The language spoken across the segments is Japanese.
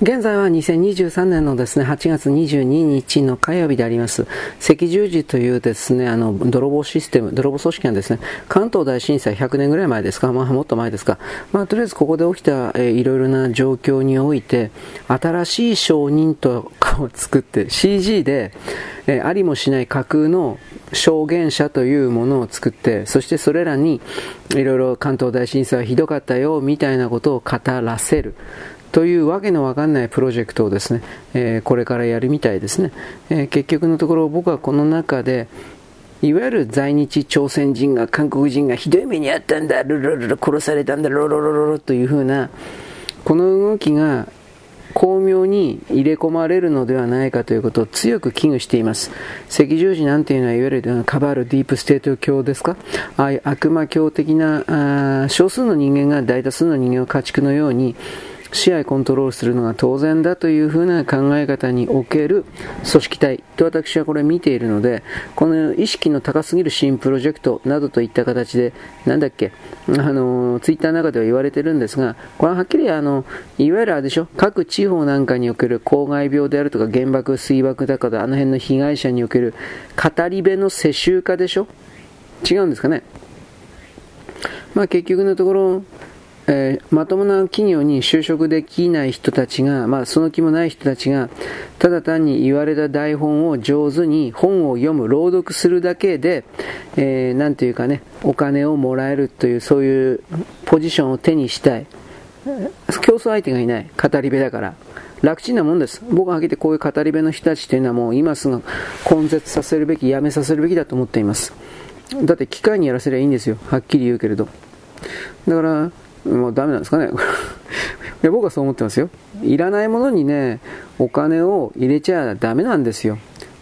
現在は2023年のですね、8月22日の火曜日であります。赤十字というですね、あの、泥棒システム、泥棒組織がですね、関東大震災100年ぐらい前ですか、まあもっと前ですか。まあとりあえずここで起きた、えー、いろいろな状況において、新しい証人とかを作って、CG で、えー、ありもしない架空の証言者というものを作って、そしてそれらにいろいろ関東大震災はひどかったよ、みたいなことを語らせる。というわけのわかんないプロジェクトをですね、えー、これからやるみたいですね、えー、結局のところ僕はこの中でいわゆる在日朝鮮人が韓国人がひどい目にあったんだルルルル殺されたんだロロロロロというふうなこの動きが巧妙に入れ込まれるのではないかということを強く危惧しています。赤十字なんていうのはいわゆるカバールディープステート教ですか？ああいう悪魔教的なあ少数の人間が大多数の人間を家畜のように支配コントロールするのが当然だというふうな考え方における組織体と私はこれ見ているので、この意識の高すぎる新プロジェクトなどといった形で、なんだっけ、あの、ツイッターの中では言われてるんですが、これははっきりあの、いわゆるあれでしょ、各地方なんかにおける公害病であるとか原爆、水爆だか、あの辺の被害者における語り部の世襲化でしょ違うんですかね。まあ結局のところ、えー、まともな企業に就職できない人たちが、まあ、その気もない人たちが、ただ単に言われた台本を上手に本を読む、朗読するだけで、えー、なんていうかね、お金をもらえるという、そういうポジションを手にしたい。競争相手がいない。語り部だから。楽ちんなもんです。僕がはっきりこういう語り部の人たちというのはもう今すぐ根絶させるべき、やめさせるべきだと思っています。だって機械にやらせりゃいいんですよ。はっきり言うけれど。だから、もうダメなんですかね。いや僕はそう思ってますよ。いらないものにね、お金を入れちゃダメなんですよ。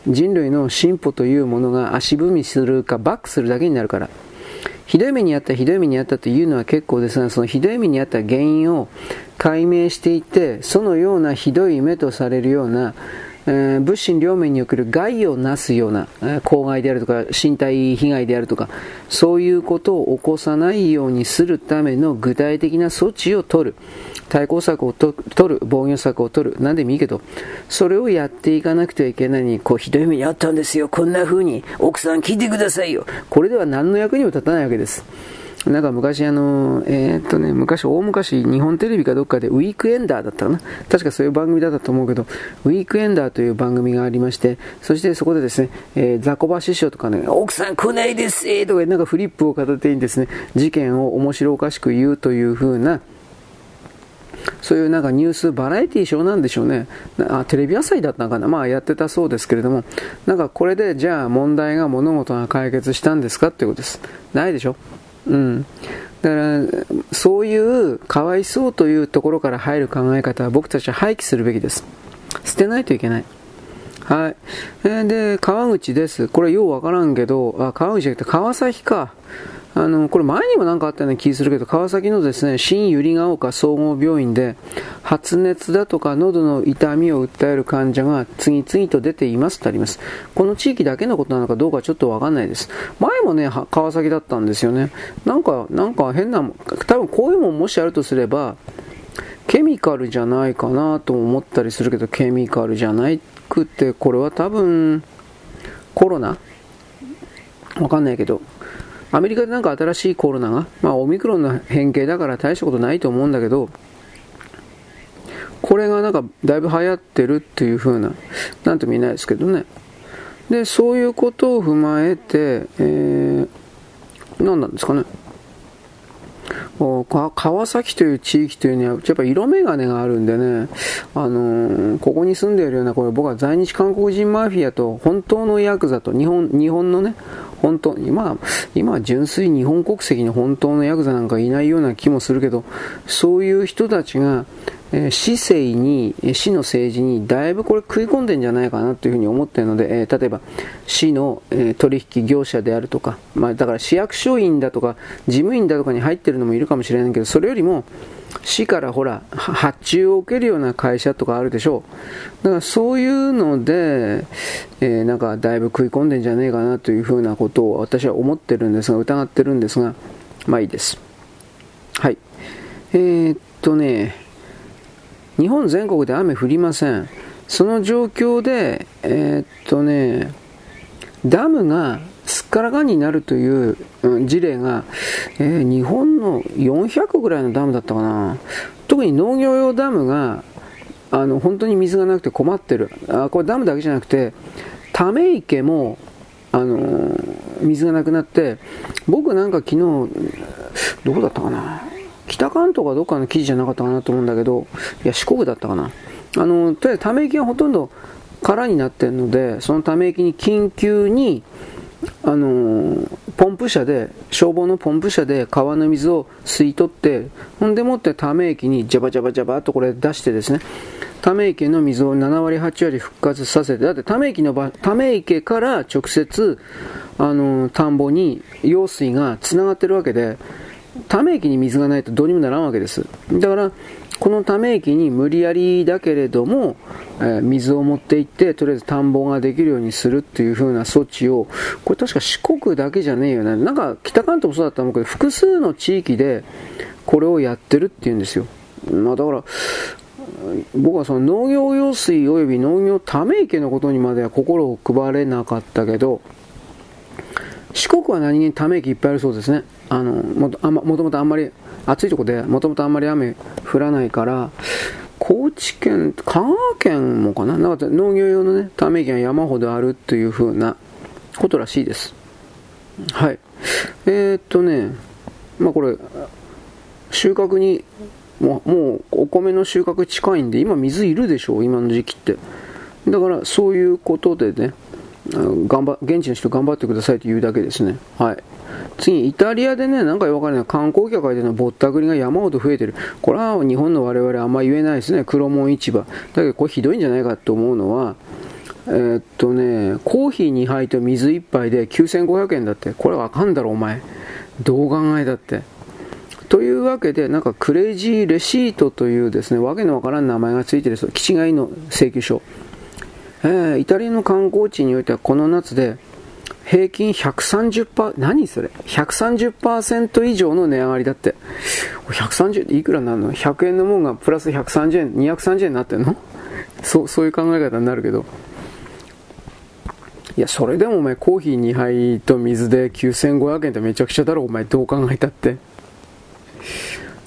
人類の進歩というものが足踏みするかバックするだけになるから。ひどい目にあった、ひどい目にあったというのは結構ですが、そのひどい目にあった原因を解明していって、そのようなひどい目とされるような、物心両面における害をなすような、公害であるとか身体被害であるとかそういうことを起こさないようにするための具体的な措置を取る。対抗策を取る防御策を取る。何でもいいけどそれをやっていかなくてはいけない。にこうひどい目にあったんですよ。こんな風に奥さん聞いてくださいよ。これでは何の役にも立たないわけです。なんか昔あの、えー、っとね、昔、大昔、日本テレビかどっかでウィークエンダーだったかな確かそういう番組だったと思うけど、ウィークエンダーという番組がありまして、そしてそこでですね、えー、ザコバ師匠とかね、奥さん来ないですとかなんかフリップを片手にですね、事件を面白おかしく言うという風な、そういうなんかニュースバラエティーショーなんでしょうね。あテレビ朝日だったのかなまあやってたそうですけれども、なんかこれでじゃあ問題が物事が解決したんですかっていうことです。ないでしょうん。だから、そういうかわいそうというところから入る考え方は僕たちは廃棄するべきです。捨てないといけない。はい。えー、で、川口です。これようわからんけど、あ、川口じゃなくて川崎か。あの、これ前にも何かあったような気するけど、川崎のですね、新百合ヶ丘総合病院で、発熱だとか喉の痛みを訴える患者が次々と出ていますとあります。この地域だけのことなのかどうかちょっとわかんないです。前もね、川崎だったんですよね。なんか、なんか変な、多分こういうもんもしあるとすれば、ケミカルじゃないかなと思ったりするけど、ケミカルじゃないくて、これは多分、コロナ？わかんないけど、アメリカでなんか新しいコロナが、まあ、オミクロンの変形だから大したことないと思うんだけど、これがなんかだいぶ流行ってるっていう風な、なんとも言えないですけどね。で、そういうことを踏まえて、えー、何なんですかね。川崎という地域というのは、やっぱ色眼鏡があるんでね、あのー、ここに住んでいるような、これ僕は在日韓国人マフィアと本当のヤクザと日本、日本のね、本当、今、今は純粋日本国籍の本当のヤクザなんかいないような気もするけど、そういう人たちが、え、市政に、市の政治にだいぶこれ食い込んでんじゃないかなというふうに思っているので、えー、例えば市の、えー、取引業者であるとか、まあ、だから市役所員だとか事務員だとかに入ってるのもいるかもしれないけど、それよりも市からほら、発注を受けるような会社とかあるでしょう。だからそういうので、え、なんかだいぶ食い込んでんじゃねえかなというふうなことを私は思ってるんですが、疑ってるんですが、まあいいです。はい。え、っとね、日本全国で雨降りません。その状況で、えー、っとね、ダムがすっからかんになるという事例が、えー、日本の400個ぐらいのダムだったかな。特に農業用ダムが、あの、本当に水がなくて困ってる。あ、これダムだけじゃなくて、ため池も、あの、水がなくなって、僕なんか昨日、どこだったかな。北関東かどっかの記事じゃなかったかなと思うんだけど、いや、四国だったかな。あの、とりあえずため池がほとんど空になってるので、そのため池に緊急に、あの、ポンプ車で、消防のポンプ車で川の水を吸い取って、ほんでもってため池にジャバジャバジャバとこれ出してですね、ため池の水を7割、8割復活させて、だってため池の場、ため池から直接、あの、田んぼに用水が繋がってるわけで、ため池に水がないとどうにもならんわけです。だから、このため池に無理やりだけれども、えー、水を持って行って、とりあえず田んぼができるようにするっていう風な措置を、これ確か四国だけじゃねえよね。なんか北関東もそうだったと思うけど、複数の地域でこれをやってるっていうんですよ。まあだから、僕はその農業用水及び農業ため池のことにまでは心を配れなかったけど、四国は何気にため池いっぱいあるそうですね。あのもともとあんまり暑いとこでもともとあんまり雨降らないから高知県香川県もかな？なんか農業用のねため池が山ほどあるというふうなことらしいです。はい。えー、っとねまあこれ収穫にもうもうお米の収穫近いんで今水いるでしょう今の時期って。だからそういうことでね頑張現地の人頑張ってくださいと言うだけですねはい次、イタリアでね、なんかよくわからない観光客がいてのぼったくりが山ほど増えてる。これは日本の我々あんま言えないですね。黒門市場。だけどこれひどいんじゃないかと思うのは、えー、っとね、コーヒー2杯と水1杯で9500円だって。これわかんだろ、お前。どう考えだって。というわけで、なんかクレイジーレシートというですね、わけのわからん名前がついてる、気違いの請求書。えー、イタリアの観光地においてはこの夏で、平均130%、何それ ?130% 以上の値上がりだって。130、いくらになるの ?100 円のもんがプラス130円、230円になってんの？そう、そういう考え方になるけど。いや、それでもお前コーヒー2杯と水で9500円ってめちゃくちゃだろ、お前どう考えたって。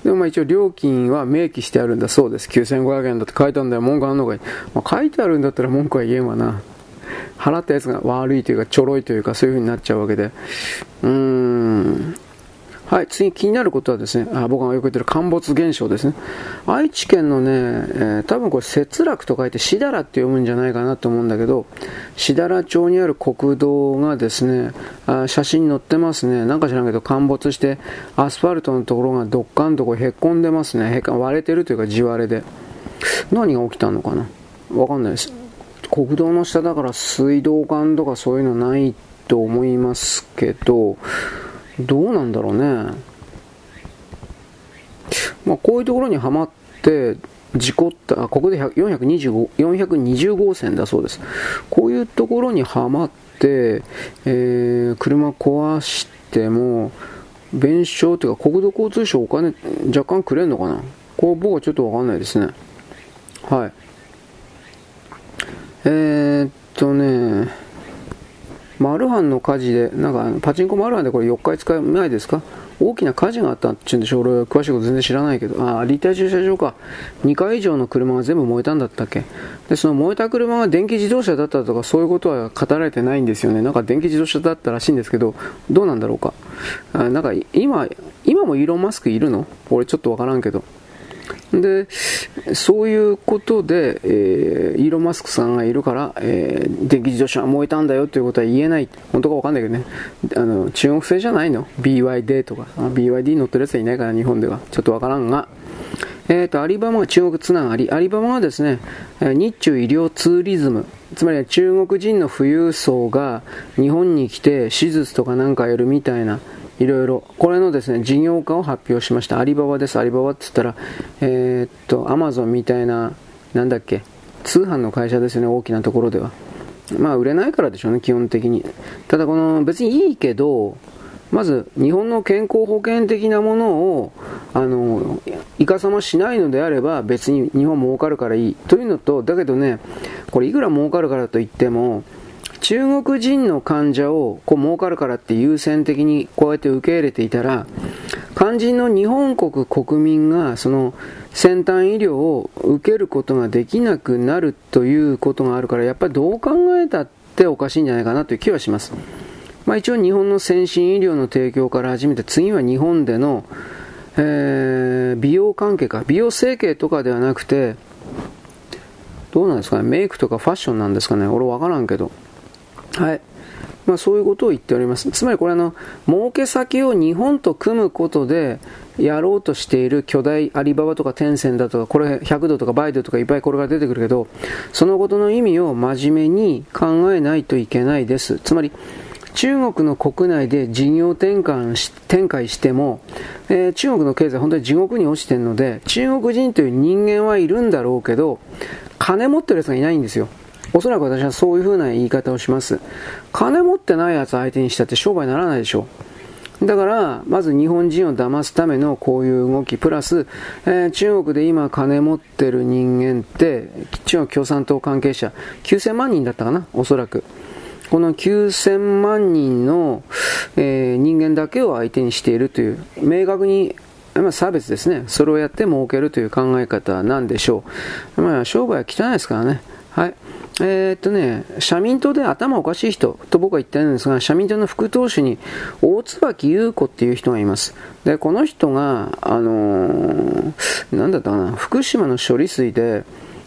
でもまあ一応料金は明記してあるんだそうです。9500円だって書いたんだよ。文句あんのかい。まあ、書いてあるんだったら文句は言えんわな。払ったやつが悪いというか、ちょろいというか、そういう風になっちゃうわけで。うーん。はい、次気になることはですね、あ僕がよく言ってる陥没現象ですね。愛知県のね、えー、多分これ節楽と書いてしだらって読むんじゃないかなと思うんだけど、しだら町にある国道がですね、あ写真に載ってますね。なんか知らんけど陥没して、アスファルトのところがどっかんとこへっこんでますね。へ割れてるというか地割れで。何が起きたのかな？わかんないです。国道の下だから水道管とかそういうのないと思いますけど、どうなんだろうね。まあ、こういうところにはまって、事故った、ここで425 420号線だそうです。こういうところにはまって、えー、車壊しても、弁償というか国土交通省お金若干くれんのかなこう僕はちょっとわかんないですね。はい。えー、っとね、マルハンの火事で、なんかパチンコマルハンでこれ4日5日前ですか？大きな火事があったって言うんでしょ俺は詳しいこと全然知らないけど。あ、立体駐車場か。2回以上の車が全部燃えたんだったっけ？で、その燃えた車が電気自動車だったとかそういうことは語られてないんですよね。なんか電気自動車だったらしいんですけど、どうなんだろうか。あなんか今、今もイーロン・マスクいるの？俺ちょっとわからんけど。で、そういうことで、えー、イーロン・マスクさんがいるから、えー、電気自動車が燃えたんだよということは言えない。本当かわかんないけどね。あの、中国製じゃないの ?BYD とか。BYD 乗ってるやつはいないから、日本では。ちょっとわからんが。えっ、ー、と、アリババが中国つながり。アリババがですね、日中医療ツーリズム。つまり中国人の富裕層が日本に来て手術とかなんかやるみたいな、いろいろ、これのですね、事業化を発表しました。アリババです。アリババって言ったら、えー、っと、アマゾンみたいな、なんだっけ、通販の会社ですよね、大きなところでは。まあ、売れないからでしょうね、基本的に。ただ、この、別にいいけど、まず、日本の健康保険的なものを、あの、いかさましないのであれば別に日本儲かるからいい。というのと、だけどね、これいくら儲かるからといっても、中国人の患者をこう儲かるからって優先的にこうやって受け入れていたら、肝心の日本国国民がその先端医療を受けることができなくなるということがあるから、やっぱりどう考えたっておかしいんじゃないかなという気はします。まあ、一応日本の先進医療の提供から始めて、次は日本での、えー、美容関係か、美容整形とかではなくて、どうなんですかね、メイクとかファッションなんですかね、俺わからんけど。はい。まあ、そういうことを言っております。つまりこれあの、儲け先を日本と組むことでやろうとしている巨大アリババとかテンセンだとか、これ100度とかバイドとかいっぱいこれが出てくるけど、そのことの意味を真面目に考えないといけないです。つまり、中国の国内で事業転換し展開しても、えー、中国の経済本当に地獄に落ちてるので、中国人という人間はいるんだろうけど、金持ってる奴がいないんですよ。おそらく私はそういう風な言い方をします。金持ってない奴相手にしたって商売にならないでしょう。だから、まず日本人を騙すためのこういう動き、プラス、えー、中国で今金持ってる人間って、中国共産党関係者、9000万人だったかな、おそらく。この9000万人の、えー、人間だけを相手にしているという、明確にまあ、差別ですね。それをやって儲けるという考え方なんでしょう。まあ、商売は汚いですからね。はい。えー、っとね、社民党で頭おかしい人と僕は言ってるんですが、社民党の副党首に大椿優子っていう人がいます。で、この人が、あのー、なんだったかな、福島の処理水で、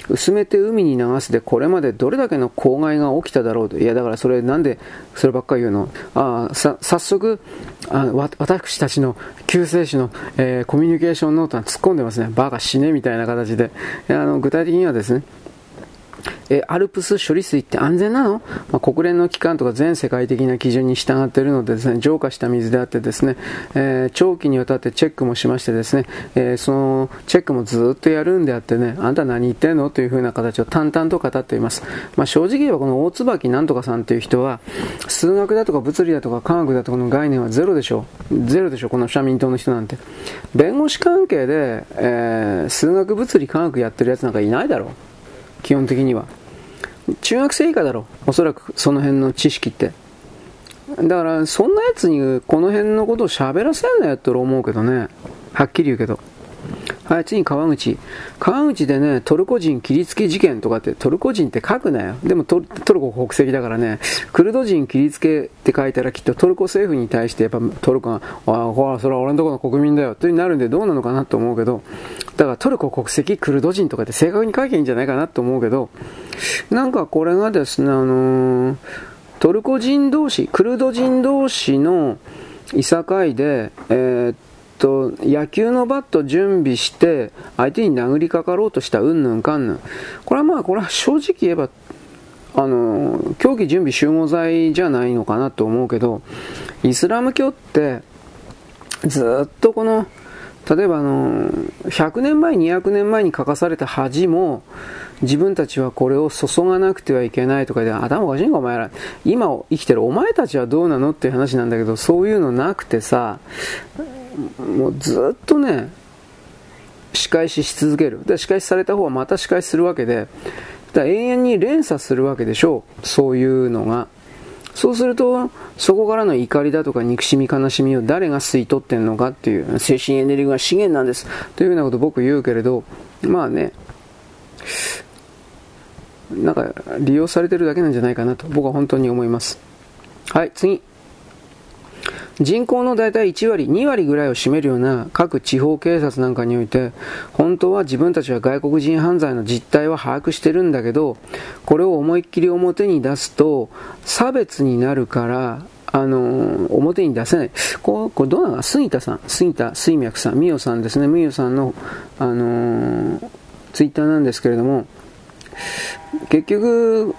薄めて海に流すでこれまでどれだけの公害が起きただろうと。いや、だからそれなんでそればっかり言うの？あさ、早速あ私たちの救世主の、えー、コミュニケーションノートに突っ込んでますね。バカ死ねみたいな形で。あの具体的にはですね、えアルプス処理水って安全なの、まあ、国連の機関とか全世界的な基準に従っているのでですね、浄化した水であってですね、えー、長期にわたってチェックもしましてですね、えー、そのチェックもずっとやるんであってね、あんた何言ってんの？というふうな形を淡々と語っています。まあ、正直言えばこの大椿なんとかさんという人は、数学だとか物理だとか科学だとかの概念はゼロでしょう。ゼロでしょう、この社民党の人なんて。弁護士関係で、え、数学物理科学やってるやつなんかいないだろう。基本的には。中学生以下だろおそらくその辺の知識って。だから、そんなやつにこの辺のことを喋らせんなよって思うけどね。はっきり言うけど。はい、次に川口。川口でね、トルコ人切りつけ事件とかって、トルコ人って書くなよ。でもトルコ国籍だからね、クルド人切りつけって書いたらきっとトルコ政府に対してやっぱトルコが、ああ、ほら、それは俺のところの国民だよ。というになるんでどうなのかなと思うけど、だからトルコ国籍、クルド人とかって正確に書けばいいんじゃないかなと思うけど、なんかこれがですね、あのー、トルコ人同士、クルド人同士のいさかいで、えーと、野球のバット準備して、相手に殴りかかろうとしたうんぬんかんぬん。これはまあ、これは正直言えば、あの、競技準備集合罪じゃないのかなと思うけど、イスラム教って、ずっとこの、例えばあの、100年前、200年前に書かされた恥も、自分たちはこれを注がなくてはいけないとかで、頭おかしいんかお前ら。今を生きてるお前たちはどうなのっていう話なんだけど、そういうのなくてさ、もうずっとね、仕返しし続ける。で、仕返しされた方はまた仕返しするわけで、だ永遠に連鎖するわけでしょう。そういうのが。そうすると、そこからの怒りだとか憎しみ悲しみを誰が吸い取ってんのかっていう、精神エネルギーが資源なんです。というようなことを僕言うけれど、まあね、なんか利用されてるだけなんじゃないかなと僕は本当に思います。はい、次。人口の大体1割、2割ぐらいを占めるような各地方警察なんかにおいて、本当は自分たちは外国人犯罪の実態は把握してるんだけど、これを思いっきり表に出すと、差別になるから、あの表に出せない。ここれどうなの？杉田さん、杉田水脈さん、みよさんですね、みよさんの、あの、ツイッターなんですけれども、結局、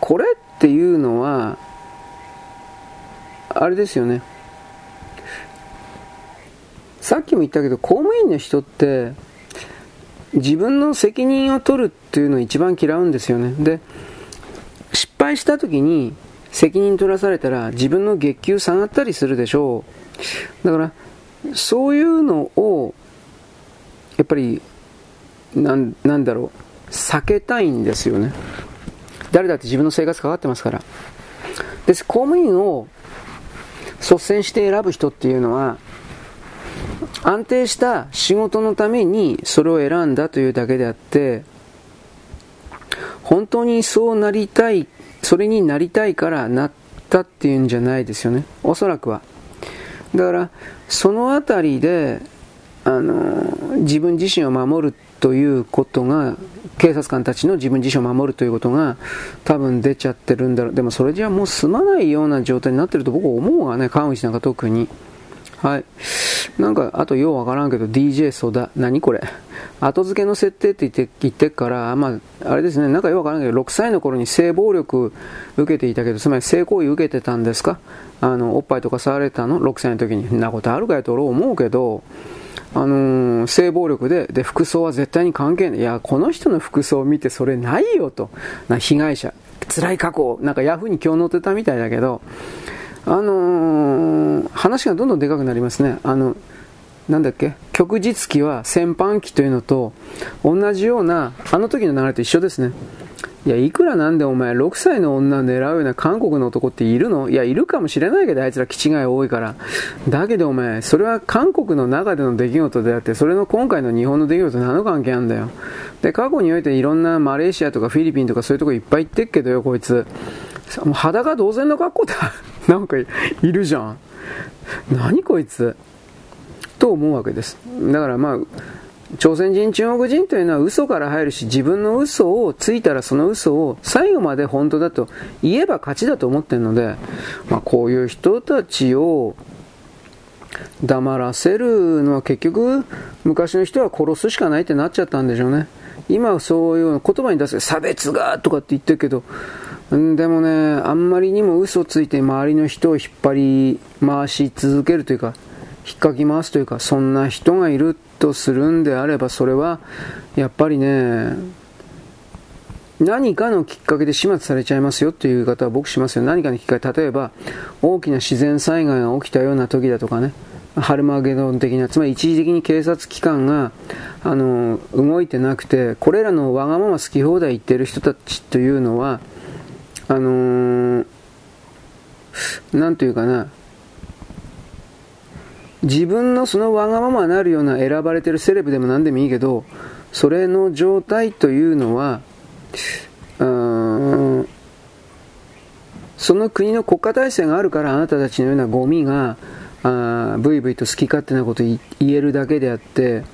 これっていうのは、あれですよね。さっきも言ったけど、公務員の人って、自分の責任を取るっていうのを一番嫌うんですよね。で、失敗した時に責任取らされたら自分の月給下がったりするでしょう。だから、そういうのを、やっぱり、なんなんだろう、避けたいんですよね。誰だって自分の生活かかってますから。です、公務員を率先して選ぶ人っていうのは、安定した仕事のためにそれを選んだというだけであって、本当にそうなりたい、それになりたいからなったっていうんじゃないですよね。おそらくは。だから、そのあたりで、あの、自分自身を守るということが、警察官たちの自分自身を守るということが多分出ちゃってるんだろう。でもそれじゃもう済まないような状態になってると僕思うがね、川口なんか特に。はい。なんか、あとようわからんけど、DJ ソダ。何これ。後付けの設定って言って言ってから、まあ、あれですね、なんかようわからんけど、6歳の頃に性暴力受けていたけど、つまり性行為受けてたんですか？あの、おっぱいとか触れたの ?6 歳の時に。んなことあるかよと俺思うけど、あのー、性暴力で、で、服装は絶対に関係ない。いや、この人の服装を見てそれないよと。な被害者。辛い過去。なんかヤフーに今日載ってたみたいだけど、あのー、話がどんどんでかくなりますね。あの、なんだっけ？旭日記は戦犯期というのと同じような、あの時の流れと一緒ですね。いや、いくらなんでお前6歳の女狙うような韓国の男っているの？いや、いるかもしれないけど、あいつら気違い多いから。だけどお前、それは韓国の中での出来事であって、それの今回の日本の出来事と何の関係あんだよ。で、過去においていろんなマレーシアとかフィリピンとかそういうとこいっぱい行ってっけどよ、こいつ。もう裸同然の格好で なんかいるじゃん。何こいつ？と思うわけです。だからまあ、朝鮮人、中国人というのは嘘から入るし、自分の嘘をついたらその嘘を最後まで本当だと言えば勝ちだと思ってるので、まあ、こういう人たちを黙らせるのは結局昔の人は殺すしかないってなっちゃったんでしょうね。今はそういう言葉に出す差別がとかって言ってるけど、でもね、あんまりにも嘘ついて周りの人を引っ張り回し続けるというか、引っかき回すというか、そんな人がいるとするんであれば、それは、やっぱりね、何かのきっかけで始末されちゃいますよという言い方は僕しますよ。何かのきっかけ、例えば、大きな自然災害が起きたような時だとかね、ハルマゲドン的な、つまり一時的に警察機関が、あの、動いてなくて、これらのわがまま好き放題言ってる人たちというのは、あのー、なんというかな、自分のそのわがままなるような選ばれてるセレブでも何でもいいけど、それの状態というのは、うんその国の国家体制があるからあなたたちのようなゴミが、あブイブイと好き勝手なこと言えるだけであって、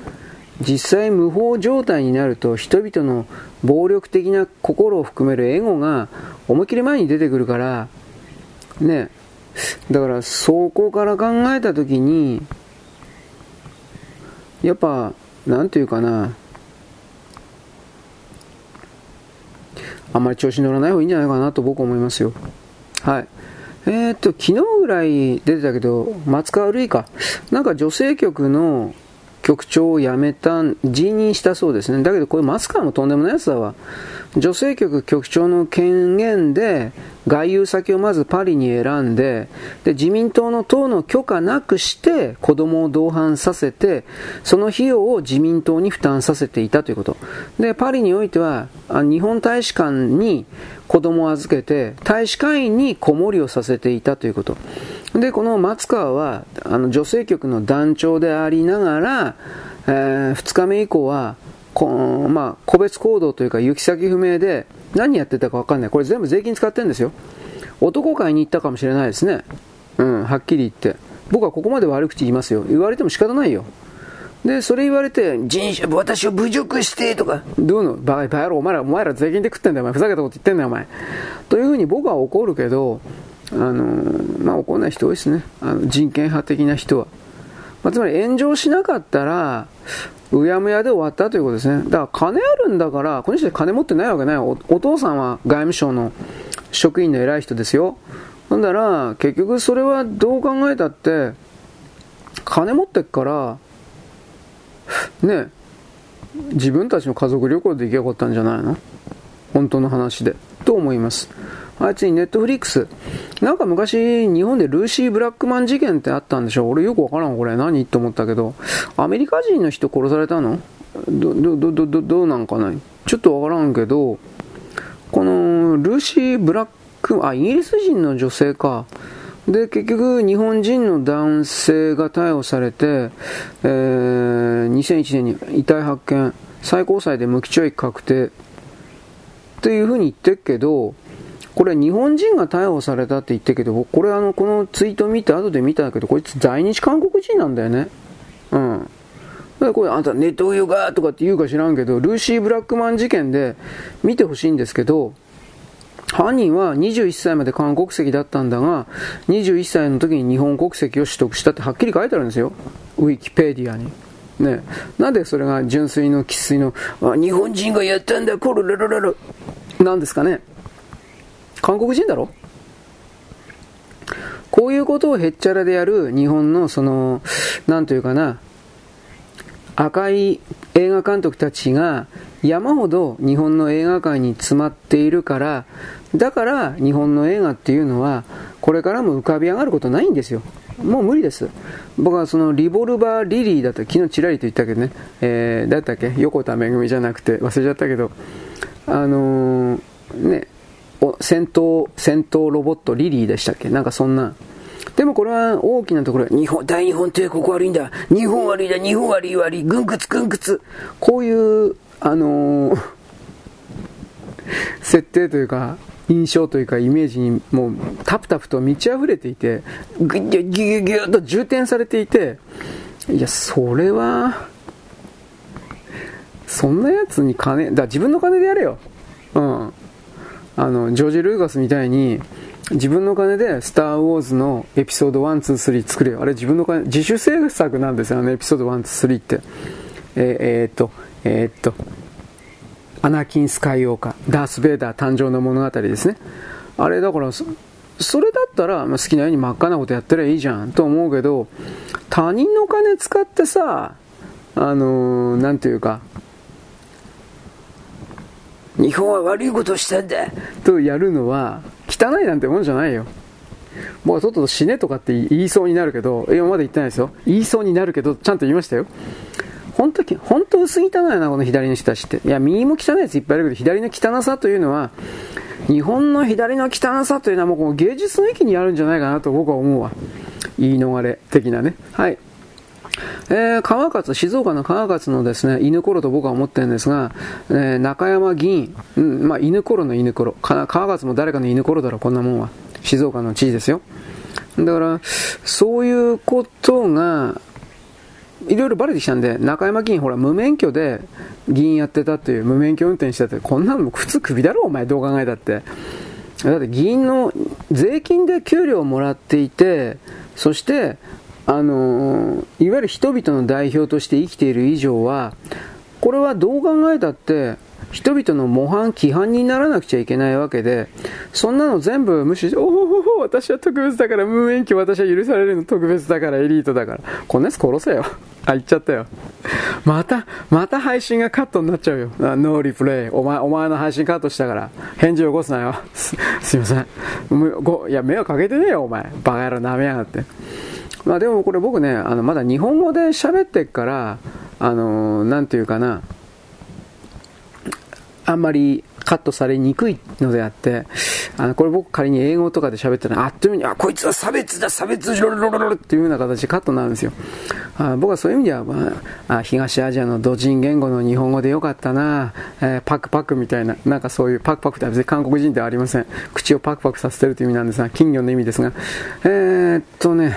実際無法状態になると人々の暴力的な心を含めるエゴが思いっきり前に出てくるから、ね、だからそこから考えた時に、やっぱ、なんていうかな、あんまり調子に乗らない方がいいんじゃないかなと僕は思いますよ。はい。えー、っと、昨日ぐらい出てたけど、松川るいか。なんか女性局の局長を辞めた、辞任したそうですね。だけどこれマスカーもとんでもないやつだわ。女性局局長の権限で外遊先をまずパリに選んで、で、自民党の党の許可なくして子供を同伴させて、その費用を自民党に負担させていたということ。で、パリにおいては、日本大使館に子供を預けて、大使館員に子守りをさせていたということ。で、この松川は、あの、女性局の団長でありながら、えー、2日目以降は、こまあ、個別行動というか行き先不明で何やってたか分かんない。これ全部税金使ってるんですよ。男会に行ったかもしれないですね。うん、はっきり言って。僕はここまで悪口言いますよ。言われても仕方ないよ。で、それ言われて、人種、私を侮辱してとか、どうの？バカバカ野郎、お前ら、お前ら税金で食ってんだよ、お前。ふざけたこと言ってんだよ、お前。というふうに僕は怒るけど、あのまあ、怒らない人多いですね。あの人権派的な人は。まあ、つまり炎上しなかったら、うやむやで終わったということですね。だから金あるんだから、この人金持ってないわけないお。お父さんは外務省の職員の偉い人ですよ。ほんだら、結局それはどう考えたって、金持ってっから、ね、自分たちの家族旅行で行けばよかったんじゃないの？本当の話で。と思います。はい、次、ネットフリックス。なんか昔、日本でルーシー・ブラックマン事件ってあったんでしょ俺よくわからん、これ。何と思ったけど。アメリカ人の人殺されたの？ど、ど、ど、ど、ど、どうなんかない？ちょっとわからんけど、この、ルーシー・ブラック、あ、イギリス人の女性か。で、結局、日本人の男性が逮捕されて、えー、2001年に遺体発見、最高裁で無期懲役確定、っていうふうに言ってるけど、これ日本人が逮捕されたって言ってけど、これあの、このツイート見て後で見たけど、こいつ在日韓国人なんだよね。うん。これあんたネットウヨがとかって言うか知らんけど、ルーシー・ブラックマン事件で見てほしいんですけど、犯人は21歳まで韓国籍だったんだが、21歳の時に日本国籍を取得したってはっきり書いてあるんですよ。ウィキペディアに。ね。なんでそれが純粋の生粋の、日本人がやったんだ、コロララララ。なんですかね。韓国人だろ？こういうことをへっちゃらでやる日本のその、なんというかな、赤い映画監督たちが山ほど日本の映画界に詰まっているから、だから日本の映画っていうのはこれからも浮かび上がることないんですよ。もう無理です。僕はそのリボルバー・リリーだった、昨日ちらりと言ったけどね、えー、だったっけ？横田めぐみじゃなくて忘れちゃったけど、あのー、ね、戦闘、戦闘ロボットリリーでしたっけ？なんかそんな。でもこれは大きなところ、日本、大日本帝国悪いんだ。日本悪いだ、日本悪い悪い、軍屈軍屈。こういう、あのー、設定というか、印象というかイメージにもうタプタプと満ち溢れていて、ぐぎゅぎゅぎゅっと充填されていて、いや、それは、そんなやつに金、だ自分の金でやれよ。うん。あの、ジョージ・ルーガスみたいに、自分の金でスター・ウォーズのエピソード1、2、3作れよ。あれ自分の金、自主制作なんですよ、あのエピソード1、2、3って。えー、っと、えー、っと、アナキン・スカイオーカー、ダース・ベイダー誕生の物語ですね。あれだから、それだったら、好きなように真っ赤なことやったらいいじゃんと思うけど、他人の金使ってさ、あのー、なんていうか、日本は悪いことしたんだとやるのは、汚いなんてもんじゃないよ。僕はとっとと死ねとかって言いそうになるけど、今まで言ってないですよ。言いそうになるけど、ちゃんと言いましたよ。本当、本当薄汚いな、この左の人たちって。いや、右も汚いやついっぱいいるけど、左の汚さというのは、日本の左の汚さというのはもうこの芸術の域にあるんじゃないかなと僕は思うわ。言い逃れ的なね。はい。えー、川勝、静岡の川勝のですね、犬頃と僕は思ってるんですが、えー、中山議員、うん、まあ、犬頃の犬頃。川勝も誰かの犬頃だろ、こんなもんは。静岡の知事ですよ。だから、そういうことが、いろいろバレてきたんで、中山議員、ほら、無免許で議員やってたっていう、無免許運転してたって、こんなの普通クビだろ、お前、どう考えたって。だって議員の税金で給料をもらっていて、そして、あのいわゆる人々の代表として生きている以上は、これはどう考えたって、人々の模範、規範にならなくちゃいけないわけで、そんなの全部無視して、おお私は特別だから、無免許私は許されるの特別だから、エリートだから。こんなやつ殺せよ。あ、言っちゃったよ。また、また配信がカットになっちゃうよ。ノーリプレイ。お前、お前の配信カットしたから、返事を起こすなよ。す、すいません。ご、いや、迷惑かけてねえよ、お前。バカ野郎舐めやがって。まあでもこれ僕ね、あの、まだ日本語で喋ってっから、あのー、なんていうかな、あんまりカットされにくいのであって、あの、これ僕仮に英語とかで喋ったら、あっという間に、あ、こいつは差別だ、差別、ロロロロロっていうような形でカットになるんですよ。あ僕はそういう意味では、まあ、東アジアの土人言語の日本語でよかったな、えー、パクパクみたいな、なんかそういうパクパクって別に韓国人ではありません。口をパクパクさせてるという意味なんですが、金魚の意味ですが、えー、っとね、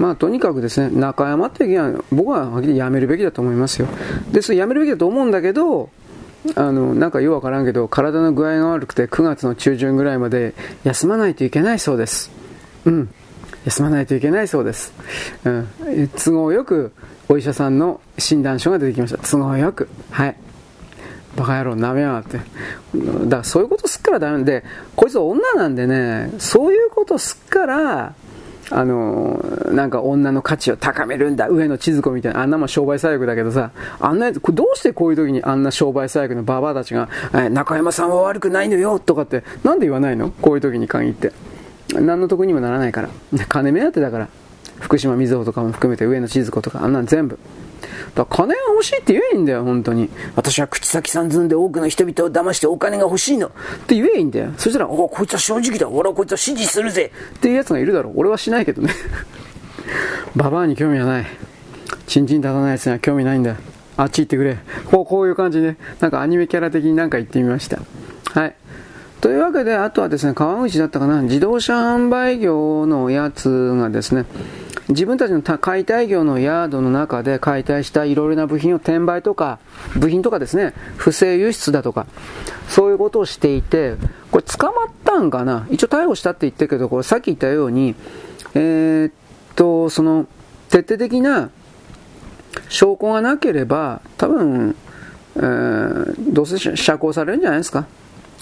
まあ、とにかくですね、中山って議員は僕ははっきりやめるべきだと思いますよ。で、それやめるべきだと思うんだけど、あの、なんかようわからんけど、体の具合が悪くて9月の中旬ぐらいまで休まないといけないそうです。うん。休まないといけないそうです。うん。都合よくお医者さんの診断書が出てきました。都合よく。はい。バカ野郎、なめやがって。だからそういうことすっからダメで、こいつ女なんでね、そういうことすっから、あの、なんか女の価値を高めるんだ、上野千鶴子みたいな、あんなもん商売最悪だけどさ、あんなやつ、どうしてこういう時にあんな商売最悪のババアたちが、え中山さんは悪くないのよとかって、なんで言わないの？こういう時に限って。何の得にもならないから。金目当てだから。福島みずほとかも含めて上野千鶴子とか、あんなん全部。だ金が欲しいって言えばいいんだよ、本当に。私は口先三寸で多くの人々を騙してお金が欲しいの。って言えばいいんだよ。そしたら、おこいつは正直だ。俺はこいつは支持するぜ。っていうやつがいるだろう。俺はしないけどね。ババアに興味はない。チンチン立たないやつには興味ないんだ。あっち行ってくれ。こう、こういう感じで、なんかアニメキャラ的になんか言ってみました。はい。というわけで、あとはですね、川口だったかな、自動車販売業のやつがですね、自分たちの解体業のヤードの中で解体したいろいろな部品を転売とか、部品とかですね、不正輸出だとか、そういうことをしていて、これ捕まったんかな？一応逮捕したって言ってるけど、これさっき言ったように、えー、っと、その、徹底的な証拠がなければ、多分、えー、どうせ釈放されるんじゃないですか？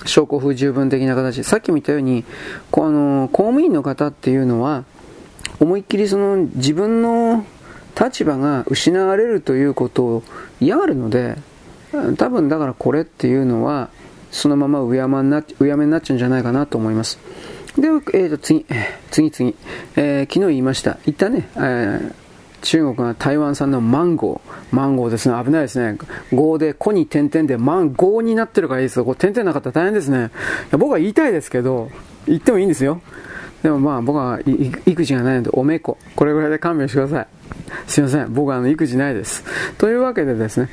証拠不十分的な形。さっきも言ったように、この公務員の方っていうのは、思いっきりその自分の立場が失われるということを嫌がるので、多分だからこれっていうのは、そのままうやまになうやめになっちゃうんじゃないかなと思います。で、えー、と次、次次、えー、昨日言いました。言ったね、えー、中国が台湾産のマンゴー。マンゴーですね。危ないですね。5で、子に点々でマンゴーになってるからいいですよ。これ点々なかったら大変ですね。僕は言いたいですけど、言ってもいいんですよ。でもまあ僕は育児がないのでおめこ。これぐらいで勘弁してください。すいません。僕はあの育児ないです。というわけでですね、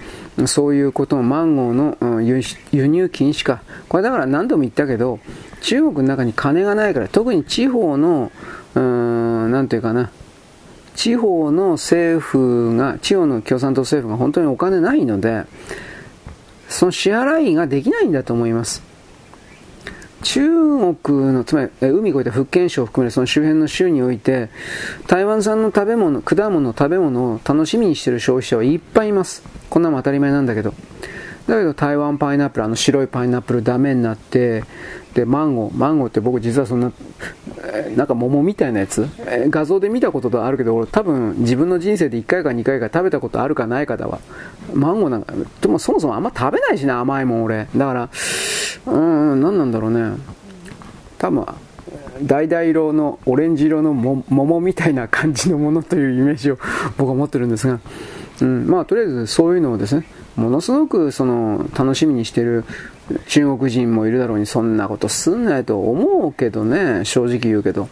そういうこともマンゴーの輸入禁止か。これだから何度も言ったけど、中国の中に金がないから、特に地方の、うん、なんていうかな、地方の政府が、地方の共産党政府が本当にお金ないので、その支払いができないんだと思います。中国の、つまり海越えた福建省を含めるその周辺の州において、台湾産の食べ物、果物、食べ物を楽しみにしている消費者はいっぱいいます。こんなも当たり前なんだけど。だけど台湾パイナップル、あの白いパイナップルダメになって、で、マンゴー、マンゴーって僕実はそんな、えなんか桃みたいなやつ、え画像で見たことあるけど、俺多分自分の人生で1回か2回か食べたことあるかないかだわ。マンゴーなんか、でもそもそもあんま食べないしな、甘いもん俺。だから、うん、何なんだろうね。多分、橙色のオレンジ色の桃みたいな感じのものというイメージを僕は持ってるんですが、うん、まあとりあえずそういうのをですね、ものすごくその楽しみにしてる中国人もいるだろうにそんなことすんないと思うけどね、正直言うけど。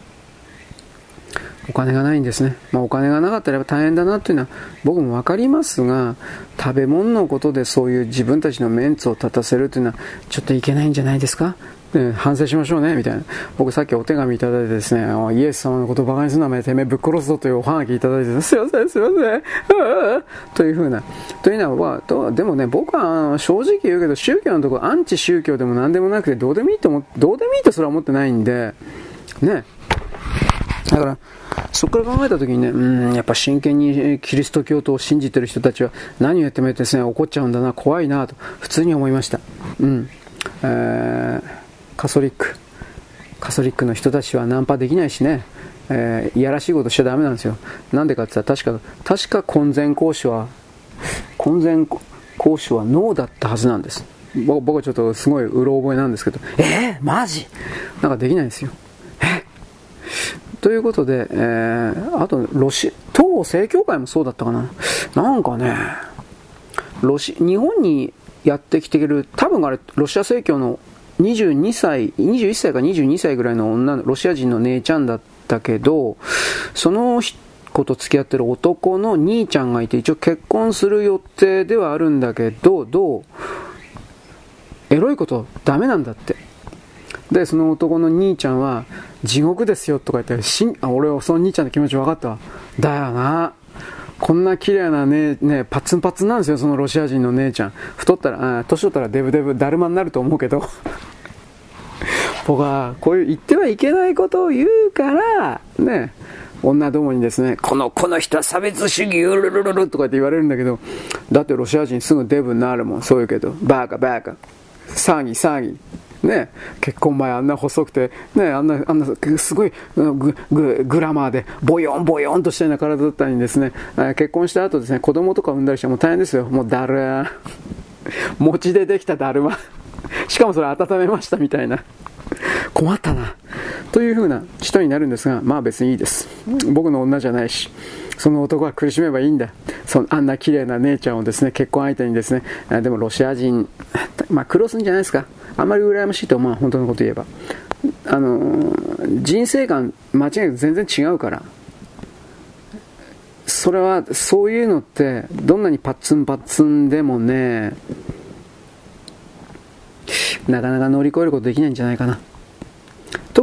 お金がないんですね。まあ、お金がなかったら大変だなというのは僕も分かりますが、食べ物のことでそういう自分たちのメンツを立たせるというのはちょっといけないんじゃないですか？ね、反省しましょうね、みたいな。僕さっきお手紙いただいてですね、イエス様のことを馬鹿にするなめてめえぶっ殺すぞというおはがきいただいて、すいません、すいません、というふうな。というのは、とでもね、僕は正直言うけど、宗教のところ、アンチ宗教でも何でもなくて、どうでもいいと思どうでもいいとすら思ってないんで、ね。だから、そこから考えたときにね、うん、やっぱ真剣にキリスト教徒を信じてる人たちは何をやってもですね、怒っちゃうんだな、怖いなと、普通に思いました。うん。えーカソリック。カソリックの人たちはナンパできないしね、えー、いやらしいことしちゃダメなんですよ。なんでかって言ったら確か確か婚前交渉は婚前交渉はノーだったはずなんです。僕はちょっとすごいうろ覚えなんですけど。えー、マジ？なんかできないですよ。えということで、えー、あとロシ東正教会もそうだったかな。なんかねロシ日本にやってきている多分あれロシア正教の22歳、21歳か22歳ぐらいの女の、ロシア人の姉ちゃんだったけど、その子と付き合ってる男の兄ちゃんがいて、一応結婚する予定ではあるんだけど、どう？エロいことダメなんだって。で、その男の兄ちゃんは、地獄ですよとか言って、しんあ俺はその兄ちゃんの気持ち分かったわ。だよな。こんな綺麗なね、ね、パツンパツンなんですよ、そのロシア人の姉ちゃん。太ったら、年取ったらデブデブ、だるまになると思うけど。僕は、こういう言ってはいけないことを言うから、ね、女どもにですね、この、この人は差別主義、うるるるるとかって言われるんだけど、だってロシア人すぐデブになるもん、そう言うけど、バーカバーカ、騒ぎ騒ぎ、ね、結婚前あんな細くて、ね、あんな、あんな、すごいグググラマーで、ボヨンボヨンとしたような体だったのにですね、結婚した後ですね、子供とか産んだりしても大変ですよ。もうだるー。餅でできただるま。しかもそれ温めましたみたいな。困ったな。という風な人になるんですが、まあ別にいいです。僕の女じゃないし。その男は苦しめばいいんだ。そのあんな綺麗な姉ちゃんをですね、結婚相手にですね、でもロシア人、まあ苦労するんじゃないですか。あんまり羨ましいと思う、本当のこと言えば。あの、人生観、間違いなく全然違うから。それは、そういうのって、どんなにパッツンパッツンでもね、なかなか乗り越えることできないんじゃないかな。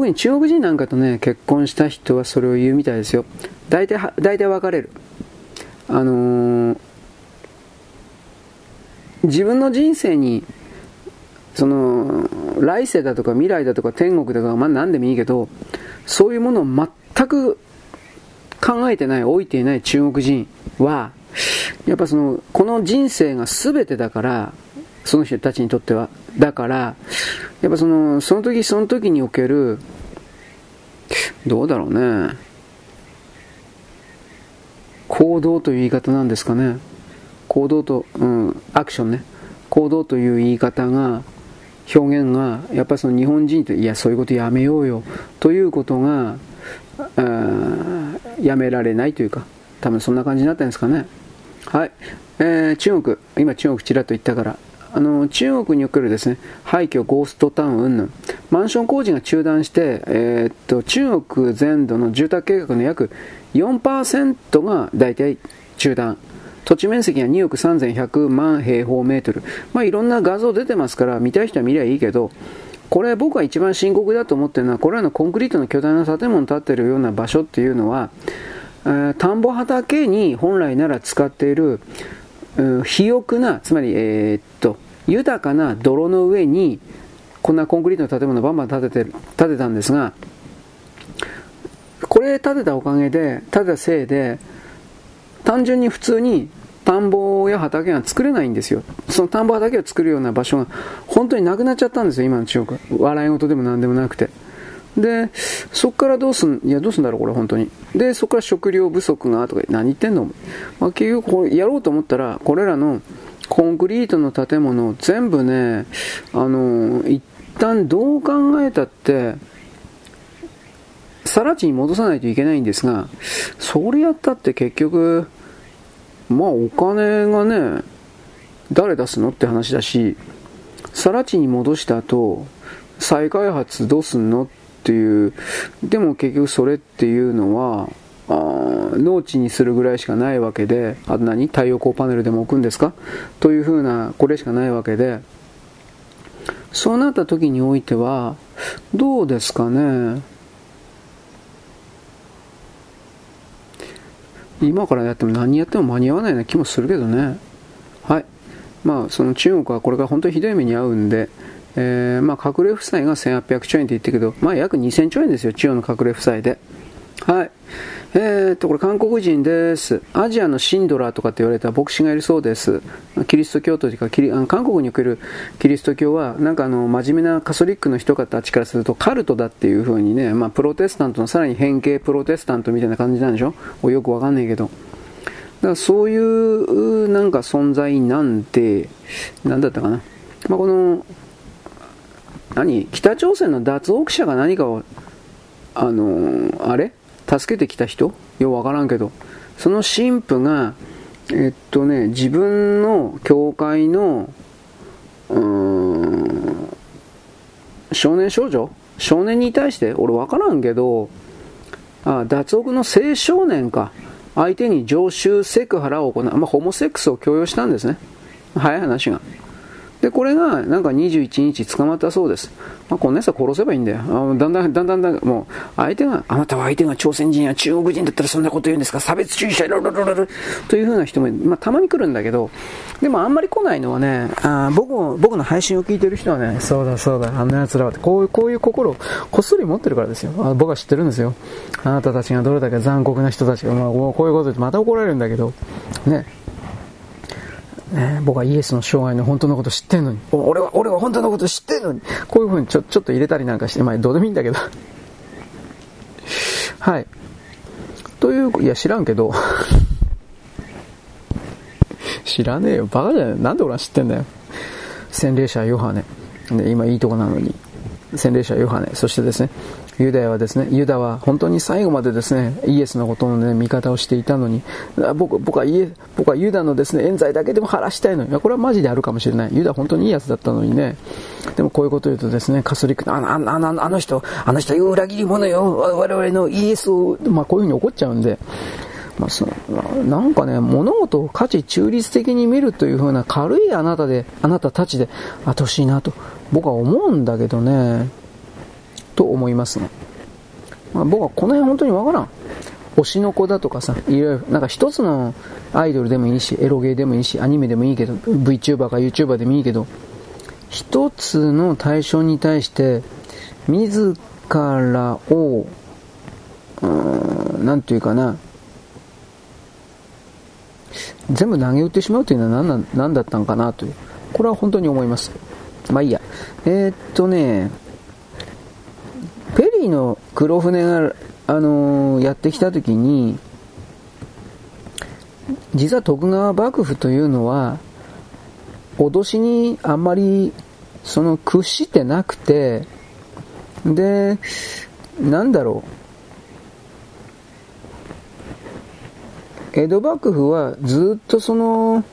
特に中国人なんかとね、結婚した人はそれを言うみたいですよ。大体、大体別れる。あのー、自分の人生に、その、来世だとか未来だとか天国だとか、まあ何でもいいけど、そういうものを全く考えてない、置いていない中国人は、やっぱその、この人生が全てだから、その人たちにとっては。だから、やっぱその、その時その時における、どうだろうね。行動という言い方なんですかね。行動と、うん、アクションね。行動という言い方が、表現が、やっぱりその日本人って、いや、そういうことやめようよ、ということが、やめられないというか、多分そんな感じになったんですかね。はい。えー、中国、今中国ちらっと言ったから、あの中国におけるですね廃墟、ゴーストタウン云々。マンション工事が中断して、えー、っと中国全土の住宅計画の約4%が大体中断。土地面積が2億3100万平方メートル、まあ、いろんな画像出てますから見たい人は見りゃいいけどこれ僕は一番深刻だと思ってるのはこれらのコンクリートの巨大な建物建っているような場所っていうのは、えー、田んぼ畑に本来なら使っている肥沃な、つまり、えー、っと、豊かな泥の上に、こんなコンクリートの建物をバンバン建てて建てたんですが、これ建てたおかげで、建てたせいで、単純に普通に田んぼや畑が作れないんですよ。その田んぼ畑を作るような場所が本当になくなっちゃったんですよ、今の中国。笑い事でも何でもなくて。で、そこからどうすん、いや、どうすんだろう、これ、本当に。で、そこから食料不足が、とか、何言ってんの、まあ、結局、やろうと思ったら、これらのコンクリートの建物、全部ね、あの、一旦どう考えたって、更地に戻さないといけないんですが、それやったって結局、まあ、お金がね、誰出すのって話だし、更地に戻した後、再開発どうすんのってていう、でも結局それっていうのは、あ農地にするぐらいしかないわけで、あと何？太陽光パネルでも置くんですか？というふうな、これしかないわけで、そうなった時においては、どうですかね？今からやっても何やっても間に合わないような気もするけどね。はい。まあ、その中国はこれから本当にひどい目に遭うんで、えー、まあ、隠れ負債が1800兆円って言ってるけど、まあ、約2000兆円ですよ、中央の隠れ負債で。はい。えー、っと、これ韓国人です。アジアのシンドラーとかって言われた牧師がいるそうです。キリスト教というか、キリ韓国におけるキリスト教は、なんかあの、真面目なカソリックの人たちからすると、カルトだっていう風にね、まあ、プロテスタントのさらに変形プロテスタントみたいな感じなんでしょ？よくわかんないけど。だからそういうなんか存在なんて、なんだったかな？まあ、この何？北朝鮮の脱北者が何かを、あのー、あれ？助けてきた人？ようわからんけど、その神父が、えっとね、自分の教会の、うん、少年少女？少年に対して、俺わからんけど、あ、脱北の青少年か。相手に常習セクハラを行う。まあ、ホモセックスを強要したんですね。早い話が。で、これがなんか21日捕まったそうです。まあ、こんな奴は殺せばいいんだよ。だんだん、だんだん、だんもう、相手が、あなたは相手が朝鮮人や中国人だったらそんなこと言うんですか？差別主義者、ロロロロロというふうな人も、まあ、たまに来るんだけど、でもあんまり来ないのはね、あ僕も僕の配信を聞いてる人はね、そうだそうだ、あんな奴らはって、こういう、こういう心をこっそり持ってるからですよ。あ僕は知ってるんですよ。あなたたちがどれだけ残酷な人たちが、まあ、こういうことでまた怒られるんだけど、ね。ね、僕はイエスの生涯の本当のこと知ってんのに、俺は、俺は本当のこと知ってんのに、こういう風にちょちょっと入れたりなんかして、まあどうでもいいんだけど。はい。という、いや知らんけど、知らねえよ。バカじゃない。なんで俺は知ってんだよ。洗礼者ヨハネ。で、今いいとこなのに。洗礼者ヨハネ。そしてですね、ユダヤはですね、ユダは本当に最後までですね、イエスのことのね、味方をしていたのに、僕僕はイエ僕はユダのですね、冤罪だけでも晴らしたいのに、これはマジであるかもしれない。ユダ本当にいいやつだったのにね、でもこういうことを言うとですね、カソリック、ああああの人、あの人裏切り者よ、我々のイエスを、まあこういうふうに怒っちゃうんで、まあ、そなんかね、物事を価値中立的に見るという風な軽いあなたで、あなたたちであってほしいなと、僕は思うんだけどね、と思いますね。まあ、僕はこの辺本当にわからん。推しの子だとかさ、いろいろ、なんか一つのアイドルでもいいし、エロゲーでもいいし、アニメでもいいけど、VTuber か YouTuber でもいいけど、一つの対象に対して、自らを、うーん、なんていうかな、全部投げ打ってしまうというのは何な何だったのかなという。これは本当に思います。まあいいや。えー、っとね、ペリーの黒船が、あのー、やってきた時に、実は徳川幕府というのは、脅しにあんまり、その屈してなくて、で、なんだろう。江戸幕府はずっとその、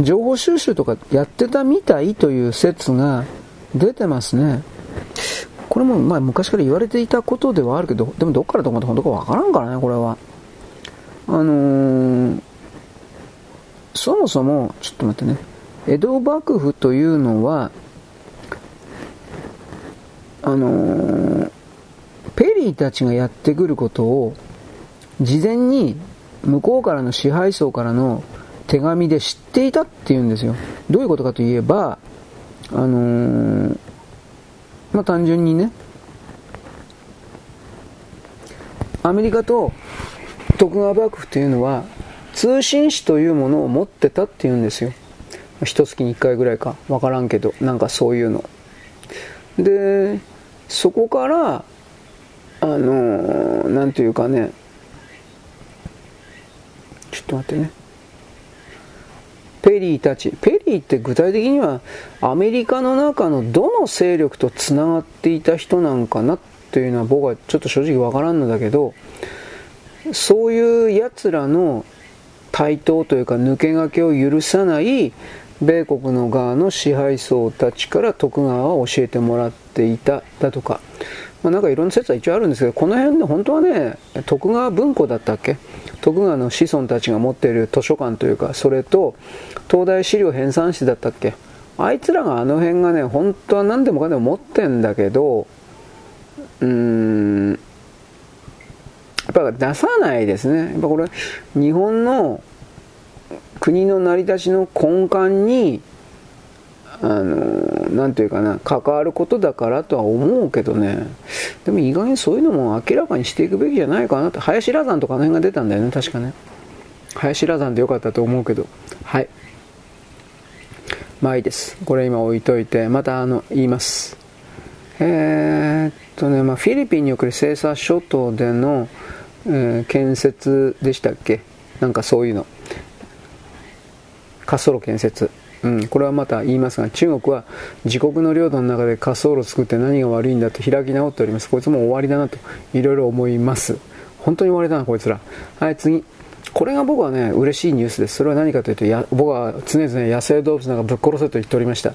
情報収集とかやってたみたいという説が出てますね。これもまあ昔から言われていたことではあるけど、でもどっからどこまで本当かわからんからね、これは。あのー、そもそも、ちょっと待ってね、江戸幕府というのは、あのー、ペリーたちがやってくることを、事前に向こうからの支配層からの手紙で知っていたっていうんですよ。どういうことかといえば、あのーまあ単純にね、アメリカと徳川幕府というのは通信使というものを持ってたっていうんですよ。一月に一回ぐらいか。わからんけど、なんかそういうの。で、そこから、あのー、ていうかね、ちょっと待ってね。ペリーたち。ペリーって具体的にはアメリカの中のどの勢力とつながっていた人なんかなっていうのは僕はちょっと正直わからんのだけど、そういう奴らの台頭というか抜け駆けを許さない米国の側の支配層たちから徳川は教えてもらっていただとか、まあ、なんかいろんな説は一応あるんですけど、この辺で本当はね、徳川文庫だったっけ？徳川の子孫たちが持っている図書館というか、それと、東大資料編纂室だったっけ？あいつらがあの辺がね、本当は何でもかんでも持ってんだけど、うーん、やっぱ出さないですね。やっぱこれ、日本の国の成り立ちの根幹に、あの、なんていうかな、関わることだからとは思うけどね、でも意外にそういうのも明らかにしていくべきじゃないかなって、林羅山とかの辺が出たんだよね、確かね。林羅山でよかったと思うけど、はい。まあいいです。これ今置いといて、またあの、言います。えー、っとね、まあフィリピンにおける西沙諸島での、えー、建設でしたっけ？なんかそういうの。滑走路建設。うん、これはまた言いますが、中国は自国の領土の中で滑走路を作って何が悪いんだと開き直っております。こいつも終わりだなと、いろいろ思います。本当に終わりだな、こいつら。はい、次。これが僕はね、嬉しいニュースです。それは何かというと、や僕は常々野生動物なんかぶっ殺せと言っておりました。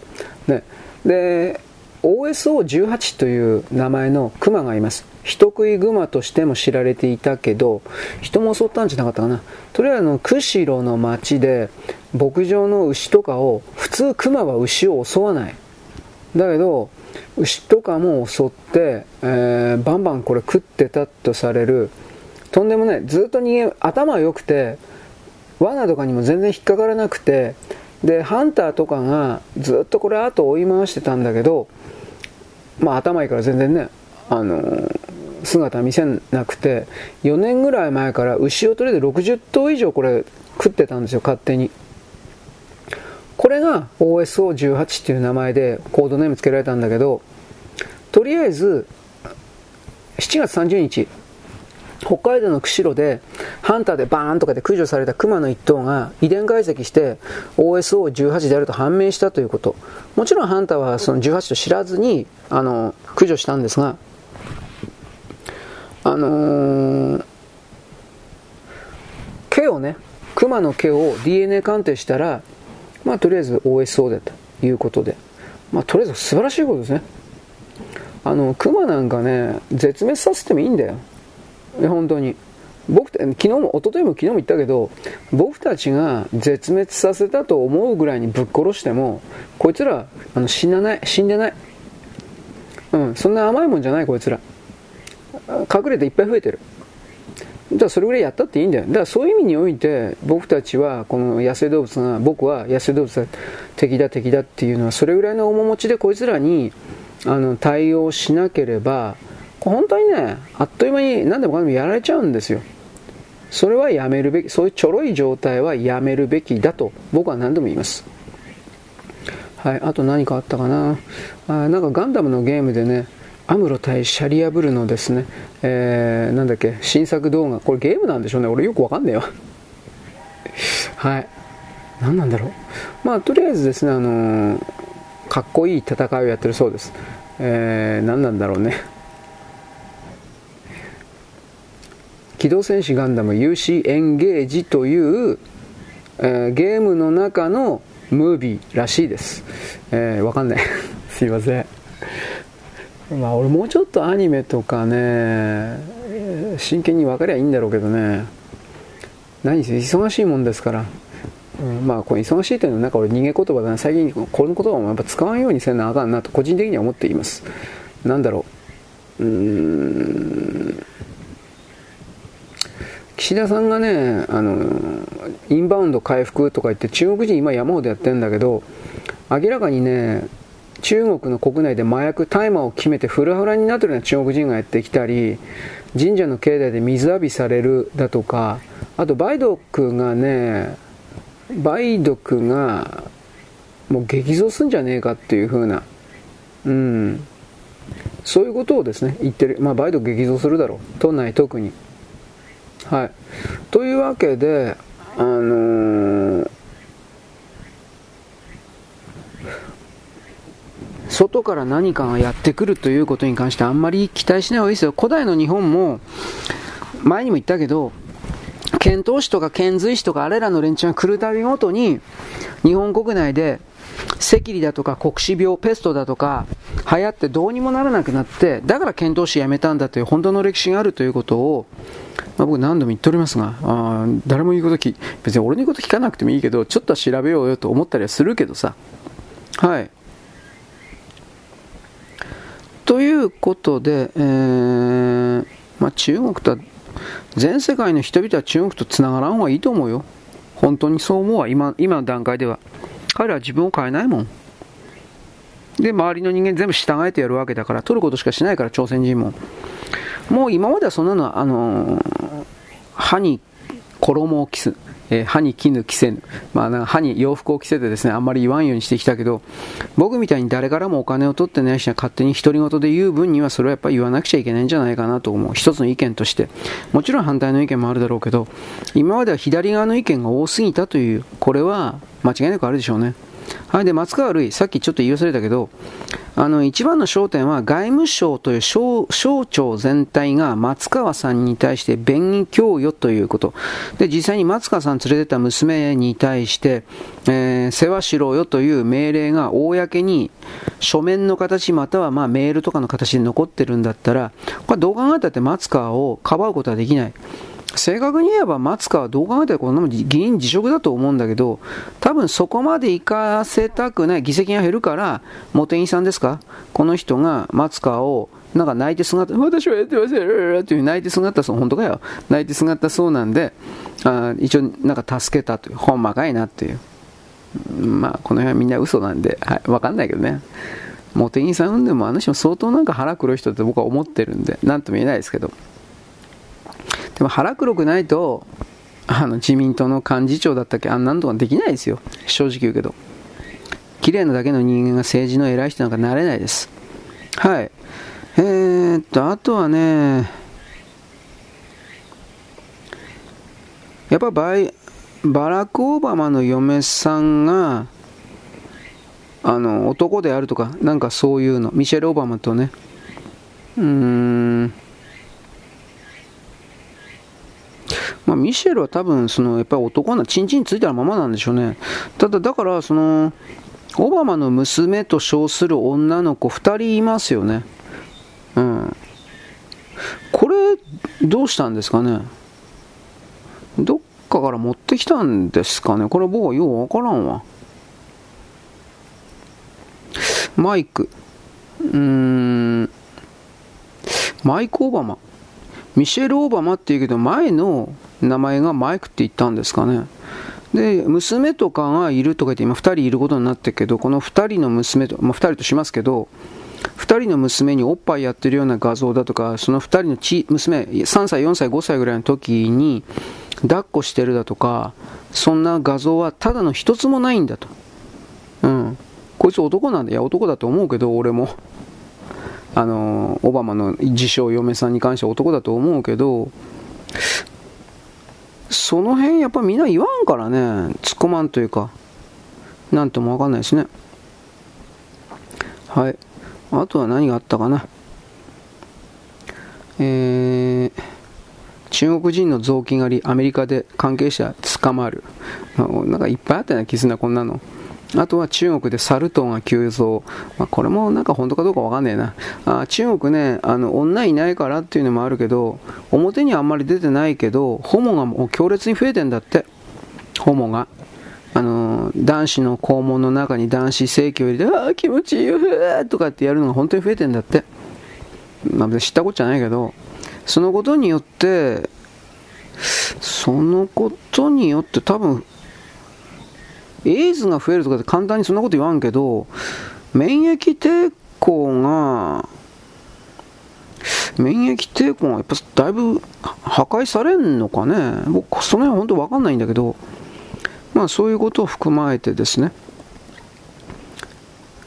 ね、で、OSO18 という名前のクマがいます。人食いグマとしても知られていたけど、人も襲ったんじゃなかったかな。とりあえずの釧路の町で牧場の牛とかを、普通クマは牛を襲わない。だけど、牛とかも襲って、えー、バンバンこれ食ってたとされる、とんでもない、ずっと逃げ、頭良くて、罠とかにも全然引っかからなくて、で、ハンターとかがずっとこれ後追い回してたんだけど、まあ頭いいから全然ね、あのー、姿見せなくて、4年ぐらい前から牛をとりあえず60頭以上これ食ってたんですよ、勝手に。これが OSO18 っていう名前でコードネームつけられたんだけど、とりあえず、7月30日、北海道の釧路でハンターでバーンとかで駆除されたクマの一頭が遺伝解析して OSO18 であると判明したということ。もちろんハンターはその18と知らずにあの駆除したんですがあのー、毛をねクマの毛を DNA 鑑定したらまあとりあえず OSO だということで。まあとりあえず素晴らしいことですね。あのクマなんかね絶滅させてもいいんだよ。本当に。僕昨日も一昨日も昨日も言ったけど僕たちが絶滅させたと思うぐらいにぶっ殺してもこいつらあの死なない死んでない。うんそんな甘いもんじゃないこいつら。隠れていっぱい増えてる。だからそれぐらいやったっていいんだよ。だからそういう意味において僕たちはこの野生動物が僕は野生動物は敵だ敵だっていうのはそれぐらいの面持ちでこいつらにあの対応しなければ本当にね、あっという間に何でもかんでもやられちゃうんですよ。それはやめるべき、そういうちょろい状態はやめるべきだと僕は何度も言います。はい、あと何かあったかな。あなんかガンダムのゲームでね、アムロ対シャリアブルのですね、えー、なんだっけ、新作動画、これゲームなんでしょうね。俺よくわかんねえよ。はい。何なんだろう。まあ、とりあえずですね、あのー、かっこいい戦いをやってるそうです。えー、何なんだろうね。機動戦士ガンダム UC エンゲージという、えー、ゲームの中のムービーらしいです。えー、わかんない。すいません。まあ俺もうちょっとアニメとかね、真剣に分かりゃいいんだろうけどね。何せ忙しいもんですから。うん、まあこれ忙しいというのはなんか俺逃げ言葉だな。最近この言葉もやっぱ使わんようにせんなあかんなと個人的には思っています。なんだろう。うーん。岸田さんがね、あの、インバウンド回復とか言って中国人今山ほどやってるんだけど、明らかにね、中国の国内で麻薬、大麻を決めてフラフラになってるような中国人がやってきたり、神社の境内で水浴びされるだとか、あと梅毒がね、梅毒がもう激増すんじゃねえかっていう風な、うん、そういうことをですね、言ってる。まあ梅毒激増するだろう。都内特に。はい。というわけで、あのー、外から何かがやってくるということに関してあんまり期待しない方がいいですよ。古代の日本も、前にも言ったけど、遣唐使とか遣隋使とかあれらの連中が来るたびごとに、日本国内で赤痢だとか黒死病、ペストだとか流行ってどうにもならなくなって、だから遣唐使やめたんだという本当の歴史があるということを、まあ、僕何度も言っておりますが、あ誰も言うこと聞、別に俺の言うこと聞かなくてもいいけど、ちょっとは調べようよと思ったりはするけどさ。はい。ということで、えー、まあ、中国とは、全世界の人々は中国と繋がらん方がいいと思うよ。本当にそう思うわ、今今の段階では。彼らは自分を変えないもん。で、周りの人間全部従えてやるわけだから、取ることしかしないから、朝鮮人も。もう今まではそんなのは、あのー、歯に衣を着す、えー、歯に絹着せぬ、まあ、歯に洋服を着せてですね、あんまり言わんようにしてきたけど、僕みたいに誰からもお金を取ってない人が勝手に独り言で言う分には、それはやっぱり言わなくちゃいけないんじゃないかなと思う。一つの意見として。もちろん反対の意見もあるだろうけど、今までは左側の意見が多すぎたという、これは間違いなくあるでしょうね。はい、で、松川るい、さっきちょっと言い忘れたけど、あの、一番の焦点は外務省という省庁全体が松川さんに対して便宜供与ということ。で、実際に松川さん連れてた娘に対して、えー、世話しろよという命令が公に書面の形またはまメールとかの形で残ってるんだったら、これどう考えたって松川をかばうことはできない。正確に言えば松川はどう考えたらこんなもん議員辞職だと思うんだけど、多分そこまで行かせたくない、議席が減るから、茂木さんですか？この人が松川をなんか泣いてすがった、私はやってませんっていう泣いてすがったそう、本当かよ？泣いてすがったそうなんで、あ一応なんか助けたという、ほんまかいなっていう。まあ、この辺はみんな嘘なんで、はい、わかんないけどね。茂木さんんでもあの人も相当なんか腹黒い人って僕は思ってるんで、なんとも言えないですけど。でも腹黒くないと、あの自民党の幹事長だったっけあんなんとかできないですよ。正直言うけど。綺麗なだけの人間が政治の偉い人なんかなれないです。はい。えー、っと、あとはね、やっぱバイバラク・オバマの嫁さんが、あの、男であるとか、なんかそういうの、ミシェル・オバマとね、うーん、まあ、ミシェルは多分、その、やっぱり男な、チンチンついたままなんでしょうね。ただ、だから、その、オバマの娘と称する女の子2人いますよね。うん。これ、どうしたんですかね。どっかから持ってきたんですかね。これ僕はようわからんわ。マイク。うーん。マイク・オバマ。ミシェル・オバマって言うけど、前の名前がマイクって言ったんですかね。で、娘とかがいるとか言って、今2人いることになってるけど、この2人の娘と、まあ、2人としますけど、2人の娘におっぱいやってるような画像だとか、その2人の娘、3歳、4歳、5歳ぐらいの時に、抱っこしてるだとか、そんな画像はただの一つもないんだと。うん。こいつ男なんだ。いや、男だと思うけど、俺も。あの、オバマの自称嫁さんに関しては男だと思うけど、その辺やっぱみんな言わんからね、突っ込まんというか、なんともわかんないですね。はい。あとは何があったかな。えー、中国人の雑巾狩り、アメリカで関係者捕まる。なんかいっぱいあったような気すんな、こんなの。あとは中国でサル痘が急増。まあ、これもなんか本当かどうかわかんねえな。あ中国ね、あの、女いないからっていうのもあるけど、表にはあんまり出てないけど、ホモがもう強烈に増えてんだって。ホモが。あの、男子の肛門の中に男子性器を入れて、ああ、気持ちいいよ、とかってやるのが本当に増えてんだって。まあ、知ったことじゃないけど、そのことによって、そのことによって多分、エイズが増えるとかって簡単にそんなこと言わんけど、免疫抵抗が、免疫抵抗がやっぱだいぶ破壊されんのかね。僕、その辺本当わかんないんだけど、まあそういうことを含まれてですね、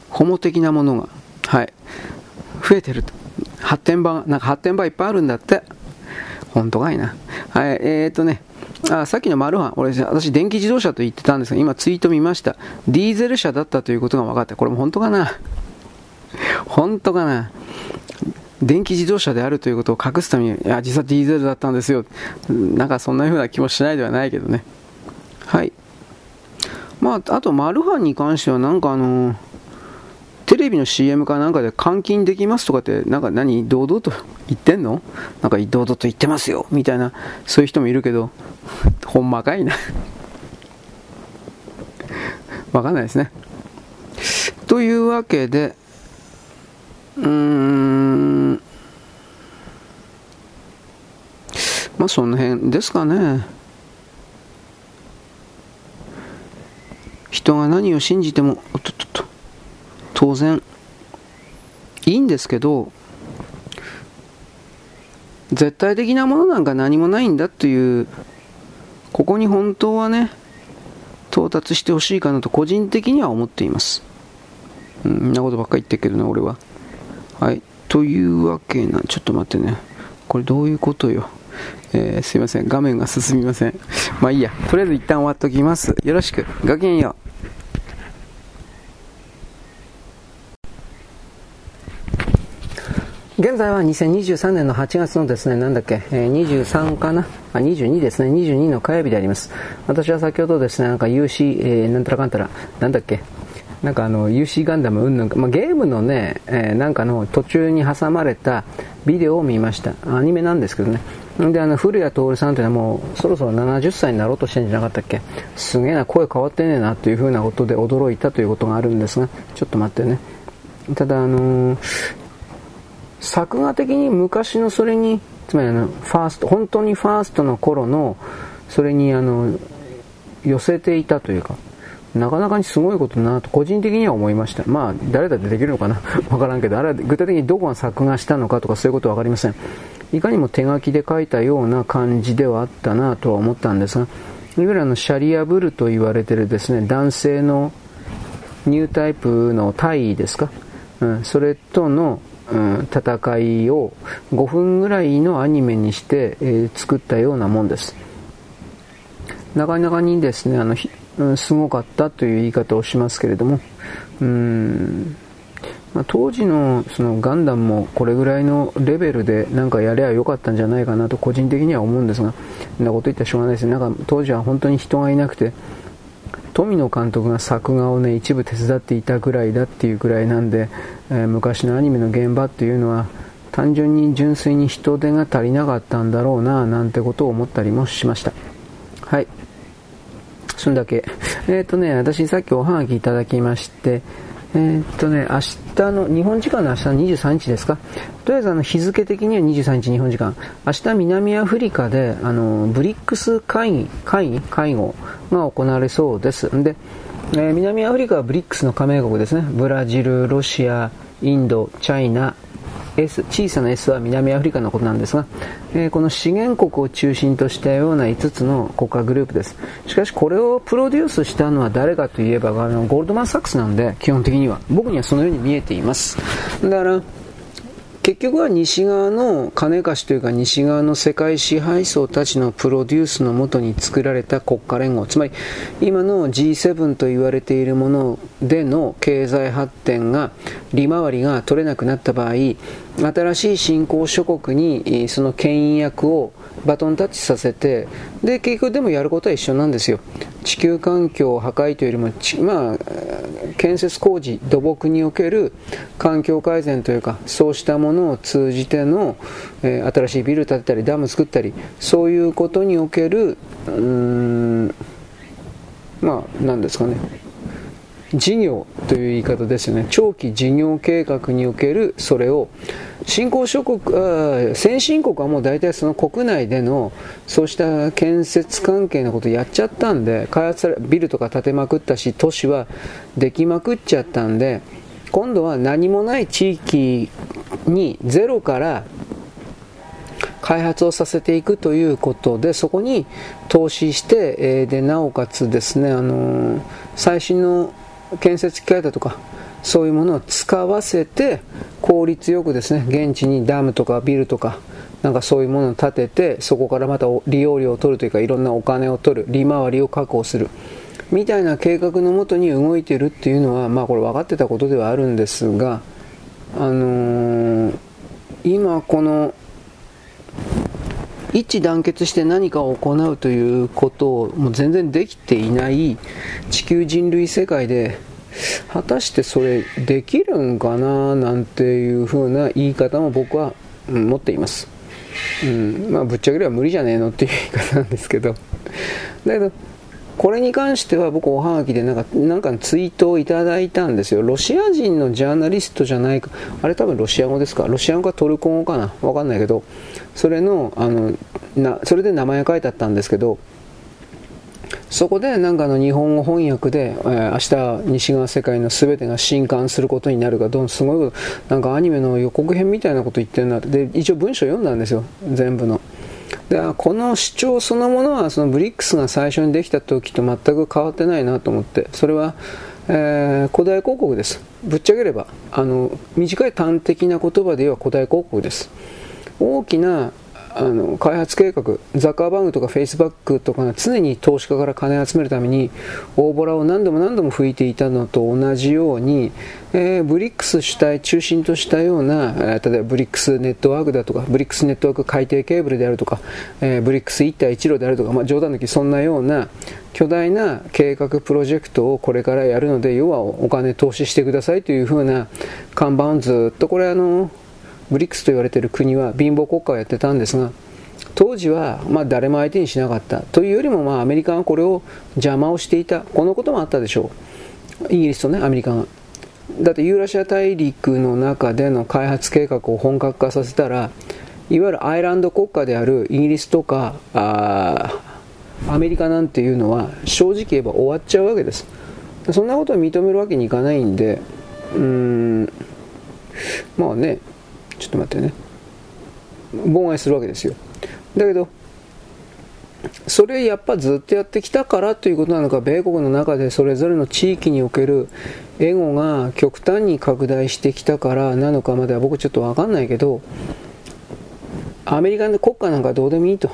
ホモ的なものが、はい、増えてると。発展場、なんか発展場いっぱいあるんだって。本当かいな。はい、えー、っとね、あさっきのマルハン、俺、私、電気自動車と言ってたんですが、今ツイート見ました。ディーゼル車だったということが分かった。これも本当かな？本当かな？電気自動車であるということを隠すために、いや、実はディーゼルだったんですよ。なんかそんな風な気もしないではないけどね。はい。まあ、あと、マルハンに関しては、なんかあのーテレビの CM かなんかで監禁できますとかって、なんか何堂々と言ってんの？なんか堂々と言ってますよみたいな、そういう人もいるけど、ほんまかいな わかんないですね。というわけで、うーん、まあその辺ですかね。人が何を信じても、おっとっと。当然いいんですけど絶対的なものなんか何もないんだというここに本当はね到達してほしいかなと個人的には思っています。うん、なことばっかり言ってるけどね俺は。はい。というわけなちょっと待ってね。これどういうことよ。えー、すいません。画面が進みません。まあいいや。とりあえず一旦終わっときます。よろしく。ごきげんよう。現在は2023年の8月のですね、なんだっけ、えー、23かなあ、22ですね、22の火曜日であります。私は先ほどですね、なんか UC、えー、なんたらかんたら、なんだっけ、なんかあの UC ガンダムうんぬんか、まあ、ゲームのね、えー、なんかの途中に挟まれたビデオを見ました。アニメなんですけどね。で、あの、古谷徹さんというのはもうそろそろ70歳になろうとしてんじゃなかったっけすげえな、声変わってねえなというふうなことで驚いたということがあるんですが、ちょっと待ってね。ただ、あのー、作画的に昔のそれにつまりあのファースト本当にファーストの頃のそれにあの寄せていたというかなかなかにすごいことだなと個人的には思いました。まあ誰だってできるのかな？わからんけどあれは具体的にどこが作画したのかとかそういうことは分かりません。いかにも手書きで書いたような感じではあったなとは思ったんですが、いわゆるあのシャリアブルと言われてるですね、男性のニュータイプの体位ですか、うん、それとの、うん、戦いを5分ぐらいのアニメにして、え、作ったようなもんです。なかなかにですね、あの、すごかったという言い方をしますけれども、うん、ま、当時のそのガンダムもこれぐらいのレベルでなんかやればよかったんじゃないかなと個人的には思うんですが、そんなこと言ったらしょうがないですねなんか当時は本当に人がいなくて、富野監督が作画をね、一部手伝っていたぐらいだっていうぐらいなんで、えー、昔のアニメの現場っていうのは、単純に純粋に人手が足りなかったんだろうな、なんてことを思ったりもしました。はい。そんだけ。えっ、ー、とね、私さっきおはがきいただきまして、えー、っとね、明日の、日本時間の明日の23日ですか。とりあえずあの日付的には23日日本時間。明日南アフリカで、あの、ブリックス会議、会議？会合が行われそうです。で、えー、南アフリカはブリックスの加盟国ですね。ブラジル、ロシア、インド、チャイナ、S、小さな S は南アフリカのことなんですが、えー、この資源国を中心としたような5つの国家グループです。しかしこれをプロデュースしたのは誰かといえば、あのゴールドマン・サックスなんで、基本的には。僕にはそのように見えています。だから、結局は西側の金貸しというか西側の世界支配層たちのプロデュースのもとに作られた国家連合。つまり今の G7 と言われているものでの経済発展が利回りが取れなくなった場合新しい新興諸国にその牽引役をバトンタッチさせてで結局でもやることは一緒なんですよ。地球環境破壊というよりもまあ建設工事土木における環境改善というかそうしたものを通じての、えー、新しいビル建てたりダム作ったりそういうことにおけるうーんまあ何ですかね。事業という言い方ですよね。長期事業計画におけるそれを新興諸国先進国はもう大体その国内でのそうした建設関係のことやっちゃったんで開発されビルとか建てまくったし都市はできまくっちゃったんで今度は何もない地域にゼロから開発をさせていくということでそこに投資して、え、でなおかつですね、あの、最新の建設機械だとかそういうものを使わせて効率よくですね現地にダムとかビルとかなんかそういうものを建ててそこからまた利用料を取るというかいろんなお金を取る利回りを確保するみたいな計画のもとに動いてるっていうのはまあこれ分かってたことではあるんですがあのー、今この一致団結して何かを行うということをもう全然できていない地球人類世界で果たしてそれできるんかななんていう風な言い方も僕は、うん、持っています、うん。まあ、ぶっちゃければ無理じゃねえのっていう言い方なんですけどだけどこれに関しては僕おはがきでなんかなんかツイートをいただいたんですよ。ロシア人のジャーナリストじゃないか。あれ多分ロシア語ですか？ロシア語かトルコ語かな？わかんないけどそれのあのなそれで名前が書いてあったんですけどそこでなんかの日本語翻訳で、えー、明日西側世界の全てが震撼することになるかどんすごいことなんかアニメの予告編みたいなこと言ってるなで一応文章読んだんですよ全部の。でこの主張そのものはそのブリックスが最初にできた時と全く変わってないなと思ってそれは、えー、古代広告です。ぶっちゃければあの短い端的な言葉で言えば古代広告です。大きなあの開発計画、ザッカーバーグとかフェイスブックとかが常に投資家から金を集めるために大ボラを何度も何度も吹いていたのと同じように、えー、ブリックス主体中心としたような、えー、例えばブリックスネットワークだとか、ブリックスネットワーク海底ケーブルであるとか、えー、ブリックス一帯一路であるとか、まあ、冗談抜きそんなような巨大な計画プロジェクトをこれからやるので、要はお金投資してくださいというふうな看板をずっとこれあの、ブリックスと言われている国は貧乏国家をやってたんですが、当時はま誰も相手にしなかった。というよりもまあアメリカがこれを邪魔をしていた。このこともあったでしょう。イギリスとねアメリカが。だってユーラシア大陸の中での開発計画を本格化させたらいわゆるアイランド国家であるイギリスとかアメリカなんていうのは正直言えば終わっちゃうわけです。そんなことを認めるわけにいかないんでうーんまあねちょっと待ってね。妨害するわけですよ。だけどそれやっぱずっとやってきたからということなのか米国の中でそれぞれの地域におけるエゴが極端に拡大してきたからなのかまでは僕ちょっと分かんないけどアメリカの国家なんかどうでもいいと。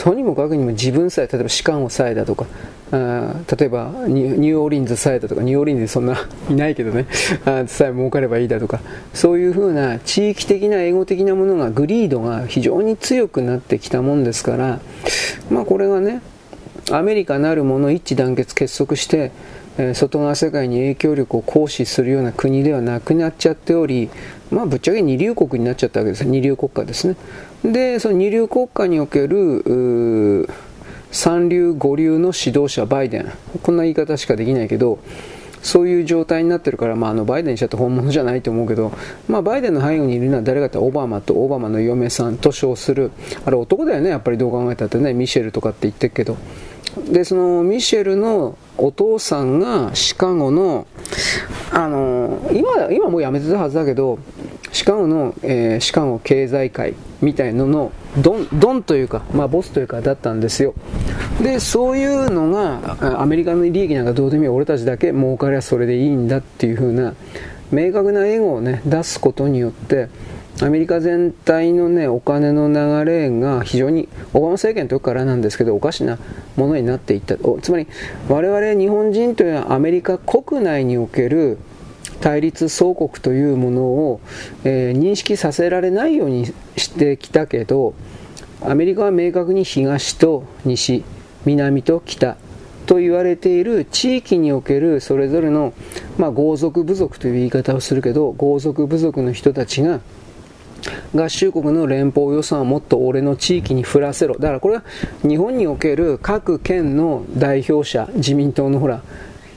とにもかくにも自分さえ例えばシカゴさえだとかあ例えばニューオーリンズさえだとかニューオーリンズそんないないけどね。あさえ儲かればいいだとか。そういうふうな地域的な英語的なものがグリードが非常に強くなってきたもんですからまあこれがねアメリカなるもの一致団結結束して外側世界に影響力を行使するような国ではなくなっちゃっており、まあ、ぶっちゃけ二流国になっちゃったわけです二流国家ですね。でその二流国家における三流五流の指導者バイデン。こんな言い方しかできないけどそういう状態になってるから、まあ、あのバイデンにしちゃって本物じゃないと思うけど、まあ、バイデンの背後にいるのは誰かとオバマとオバマの嫁さんと称するあれ男だよねやっぱりどう考えたってねミシェルとかって言ってるけど。でそのミシェルのお父さんがシカゴのあの今今もう辞めてたはずだけどシカゴの、えー、シカゴ経済界みたいののドンドンというか、まあ、ボスというかだったんですよ。でそういうのがアメリカの利益なんかどうでもいい。俺たちだけ儲かりゃそれでいいんだっていう風な明確なエゴをね出すことによってアメリカ全体のねお金の流れが非常にオバマ政権の時からなんですけどおかしなものになっていったつまり我々日本人というのはアメリカ国内における対立総国というものを、えー、認識させられないようにしてきたけどアメリカは明確に東と西南と北と言われている地域におけるそれぞれの、まあ、豪族部族という言い方をするけど豪族部族の人たちが合衆国の連邦予算をもっと俺の地域に振らせろ。だからこれは日本における各県の代表者自民党のほら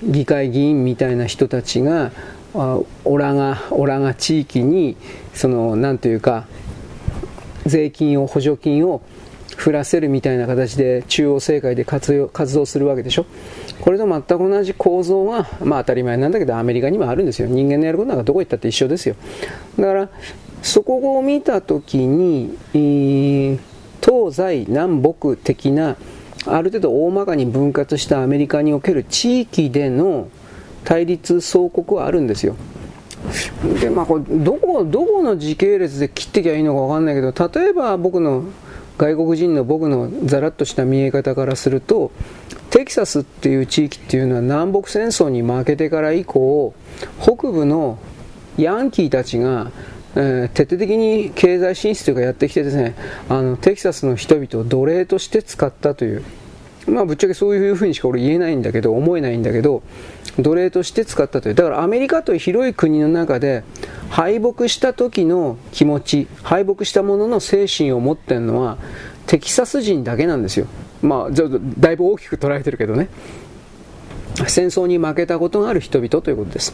議会議員みたいな人たちがオラがオラが地域にその何というか税金を補助金を振らせるみたいな形で中央政界で活用活動するわけでしょ。これと全く同じ構造が、まあ、当たり前なんだけどアメリカにもあるんですよ。人間のやることなんかどこ行ったって一緒ですよ。だからそこを見た時に、東西南北的なある程度大まかに分割したアメリカにおける地域での対立総国はあるんですよ。でまあこれどこどこの時系列で切ってきゃいいのか分かんないけど例えば僕の外国人の僕のざらっとした見え方からするとテキサスっていう地域っていうのは南北戦争に負けてから以降北部のヤンキーたちがえー、徹底的に経済進出というかやってきてですねあのテキサスの人々を奴隷として使ったというまあぶっちゃけそういうふうにしか俺言えないんだけど思えないんだけど奴隷として使ったという。だからアメリカという広い国の中で敗北した時の気持ち敗北したものの精神を持ってるのはテキサス人だけなんですよ。まあだいぶ大きく捉えてるけどね。戦争に負けたことがある人々ということです。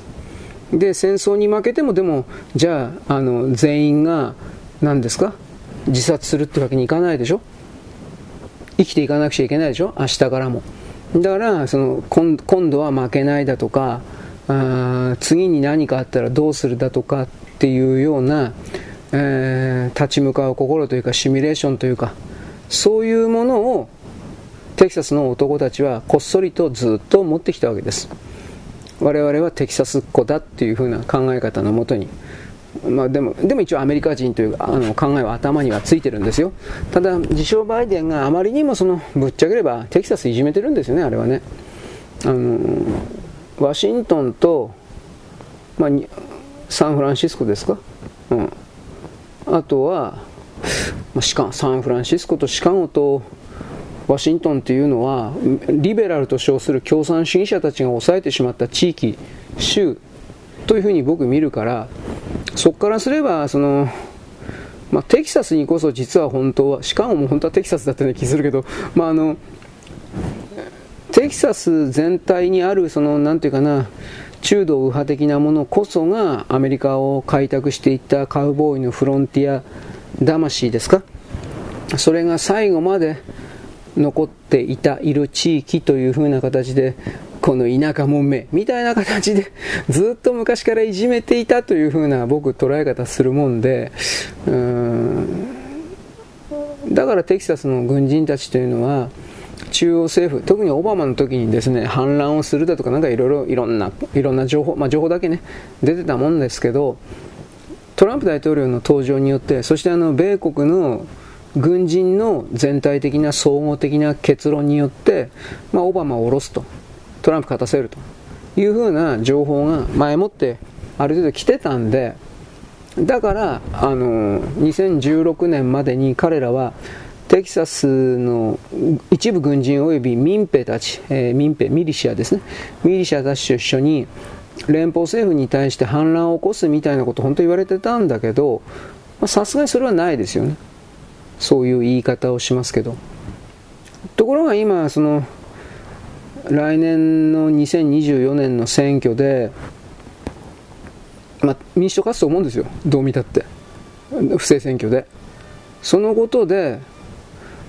で戦争に負けてもでもじゃああの全員が何ですか？自殺するってわけにいかないでしょ？生きていかなくちゃいけないでしょ？明日からも。だからその今度は負けないだとかあ次に何かあったらどうするだとかっていうような、えー、立ち向かう心というかシミュレーションというかそういうものをテキサスの男たちはこっそりとずっと持ってきたわけです。我々はテキサスっ子だっていう風な考え方のもとに、まあ、でもでも一応アメリカ人というあの考えは頭にはついてるんですよ。ただ自称バイデンがあまりにもそのぶっちゃければテキサスいじめてるんですよねあれはね。あのワシントンと、まあ、サンフランシスコですか、うん、あとは、まあ、シカンサンフランシスコとシカゴとワシントンというのはリベラルと称する共産主義者たちが抑えてしまった地域州というふうに僕見るからそこからすればその、まあ、テキサスにこそ実は本当はしかも本当はテキサスだったような気するけど、まあ、あのテキサス全体にあるそのなんていうかな中道右派的なものこそがアメリカを開拓していったカウボーイのフロンティア魂ですか。それが最後まで残っていた、いる地域という風な形で、この田舎もんめみたいな形で ずっと昔からいじめていたという風な僕捉え方するもんで、うーんだからテキサスの軍人たちというのは、中央政府、特にオバマの時にですね、反乱をするだとか、なんかいろいろいろんな、いろんな情報、まあ情報だけね、出てたもんですけど、トランプ大統領の登場によって、そしてあの、米国の軍人の全体的な総合的な結論によって、まあ、オバマを下ろすと、トランプ勝たせると。いうふうな情報が前もってある程度来てたんで、だから、あの、2016年までに彼らは、テキサスの一部軍人及び民兵たち、えー、民兵、ミリシアですね、ミリシアたちと一緒に連邦政府に対して反乱を起こすみたいなこと本当に言われてたんだけど、さすがにそれはないですよね。そういう言い方をしますけど。ところが今、その、来年の2024年の選挙で、まあ、民主党勝つと思うんですよ。どう見たって。不正選挙で。そのことで、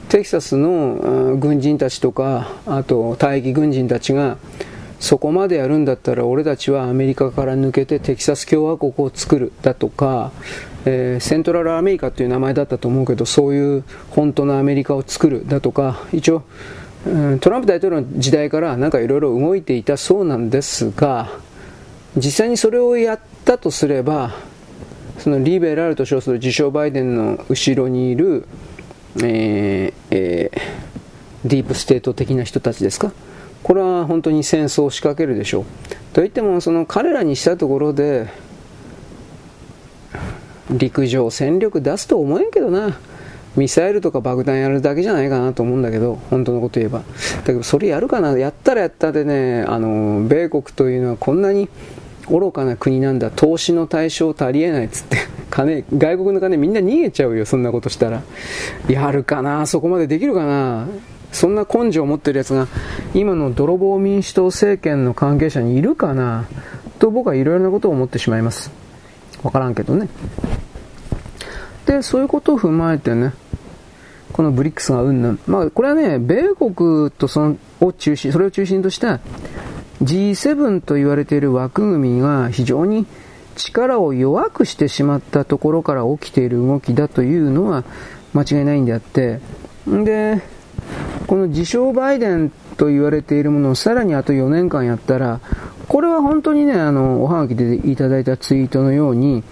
テキサスの軍人たちとか、あと退役軍人たちが、そこまでやるんだったら俺たちはアメリカから抜けてテキサス共和国を作るだとか、えー、セントラルアメリカという名前だったと思うけどそういう本当のアメリカを作るだとか一応、トランプ大統領の時代からなんかいろいろ動いていたそうなんですが実際にそれをやったとすればそのリベラルと称する自称バイデンの後ろにいるえーえー、ディープステート的な人たちですか？これは本当に戦争を仕掛けるでしょう。といってもその彼らにしたところで陸上戦力出すと思えんけどな。ミサイルとか爆弾やるだけじゃないかなと思うんだけど、本当のこと言えば。だけど、それやるかなやったらやったでね、あの、米国というのはこんなに愚かな国なんだ、投資の対象足りえないっつって、金、外国の金みんな逃げちゃうよ、そんなことしたら。やるかな、そこまでできるかな。そんな根性を持ってるやつが、今の泥棒民主党政権の関係者にいるかな、と僕はいろいろなことを思ってしまいます。わからんけどね。で、そういうことを踏まえてね、このブリックスがうんぬん。まあ、これはね、米国とその、を中心、それを中心とした G7 と言われている枠組みが非常に力を弱くしてしまったところから起きている動きだというのは間違いないんであって、で、この自称バイデンと言われているものをさらにあと4年間やったら、これは本当にね、あの、おはがきでいただいたツイートのように、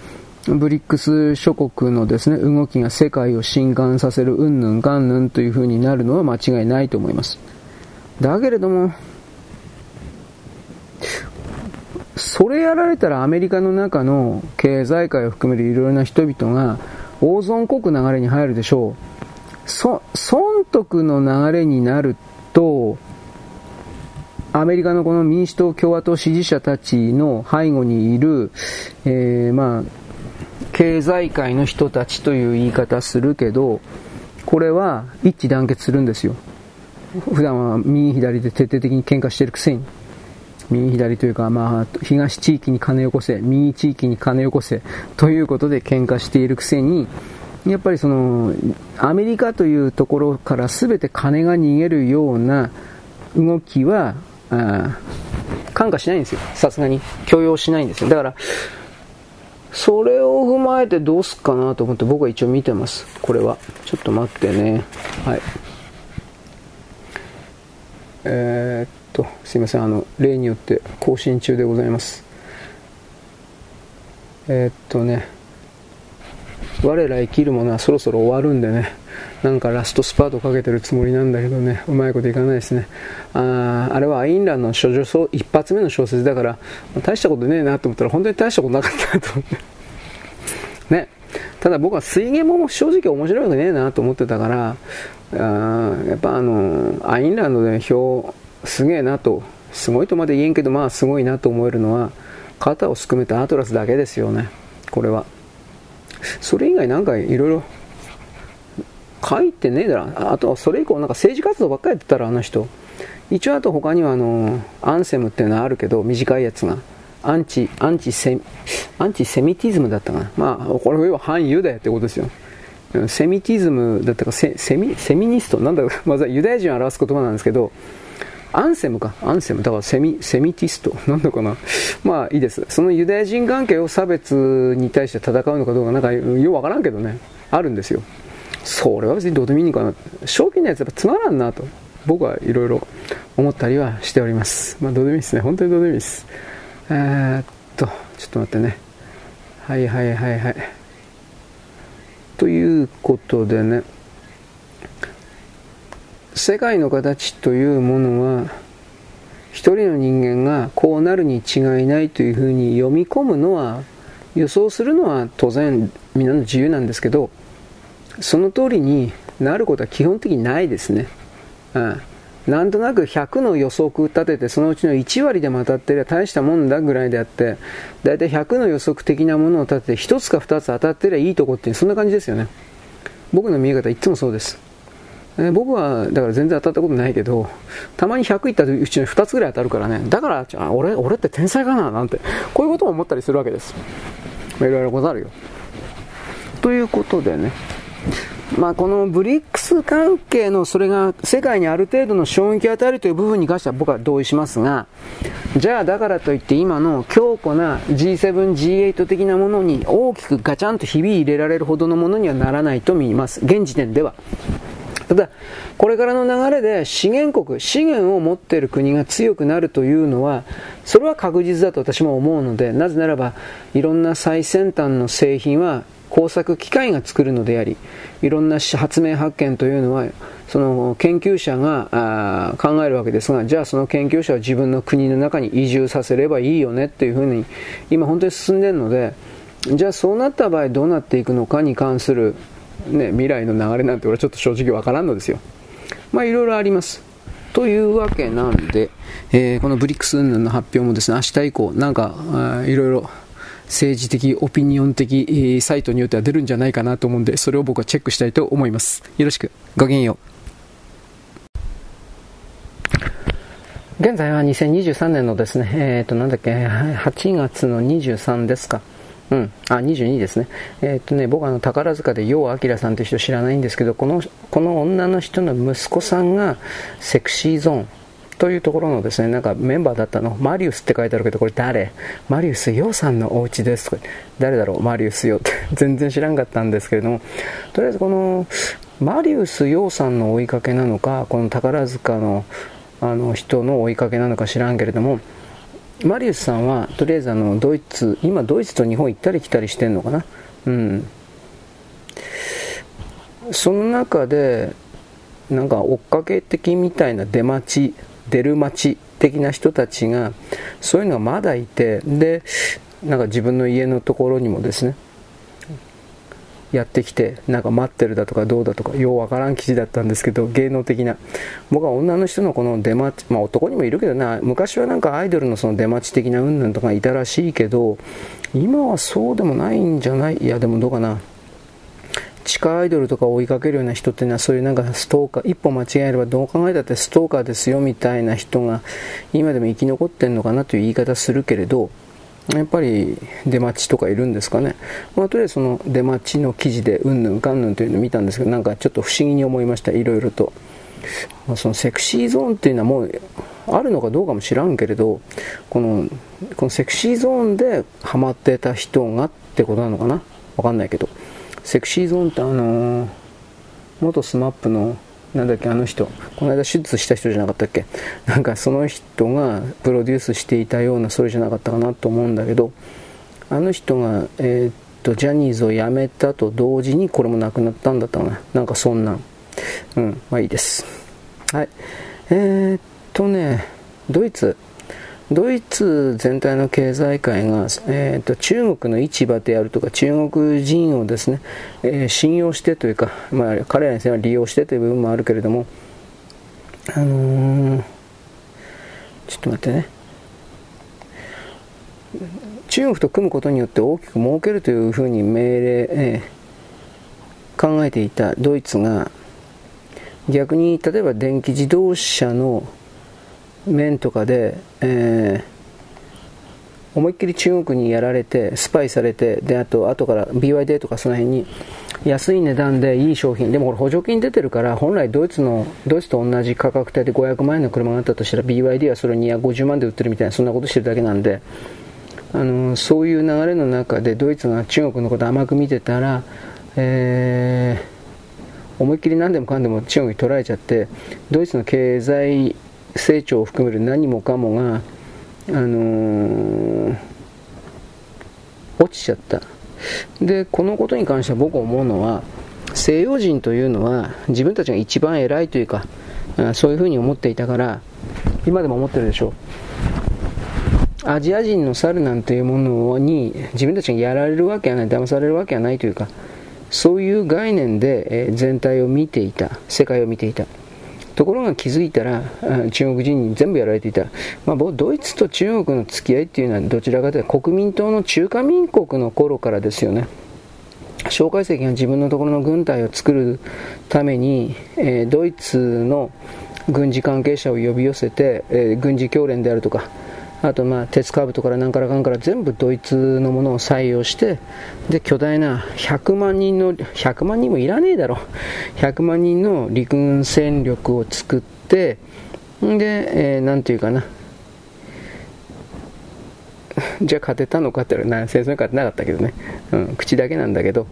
ブリックス諸国のですね、動きが世界を震撼させるうんぬんかんぬんという風になるのは間違いないと思います。だけれども、それやられたらアメリカの中の経済界を含めるいろいろな人々が大損国流れに入るでしょう。そ、損得の流れになると、アメリカのこの民主党、共和党支持者たちの背後にいる、えー、まあ、経済界の人たちという言い方するけど、これは一致団結するんですよ。普段は右左で徹底的に喧嘩してるくせに。右左というか、まあ、東地域に金よこせ、右地域に金よこせ、ということで喧嘩しているくせに、やっぱりその、アメリカというところから全て金が逃げるような動きは、感化しないんですよ。さすがに。許容しないんですよ。だから、それを踏まえてどうすっかなと思って僕は一応見てます。これは。ちょっと待ってね。はい。えー、と、すいません、あの、例によって更新中でございます。えー、っとね、我ら生きるものはそろそろ終わるんでね、なんかラストスパートかけてるつもりなんだけどね、うまいこといかないですね。ああれはアインランドの処女一発目の小説だから、大したことねえなと思ったら本当に大したことなかったなと思って。ね。ただ僕は水源も正直面白くねえなと思ってたから、あやっぱあの、アインランドで表、すげえなと、すごいとまで言えんけど、まあすごいなと思えるのは、肩をすくめたアトラスだけですよね、これは。それ以外なんかいろいろ書いてねえだろ。あと、それ以降なんか政治活動ばっかりやってたら、あの人。一応あと他にはあの、アンセムっていうのはあるけど、短いやつが。アンチ、アンチセ、アンチセミティズムだったかな。まあ、これは反ユダヤってことですよ。セミティズムだったか、セミ、セミニストなんだろう、まずはユダヤ人を表す言葉なんですけど、アンセムか。アンセム。だからセミ、セミティスト。なんだかな。まあいいです。そのユダヤ人関係を差別に対して戦うのかどうか、なんかようわからんけどね。あるんですよ。それは別にどうでもいいのかな。賞金のやつやっぱつまらんなと、僕はいろいろ思ったりはしております。まあどうでもいいですね。本当にどうでもいいです。えー、っと、ちょっと待ってね。はいはいはいはい。ということでね、世界の形というものは、一人の人間がこうなるに違いないというふうに読み込むのは予想するのは当然皆の自由なんですけどその通りになることは基本的にないですね、うん、なんとなく100の予測立ててそのうちの1割でも当たってりゃ大したもんだぐらいであってだいたい100の予測的なものを立てて1つか2つ当たってりゃいいとこっていうそんな感じですよね。僕の見え方いつもそうです。え僕はだから全然当たったことないけどたまに100いったうちに2つぐらい当たるからねだから俺俺って天才かななんてこういうことを思ったりするわけですいろいろござるよということでねまあ、このブリックス関係のそれが世界にある程度の衝撃を与えるという部分に関しては僕は同意しますが、じゃあだからといって今の強固な G7、G8 的なものに大きくガチャンとひび入れられるほどのものにはならないと見ます。現時点では。ただ、これからの流れで資源国、資源を持っている国が強くなるというのは、それは確実だと私も思うので、なぜならば、いろんな最先端の製品は工作機械が作るのであり、いろんな発明発見というのは、その研究者が考えるわけですが、じゃあその研究者は自分の国の中に移住させればいいよねっていうふうに、今本当に進んでいるので、じゃあそうなった場合どうなっていくのかに関するね、未来の流れなんて俺はちょっと正直わからんのですよ。まあいろいろあります。というわけなんで、えー、このブリックスの発表もですね、明日以降、なんか、いろいろ政治的、オピニオン的、サイトによっては出るんじゃないかなと思うんで、それを僕はチェックしたいと思います。よろしく。ごきげんよう。現在は2023年のですね、えっ、ー、と、なんだっけ、8月の23ですか。うん。あ、22ですね。えー、っとね、僕はあの、宝塚で楊明さんという人知らないんですけど、この、この女の人の息子さんが、セクシーゾーン。というところのですね、なんかメンバーだったの、マリウスって書いてあるけど、これ誰？マリウスヨウさんのお家ですとか、誰だろう？マリウスヨウって 全然知らんかったんですけれども、とりあえずこの、マリウスヨウさんの追いかけなのか、この宝塚のあの人の追いかけなのか知らんけれども、マリウスさんはとりあえずあのドイツ今ドイツと日本行ったり来たりしてんのかな？うん。その中でなんか追っかけ的みたいな出待ち出る待ち的な人たちがそういうのがまだいてでなんか自分の家のところにもですねやってきて、なんか待ってるだとかどうだとか、ようわからん記事だったんですけど、芸能的な。僕は女の人のこの出待ち、まあ男にもいるけどな、昔はなんかアイドルのその出待ち的な云々とかいたらしいけど、今はそうでもないんじゃない？いや、でもどうかな。地下アイドルとか追いかけるような人っていうのはそういうなんかストーカー、一歩間違えればどう考えたってストーカーですよみたいな人が今でも生き残ってんのかなという言い方するけれど、やっぱり出待ちとかいるんですかね。まあ、とりあえずその出待ちの記事でうんぬんかんぬんというのを見たんですけど、なんかちょっと不思議に思いました、いろいろと。まあ、そのセクシーゾーンっていうのはもうあるのかどうかも知らんけれど、この、このセクシーゾーンでハマってた人がってことなのかなわかんないけど。セクシーゾーンってあのー、元スマップのなんだっけ、あの人、この間手術した人じゃなかったっけ、なんかその人がプロデュースしていたような、それじゃなかったかなと思うんだけど、あの人が、えー、っと、ジャニーズを辞めたと同時に、これもなくなったんだったかな、なんかそんなん、うん、まあいいです。はい。えー、っとね、ドイツ、ドイツ全体の経済界が、えーと、中国の市場であるとか中国人をですね、えー、信用してというか、まあ、彼らに利用してという部分もあるけれども、あのー、ちょっと待ってね。中国と組むことによって大きく儲けるというふうに命令、えー、考えていたドイツが逆に例えば電気自動車の面とかで、えー、思いっきり中国にやられて、スパイされて、で、あと、後から BYD とかその辺に安い値段でいい商品、でもこれ補助金出てるから、本来ドイツの、ドイツと同じ価格帯で500万円の車があったとしたら BYD はそれを250万で売ってるみたいな、そんなことしてるだけなんで、あのそういう流れの中でドイツが中国のこと甘く見てたら、え思いっきり何でもかんでも中国に取られちゃってドイツの経済成長を含める何もかもが、あのー、落ちちゃった。でこのことに関しては僕思うのは西洋人というのは自分たちが一番偉いというかそういうふうに思っていたから今でも思ってるでしょう。アジア人の猿なんていうものに自分たちがやられるわけはない騙されるわけはないというかそういう概念で全体を見ていた世界を見ていた。ところが気づいたら中国人に全部やられていた、まあ、ドイツと中国の付き合いっていうのはどちらかというと国民党の中華民国の頃からですよね。蒋介石が自分のところの軍隊を作るために、えー、ドイツの軍事関係者を呼び寄せて、えー、軍事教練であるとかあとまあ鉄カーブトから何からかんから全部ドイツのものを採用してで巨大な100万人の100万人もいらねえだろ。100万人の陸軍戦力を作ってで、えー、なんていうかな。じゃあ勝てたのかって言ったら戦争に勝てなかったけどね、うん、口だけなんだけど。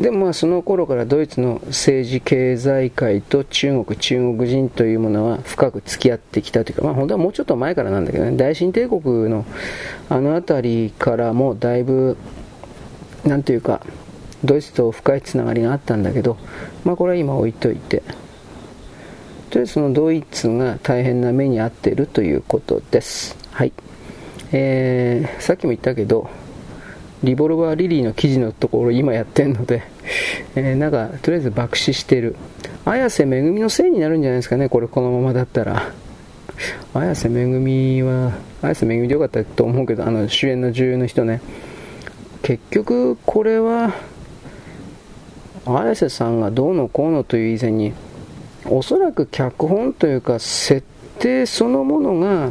でまあその頃からドイツの政治経済界と中国、中国人というものは深く付き合ってきたというか、まあ本当はもうちょっと前からなんだけどね、大清帝国のあの辺りからもだいぶ、なんというか、ドイツと深いつながりがあったんだけど、まあこれは今置いといて、とりあえずそのドイツが大変な目に遭っているということです。はい。えー、さっきも言ったけど、リボルバーリリーの記事のところ今やってるので、えー、なんかとりあえず爆死してる。綾瀬めぐみのせいになるんじゃないですかねこれこのままだったら。綾瀬めぐみは綾瀬めぐみでよかったと思うけどあの主演の女優の人ね。結局これは綾瀬さんがどうのこうのという以前におそらく脚本というか設定そのものが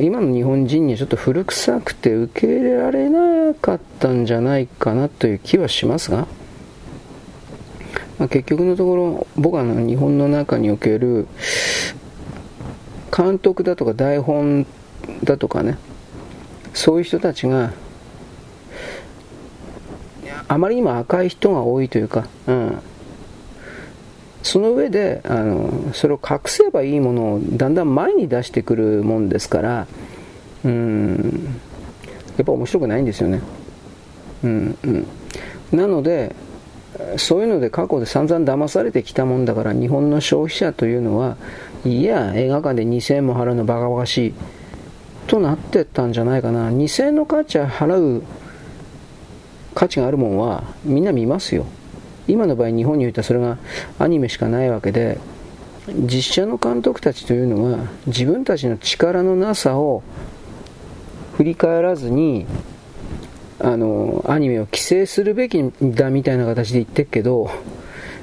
今の日本人にはちょっと古臭くて受け入れられなかったんじゃないかなという気はしますが、まあ、結局のところ僕は日本の中における監督だとか台本だとかねそういう人たちがあまりにも赤い人が多いというか、うん、その上であのそれを隠せばいいものをだんだん前に出してくるもんですからうんやっぱ面白くないんですよね。うんうん。なのでそういうので過去で散々騙されてきたもんだから日本の消費者というのはいや映画館で2000円も払うのバカバカしいとなってったんじゃないかな。2000円の価値は払う価値があるもんはみんな見ますよ。今の場合日本においてはそれがアニメしかないわけで実写の監督たちというのは自分たちの力のなさを振り返らずにあのアニメを規制するべきだみたいな形で言ってるけど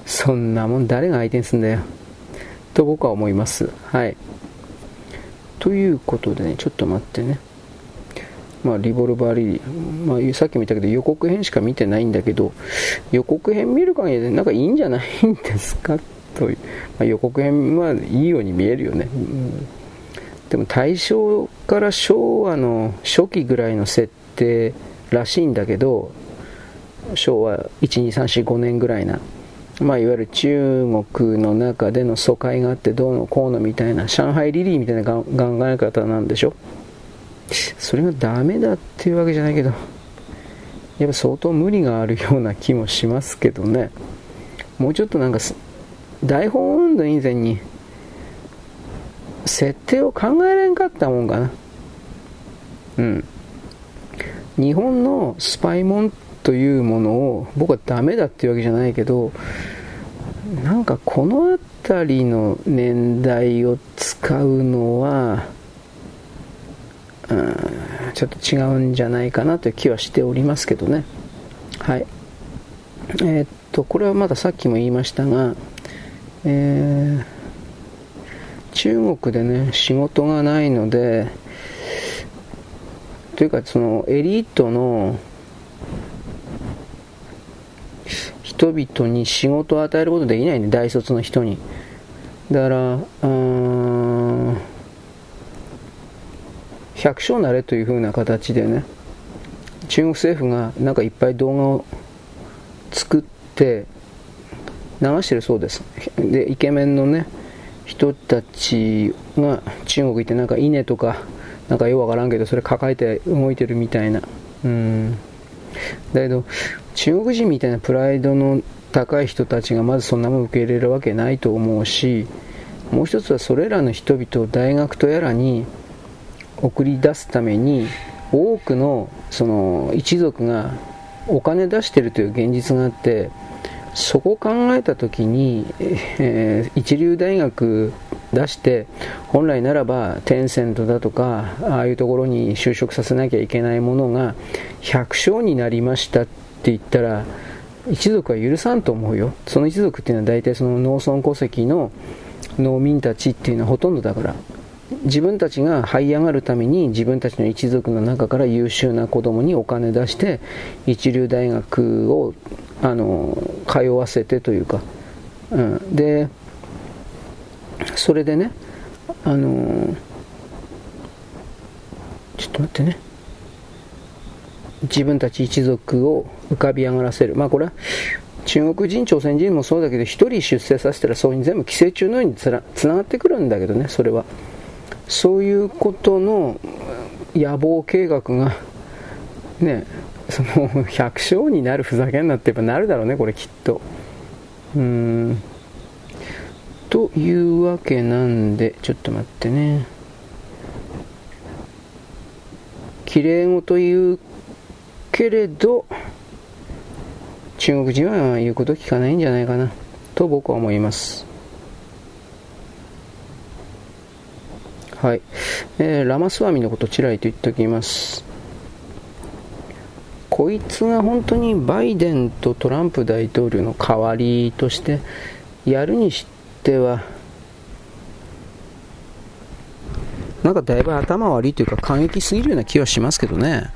そんなもん誰が相手にすんだよ。と僕は思います。はい。ということでねちょっと待ってね。まあ、リボルバーリリー、まあ、さっきも言ったけど予告編しか見てないんだけど予告編見る限りでなんかいいんじゃないんですか？という、まあ、予告編はいいように見えるよね、うん、でも大正から昭和の初期ぐらいの設定らしいんだけど昭和12345年ぐらいなまあ、いわゆる中国の中での疎開があってどうのこうのみたいな上海リリーみたいな考え方なんでしょ？それがダメだっていうわけじゃないけど、やっぱ相当無理があるような気もしますけどね。もうちょっとなんか、台本運動以前に、設定を考えられんかったもんかな。うん。日本のスパイモンというものを僕はダメだっていうわけじゃないけど、なんかこの辺りの年代を使うのは、ちょっと違うんじゃないかなという気はしておりますけどね。はい。えー、っと、これはまださっきも言いましたが、えー、中国でね、仕事がないので、というか、そのエリートの人々に仕事を与えることできないね、大卒の人に。だから、うん、百姓なれという風な形でね中国政府がなんかいっぱい動画を作って流してるそうです。で、イケメンのね、人たちが中国行ってなんか稲とか、なんかよくわからんけど、それ抱えて動いてるみたいな。うん。だけど、中国人みたいなプライドの高い人たちがまずそんなもん受け入れるわけないと思うし、もう一つはそれらの人々を大学とやらに送り出すために多くのその一族がお金出してるという現実があってそこを考えた時に、えー、一流大学出して本来ならばテンセントだとかああいうところに就職させなきゃいけないものが100勝になりましたって言ったら一族は許さんと思うよ。その一族っていうのは大体その農村戸籍の農民たちっていうのはほとんどだから。自分たちが這い上がるために自分たちの一族の中から優秀な子供にお金出して一流大学をあの通わせてというか、うん、でそれでねあのちょっと待ってね。自分たち一族を浮かび上がらせる。まあこれは中国人、朝鮮人もそうだけど、1人出世させたらそういうに全部寄生虫のようにつながってくるんだけどね、それは。そういうことの野望計画が、ね、その百姓になるふざけんなって言えばなるだろうね、これきっと。うん。というわけなんで、ちょっと待ってね。綺麗事言うけれど、中国人は言うこと聞かないんじゃないかなと僕は思いますはい、えー、ラマスワミのことちらりと言っておきます。こいつが本当にバイデンとトランプ大統領の代わりとしてやるにしてはなんかだいぶ頭悪いというか感激すぎるような気はしますけどね。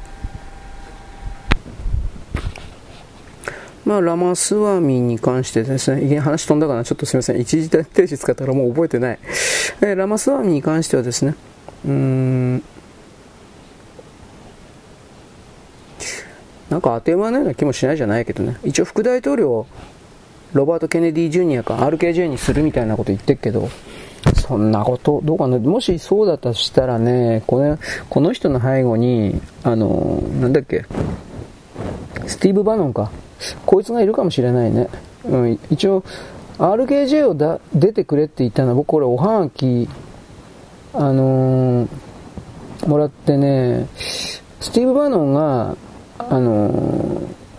まあ、ラマスワミに関してですね、話飛んだかな、ちょっとすみません、一時停止使ったらもう覚えてない。えー、ラマスワミに関してはですね、うーん、なんか当て馬のような気もしないじゃないけどね、一応副大統領をロバート・ケネディ・ジュニアか RKJ にするみたいなこと言ってるけど、そんなこと、どうかな、もしそうだとしたらね、これこの人の背後に、あの、なんだっけ、スティーブ・バノンか。こいつがいるかもしれないね。うん、一応、RKJ をだ出てくれって言ったのは、僕これおはがき、あのー、もらってね、スティーブ・バノンが、あの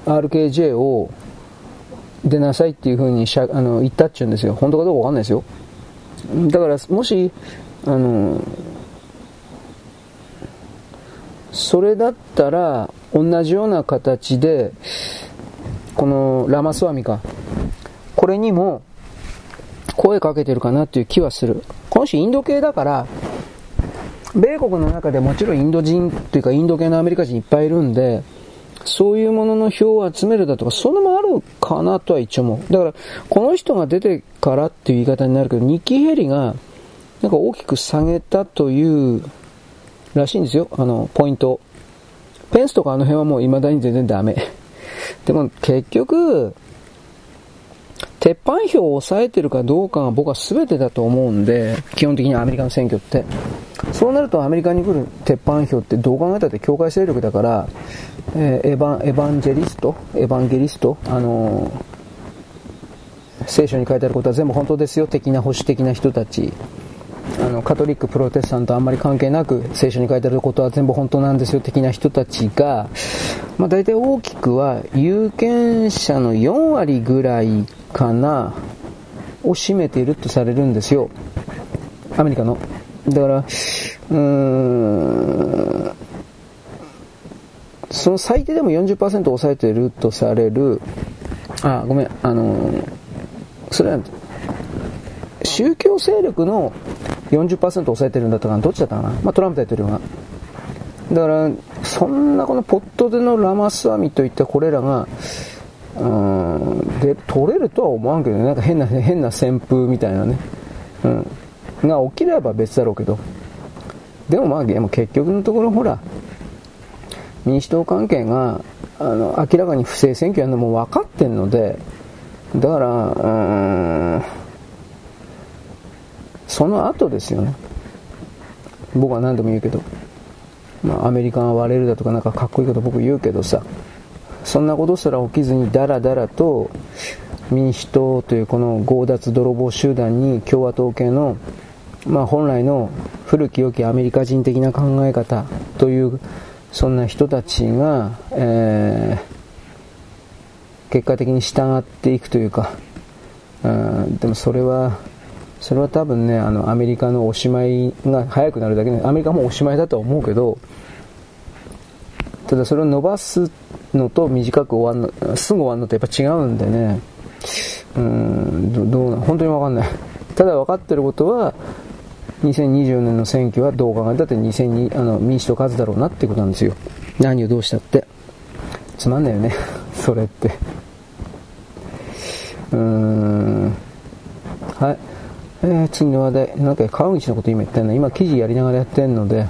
ー、RKJ を出なさいっていう風にしゃあの言ったっちゅうんですよ。本当かどうかわかんないですよ。だから、もし、あのー、それだったら、同じような形で、このラマスワミか、これにも声かけてるかなっていう気はする。この人インド系だから、米国の中でもちろんインド人というかインド系のアメリカ人いっぱいいるんで、そういうものの票を集めるだとか、それもあるかなとは一応思う。だから、この人が出てからっていう言い方になるけど、ニッキー・ヘリが、なんか大きく下げたというらしいんですよ、あの、ポイント。ペンスとかあの辺はもう未だに全然ダメ。でも結局、鉄板票を抑えてるかどうかが僕は全てだと思うんで、基本的にアメリカの選挙って。そうなるとアメリカに来る鉄板票ってどう考えたって境界勢力だから、えー、エヴァン、エヴァンジェリストエヴァンゲリストあのー、聖書に書いてあることは全部本当ですよ的な保守的な人たち。あのカトリック、プロテスタントあんまり関係なく聖書に書いてあることは全部本当なんですよ的な人たちが、まあ、大体大きくは有権者の4割ぐらいかなを占めているとされるんですよ。アメリカの。だからうーんその最低でも40%抑えているとされる。あごめんあのそれは宗教勢力の40%抑えてるんだったかな、どっちだったかな、まあ、トランプ大統領が。だから、そんなこのポットでのラマスワミといったこれらが、うん、で、取れるとは思わんけどね、なんか変な、変な旋風みたいなね、うん、が起きれば別だろうけど、でもまあ、でも結局のところほら、民主党関係が、あの、明らかに不正選挙やるのも分かってんので、だから、うん、その後ですよね。僕は何度も言うけど、まあ、アメリカが割れるだとかなんかかっこいいこと僕言うけどさ、そんなことすら起きずにダラダラと民主党というこの強奪泥棒集団に共和党系の、まあ、本来の古き良きアメリカ人的な考え方というそんな人たちが、えー、結果的に従っていくというか、うん、でもそれはそれは多分ねあのアメリカのおしまいが早くなるだけでアメリカもおしまいだとは思うけどただそれを伸ばすのと短く終わるのすぐ終わるのとやっぱ違うんでね。うんどうな本当に分かんない。ただ分かってることは2024年の選挙はどう考えたって2002あの民主党勝つだろうなってことなんですよ。何をどうしたって。つまんないよね。それって。うーん。はい。えー、次の話題なんか川口のこと今言ってんの？今記事やりながらやってんので。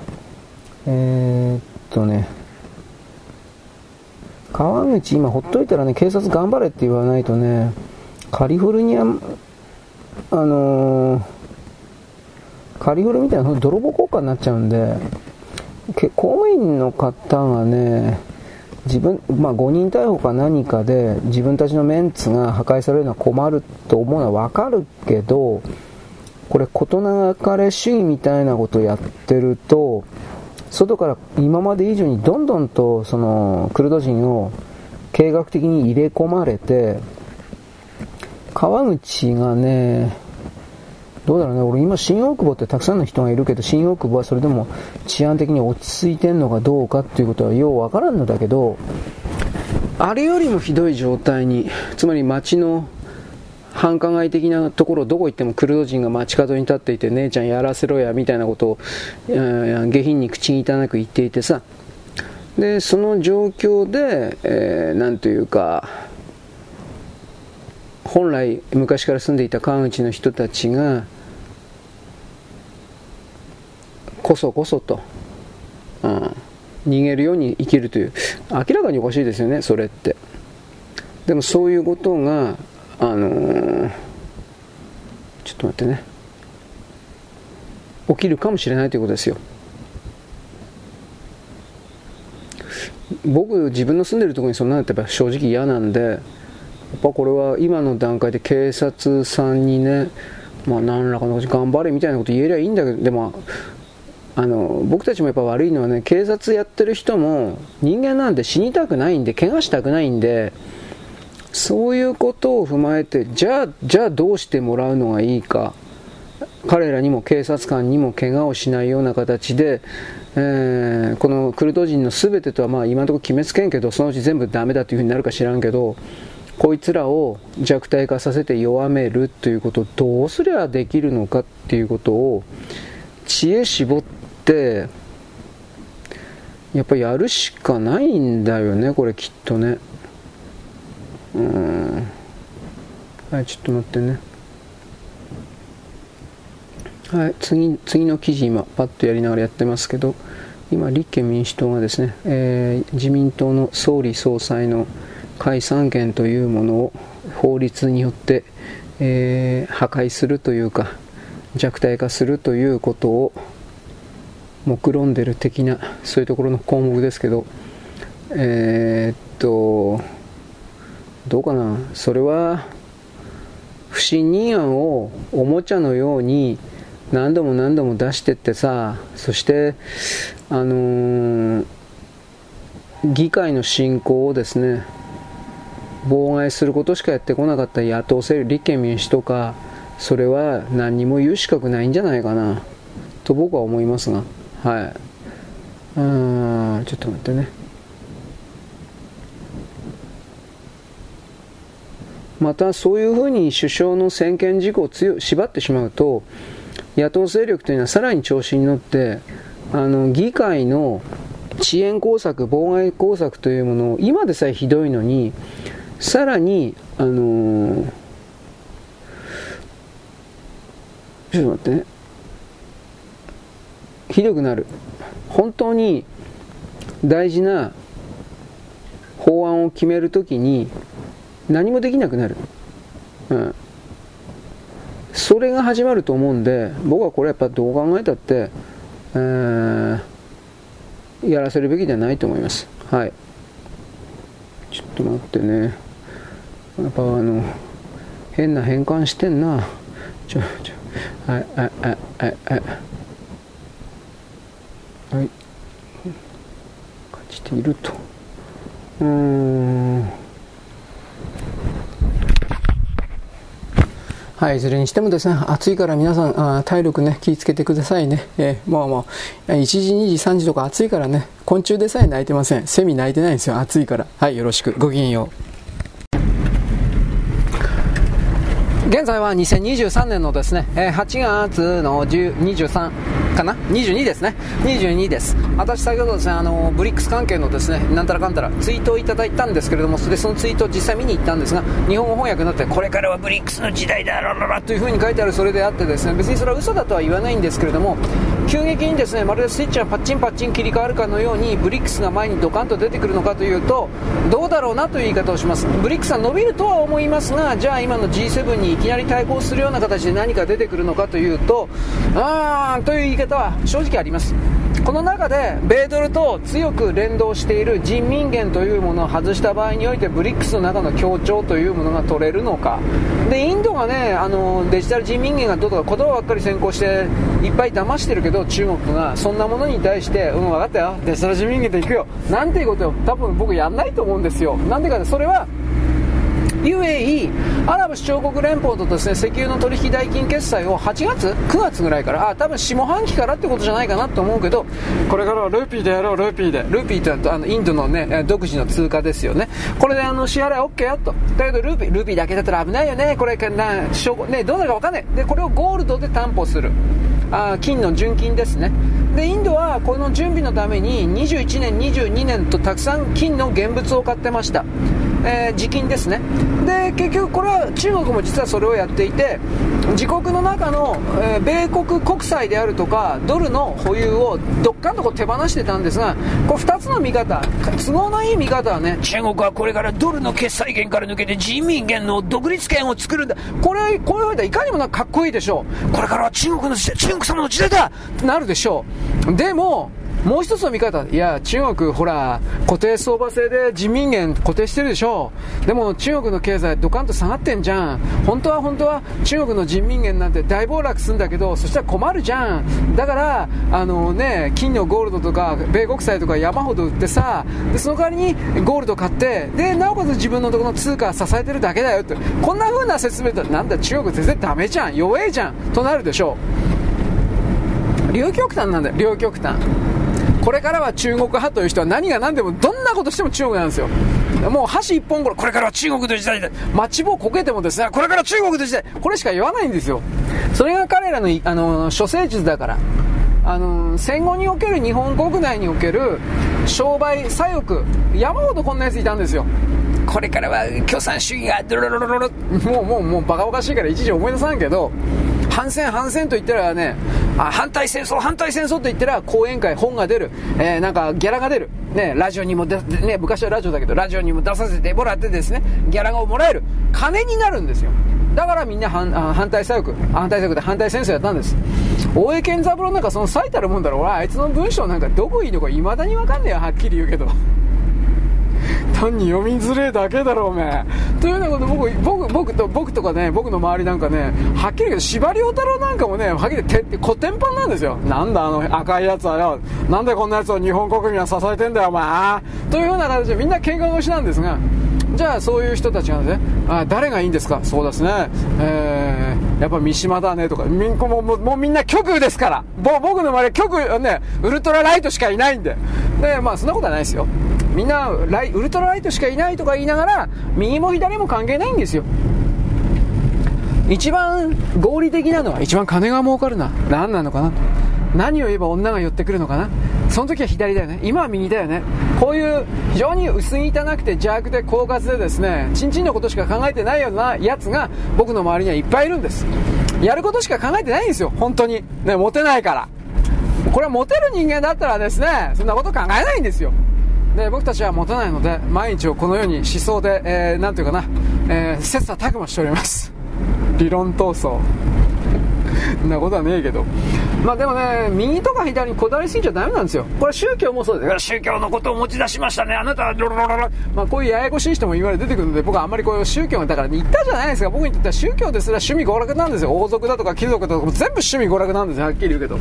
えー、っとね。川口今ほっといたらね警察頑張れって言わないとねカリフォルニアあのー、カリフォルみたいな泥棒効果になっちゃうんで公務員の方がね自分、まあ、誤認逮捕か何かで自分たちのメンツが破壊されるのは困ると思うのはわかるけどこれ事なかれ主義みたいなことをやってると外から今まで以上にどんどんとそのクルド人を計画的に入れ込まれて川口がねどうだろうね俺今新大久保ってたくさんの人がいるけど新大久保はそれでも治安的に落ち着いてんのかどうかっていうことはようわからんのだけどあれよりもひどい状態につまり街の繁華街的なところどこ行ってもクルド人が街角に立っていて姉ちゃんやらせろやみたいなことを、えー、下品に口汚く言っていてさ。でその状況で、えー、というか本来昔から住んでいた川口の人たちがこそこそと、うん、逃げるように生きるという明らかにおかしいですよねそれって。でもそういうことがあのー、ちょっと待ってね。起きるかもしれないということですよ。僕自分の住んでるところにそんなのってやっぱ正直嫌なんでやっぱこれは今の段階で警察さんにねまあ何らかの頑張れみたいなこと言えりゃいいんだけどでもあの僕たちもやっぱ悪いのはね警察やってる人も人間なんで死にたくないんで怪我したくないんでそういうことを踏まえてじゃあじゃあどうしてもらうのがいいか彼らにも警察官にも怪我をしないような形で、えー、このクルド人の全てとはまあ今のところ決めつけんけどそのうち全部ダメだというふうになるか知らんけどこいつらを弱体化させて弱めるということをどうすりゃできるのかっていうことを知恵絞ってやっぱやるしかないんだよねこれきっとね。はいちょっと待ってね。はい次次の記事今パッとやりながらやってますけど今立憲民主党がですね、えー、自民党の総理総裁の解散権というものを法律によって、えー、破壊するというか弱体化するということを目論んでる的なそういうところの項目ですけどえー、っとどうかな。それは不信任案をおもちゃのように何度も何度も出してってさそしてあのー、議会の進行をですね妨害することしかやってこなかった野党勢力立憲民主とかそれは何にも言う資格ないんじゃないかなと僕は思いますが。はい。うんちょっと待ってね。またそういうふうに首相の専権事項を縛ってしまうと野党勢力というのはさらに調子に乗ってあの議会の遅延工作、妨害工作というものを今でさえひどいのにさらに、あのー、ちょっと待って。ねひどくなる。本当に大事な法案を決めるときに何もできなくなるうん。それが始まると思うんで、僕はこれやっぱどう考えたって、えー、やらせるべきではないと思います。はい。ちょっと待ってね。やっぱあの、変な変換してんな。ちょ、ちょ、はい、はい、はい、はい、はい。はい。感じていると。うーん。はい、いずれにしてもですね、暑いから皆さん、あ体力ね、気をつけてくださいね。えー、もうもう、1時、2時、3時とか暑いからね、昆虫でさえ泣いてません。セミ泣いてないんですよ、暑いから。はい、よろしく。ごきげんよう。現在は2023年のですね、え8月の23かな ?22 ですね。22です。私先ほどですね、あの、ブリックス関係のですね、なんたらかんたらツイートをいただいたんですけれども、それそのツイートを実際見に行ったんですが、日本語翻訳になって、これからはブリックスの時代だ、らららというふうに書いてあるそれであってですね、別にそれは嘘だとは言わないんですけれども、急激にですね、まるでスイッチがパッチンパッチン切り替わるかのように、ブリックスが前にドカンと出てくるのかというと、どうだろうなという言い方をします。ブリックスは伸びるとは思いますが、じゃあ今の G7 にきなり対抗するような形で何か出てくるのかというと、あーという言い方は正直あります。この中で米ドルと強く連動している人民元というものを外した場合においてブリックスの中の協調というものが取れるのか。でインドがねあのデジタル人民元がどうとか言葉ばっかり先行していっぱい騙してるけど中国がそんなものに対してうん分かったよ。デジタル人民元で行くよ。なんていうことを多分僕やんないと思うんですよ。なんでかそれは UAE、アラブ首長国連邦とですね石油の取引代金決済を8月 ?9 月ぐらいから、あ、多分下半期からってことじゃないかなと思うけど、これからはルーピーでやろう、ルーピーで。ルーピーってあのインドのね、独自の通貨ですよね。これであの支払い OK やと。だけどルーピー、ルーピーだけだったら危ないよね。これかな、ね、どうなるかわかんない。で、これをゴールドで担保する。あ金の純金ですねでインドはこの準備のために21年22年とたくさん金の現物を買ってましたえー、ですね。で結局これは中国も実はそれをやっていて自国の中の、えー、米国国債であるとかドルの保有をどっかんとこ手放してたんですがこれ2つの見方都合のいい見方はね中国はこれからドルの決済権から抜けて人民元の独立権を作るんだ。これこういうわけでいかにもなかっこいいでしょう。これからは中国の時代中国様の時代だ。ってなるでしょう。でももう一つの見方、いや、中国、ほら、固定相場制で人民元固定してるでしょ。でも中国の経済ドカンと下がってんじゃん。本当は本当は中国の人民元なんて大暴落するんだけど、そしたら困るじゃん。だから、あのね、金のゴールドとか、米国債とか山ほど売ってさ、で、その代わりにゴールド買って、で、なおかつ自分のところの通貨支えてるだけだよって。こんな風な説明だなんだ中国全然ダメじゃん。弱えじゃん。となるでしょう。両極端なんだよ、両極端。これからは中国派という人は何が何でもどんなことしても中国なんですよ。もう箸一本これこれからは中国の時代で待ち棒こけてもですねこれから中国の時代これしか言わないんですよ。それが彼らのあの処世術だから。あの戦後における日本国内における商売左翼山ほどこんなやついたんですよ。これからは共産主義がドロロロロロもうもうもうバカバカしいから一時思い出さんけど反戦反戦と言ったらねあ反対戦争反対戦争と言ったら講演会本が出る、えー、なんかギャラが出る。ねラジオにもでね昔はラジオだけどラジオにも出させてもらってですねギャラがもらえる。金になるんですよ。だからみんな反反対左翼。反対左翼で反対戦争やったんです。大江健三郎なんかその最たるもんだろ俺あいつの文章なんかどこいいのかいまだに分かんねえよはっきり言うけど。単に読みづれえだけだろおめえ。というようなこと僕僕僕と僕とかね僕の周りなんかねはっきり言うけど司馬遼太郎なんかもねはっきり言ってコテンパンなんですよ。なんだあの赤いやつはよ。なんでこんなやつを日本国民は支えてんだよお前。というような形でみんな喧嘩腰なんですがじゃあそういう人たちがねあ誰がいいんですか？そうですね。えー、やっぱ三島だねとか。みんもももうみんな極右ですから。僕の周りは極ねウルトラライトしかいないんで。でまあそんなことはないですよ。みんなライウルトラライトしかいないとか言いながら右も左も関係ないんですよ。一番合理的なのは一番金が儲かるのは何なのかな。何を言えば女が寄ってくるのかな。その時は左だよね。今は右だよね。こういう非常に薄汚くて邪悪で狡猾でですねちんちんのことしか考えてないようなやつが僕の周りにはいっぱいいるんです。やることしか考えてないんですよ。本当に。ねモテないから。これはモテる人間だったらですねそんなこと考えないんですよ。で僕たちは持たないので毎日をこのように思想で、えー、ていうかな、えー、切磋琢磨しております理論闘争んなことはねえけど。まあでもね、右とか左にこだわりすぎちゃダメなんですよ。これ宗教もそうです。宗教のことを持ち出しましたね。あなたはロロロロまあこういうややこしい人も今まで出てくるので、僕はあんまりこういう宗教だから言ったじゃないですか。僕にとっては宗教ですら趣味娯楽なんですよ。王族だとか貴族だとかも全部趣味娯楽なんですよ。はっきり言うけど。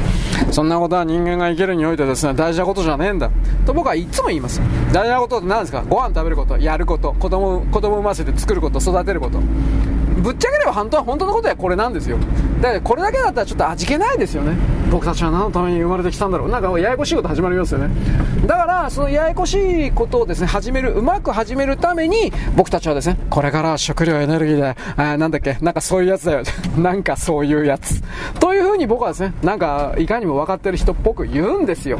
そんなことは人間が生きるにおいてですね、大事なことじゃねえんだ。と僕はいつも言います。大事なことって何ですか？ご飯食べること、やること、子供、子供産ませて作ること、育てること。ぶっちゃければ本当は本当のことはこれなんですよ。だからこれだけだったらちょっと味気ないですよね。僕たちは何のために生まれてきたんだろう。なんかややこしいこと始まりますよね。だからそのややこしいことをですね始めるうまく始めるために僕たちはですねこれから食料エネルギーであなんだっけなんかそういうやつだよ。なんかそういうやつ。というふうに僕はですねなんかいかにも分かってる人っぽく言うんですよ。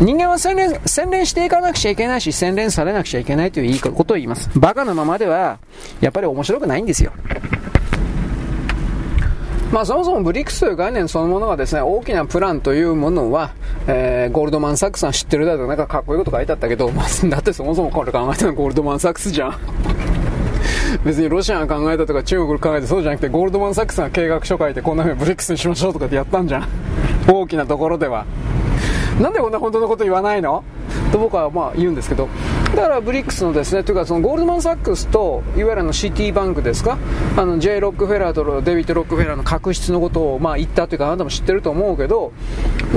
人間は洗練、洗練していかなくちゃいけないし、洗練されなくちゃいけないということを言います。バカなままでは、やっぱり面白くないんですよ。まあそもそもブリックスという概念そのものがですね、大きなプランというものは、えー、ゴールドマン・サックスさん知ってるだとかなんかかっこいいこと書いてあったけど、まあ、だってそもそもこれ考えたのゴールドマン・サックスじゃん。別にロシアが考えたとか中国が考えてそうじゃなくてゴールドマン・サックスが計画書書いてこんな風にブリックスにしましょうとかってやったんじゃん。大きなところでは。なんでこんな本当のこと言わないの？と僕はまあ言うんですけど、だからブリックスのですね、というかそのゴールドマン・サックスと、いわゆるのシティバンクですか、あの J. ロックフェラーとデビッド・ロックフェラーの確執のことをまあ言ったというか、あなたも知ってると思うけど、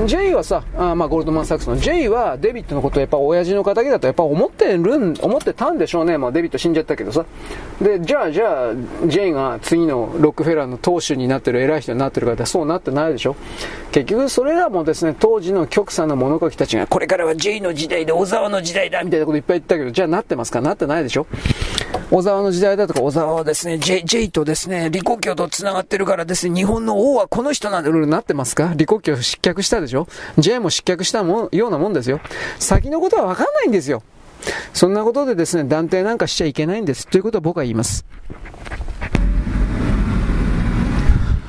J はさ、あまあゴールドマン・サックスの J はデビッドのことをやっぱ親父の仇だとやっぱ思ってるん、思ってたんでしょうね。まあデビッド死んじゃったけどさ。で、じゃあじゃあ、J が次のロックフェラーの党首になってる偉い人になってるかってそうなってないでしょ？結局それらもですね、当時の極左の物書きたちが、これからは J の時代で小沢の時代だみたいなこといっぱいったけど、じゃあなってますか？なってないでしょ？小沢の時代だとか、小沢はですね、J, J とですね、李克強と繋がってるからですね、日本の王はこの人なんでなってますか？李克強失脚したでしょ ?J も失脚したもようなもんですよ。先のことはわかんないんですよ。そんなことでですね、断定なんかしちゃいけないんです。ということを僕は言います。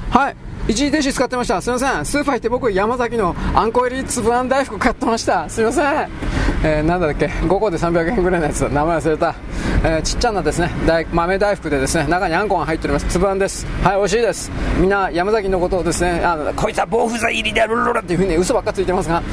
はい。一時停止使ってました。すいません。スーパー行って僕、山崎のあんこ入り粒あん大福買ってました。すいません。えー、なんだっけ、5個で300円ぐらいのやつ、名前忘れた。えー、ちっちゃなですね、大豆大福でですね、中にあんこが入っております。粒あんです。はい、美味しいです。みんな、山崎のことをですね、あの、こいつは防腐剤入りでルルルっていうふうに嘘ばっかついてますが、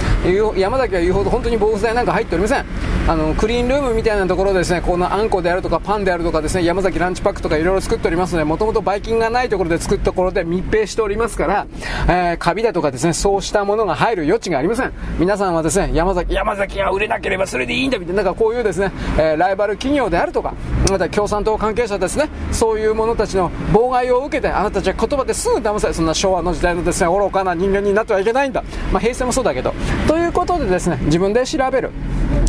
山崎は言うほど本当に防腐剤なんか入っておりません。あの、クリーンルームみたいなところですね、このあんこであるとかパンであるとかですね、山崎ランチパックとかいろいろ作っておりますので、もともとバイキンがないところで作ったところで密閉しておりますますから、えー、カビだとかですね、そうしたものが入る余地がありません。皆さんはですね、山崎、山崎が売れなければそれでいいんだみたいな、なんかこういうですね、えー、ライバル企業であるとか、また共産党関係者ですね、そういう者たちの妨害を受けて、あなたたちは言葉ですぐ騙され、そんな昭和の時代のですね、愚かな人間になってはいけないんだ。まあ、平成もそうだけど。ということでですね、自分で調べる。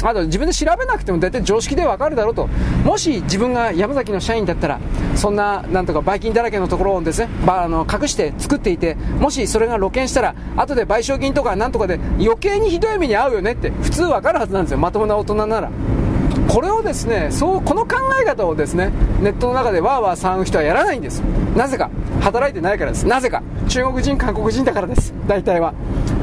あと自分で調べなくても大体常識でわかるだろうと。もし自分が山崎の社員だったら、そんな、なんとかバイキンだらけのところをですね、あの隠して作っていて、もしそれが露見したら、後で賠償金とかなんとかで余計にひどい目に遭うよねって普通わかるはずなんですよ。まともな大人なら。これをですねそうこの考え方をですねネットの中でわーわー騒ぐ人はやらないんです。なぜか。働いてないからです。なぜか。中国人韓国人だからです。大体は。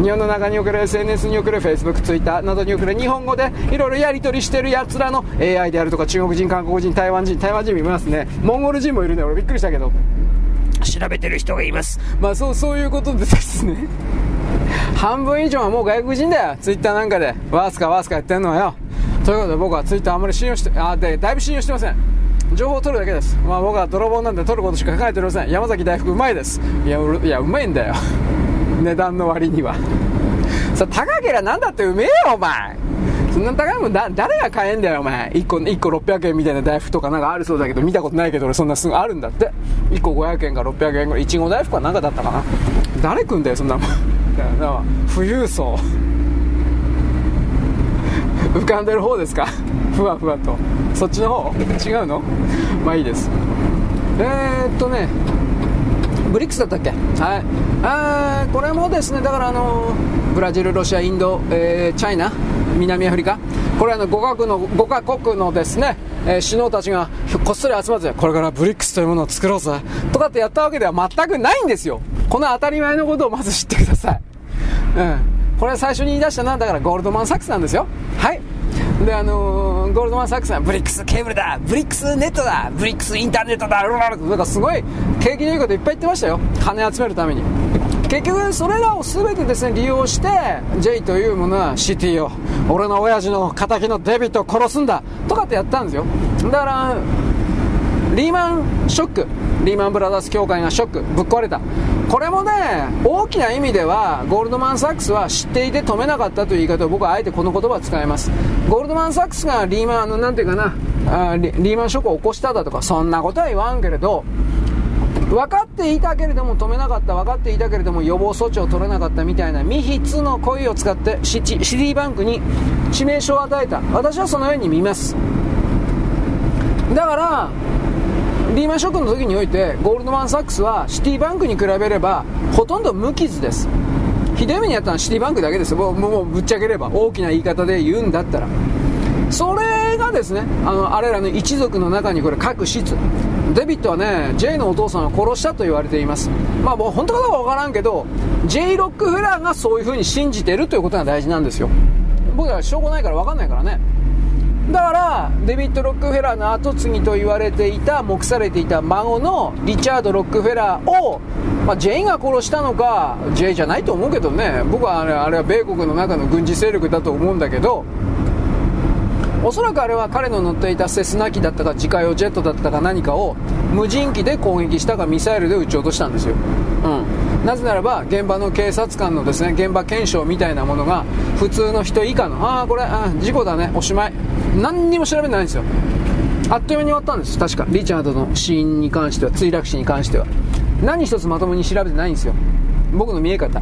日本の中における SNS における Facebook、Twitter などにおける日本語でいろいろやり取りしてるやつらの AI であるとか中国人、韓国人、台湾人、台湾人もいますね。モンゴル人もいるね。俺びっくりしたけど。調べてる人がいますまあそうそういうことでですね 半分以上はもう外国人だよ Twitter なんかでワースかワースかやってんのはよということで僕はツイッターあんまり信用して、あ、で、だいぶ信用してません。情報を取るだけです。まあ僕は泥棒なんで取ることしか考えておりません。山崎大福うまいです。いや、ういや、うまいんだよ。値段の割には。さ、高けりゃなんだってうめえよ、お前。そんな高いもんだ、誰が買えんだよ、お前。1個、1個600円みたいな大福とかなんかあるそうだけど、見たことないけど、俺そんなすぐあるんだって。1個500円か600円ぐらい。いちご大福は何かだったかな。誰食うんだよ、そんなもん。だから富裕層。浮かんでる方ですか？ふわふわとそっちの方？違うの？まあいいですえー、っとねブリックスだったっけ？はい。あこれもですねだからあのブラジルロシアインド、えー、チャイナ南アフリカ。これはの5カ国の ,5 カ国のですね、えー、首脳たちがこっそり集まってこれからブリックスというものを作ろうぜ。とかってやったわけでは全くないんですよ。この当たり前のことをまず知ってください。うん。これ最初に言い出したのはだからゴールドマン・サックスなんですよ。はい。であのー、ゴールドマン・サックスはブリックスケーブルだブリックスネットだブリックスインターネットだなんかすごい景気のいいこといっぱい言ってましたよ。金集めるために。結局それらを全てですね利用して J というものはシティを俺の親父の敵のデビッドを殺すんだとかってやったんですよ。だからリーマンショックリーマンブラザーズ協会がショックぶっ壊れた。これもね大きな意味ではゴールドマン・サックスは知っていて止めなかったという言い方を僕はあえてこの言葉を使います。ゴールドマン・サックスがリーマンあのなんていうかなあリリーマンショックを起こしただとかそんなことは言わんけれど分かっていたけれども止めなかった分かっていたけれども予防措置を取れなかったみたいな未筆の声を使ってシシティバンクに致命傷を与えた。私はそのように見ます。だからリーマンショックの時においてゴールドマン・サックスはシティバンクに比べればほとんど無傷です。ひどい目にやったのはシティバンクだけです。よもうもうぶっちゃければ大きな言い方で言うんだったら。それがですねあのあれらの一族の中にこれ各室デビットはね J のお父さんを殺したと言われています。まあもう本当かどうかわからんけど J ロックフェラーがそういう風に信じてるということが大事なんですよ。僕は証拠ないから分かんないからね。だからデビッド・ロックフェラーの後継ぎと言われていた目されていた孫のリチャード・ロックフェラーを、まあ、J が殺したのか J じゃないと思うけどね。僕はあれあれは米国の中の軍事勢力だと思うんだけどおそらくあれは彼の乗っていたセスナ機だったか自家用ジェットだったか何かを無人機で攻撃したかミサイルで撃ち落としたんですよ、うん、なぜならば現場の警察官のですね現場検証みたいなものが普通の人以下のああこれあ事故だねおしまい何にも調べてないんですよあっという間に終わったんです確かリチャードの死因に関しては墜落死に関しては何一つまともに調べてないんですよ僕の見え方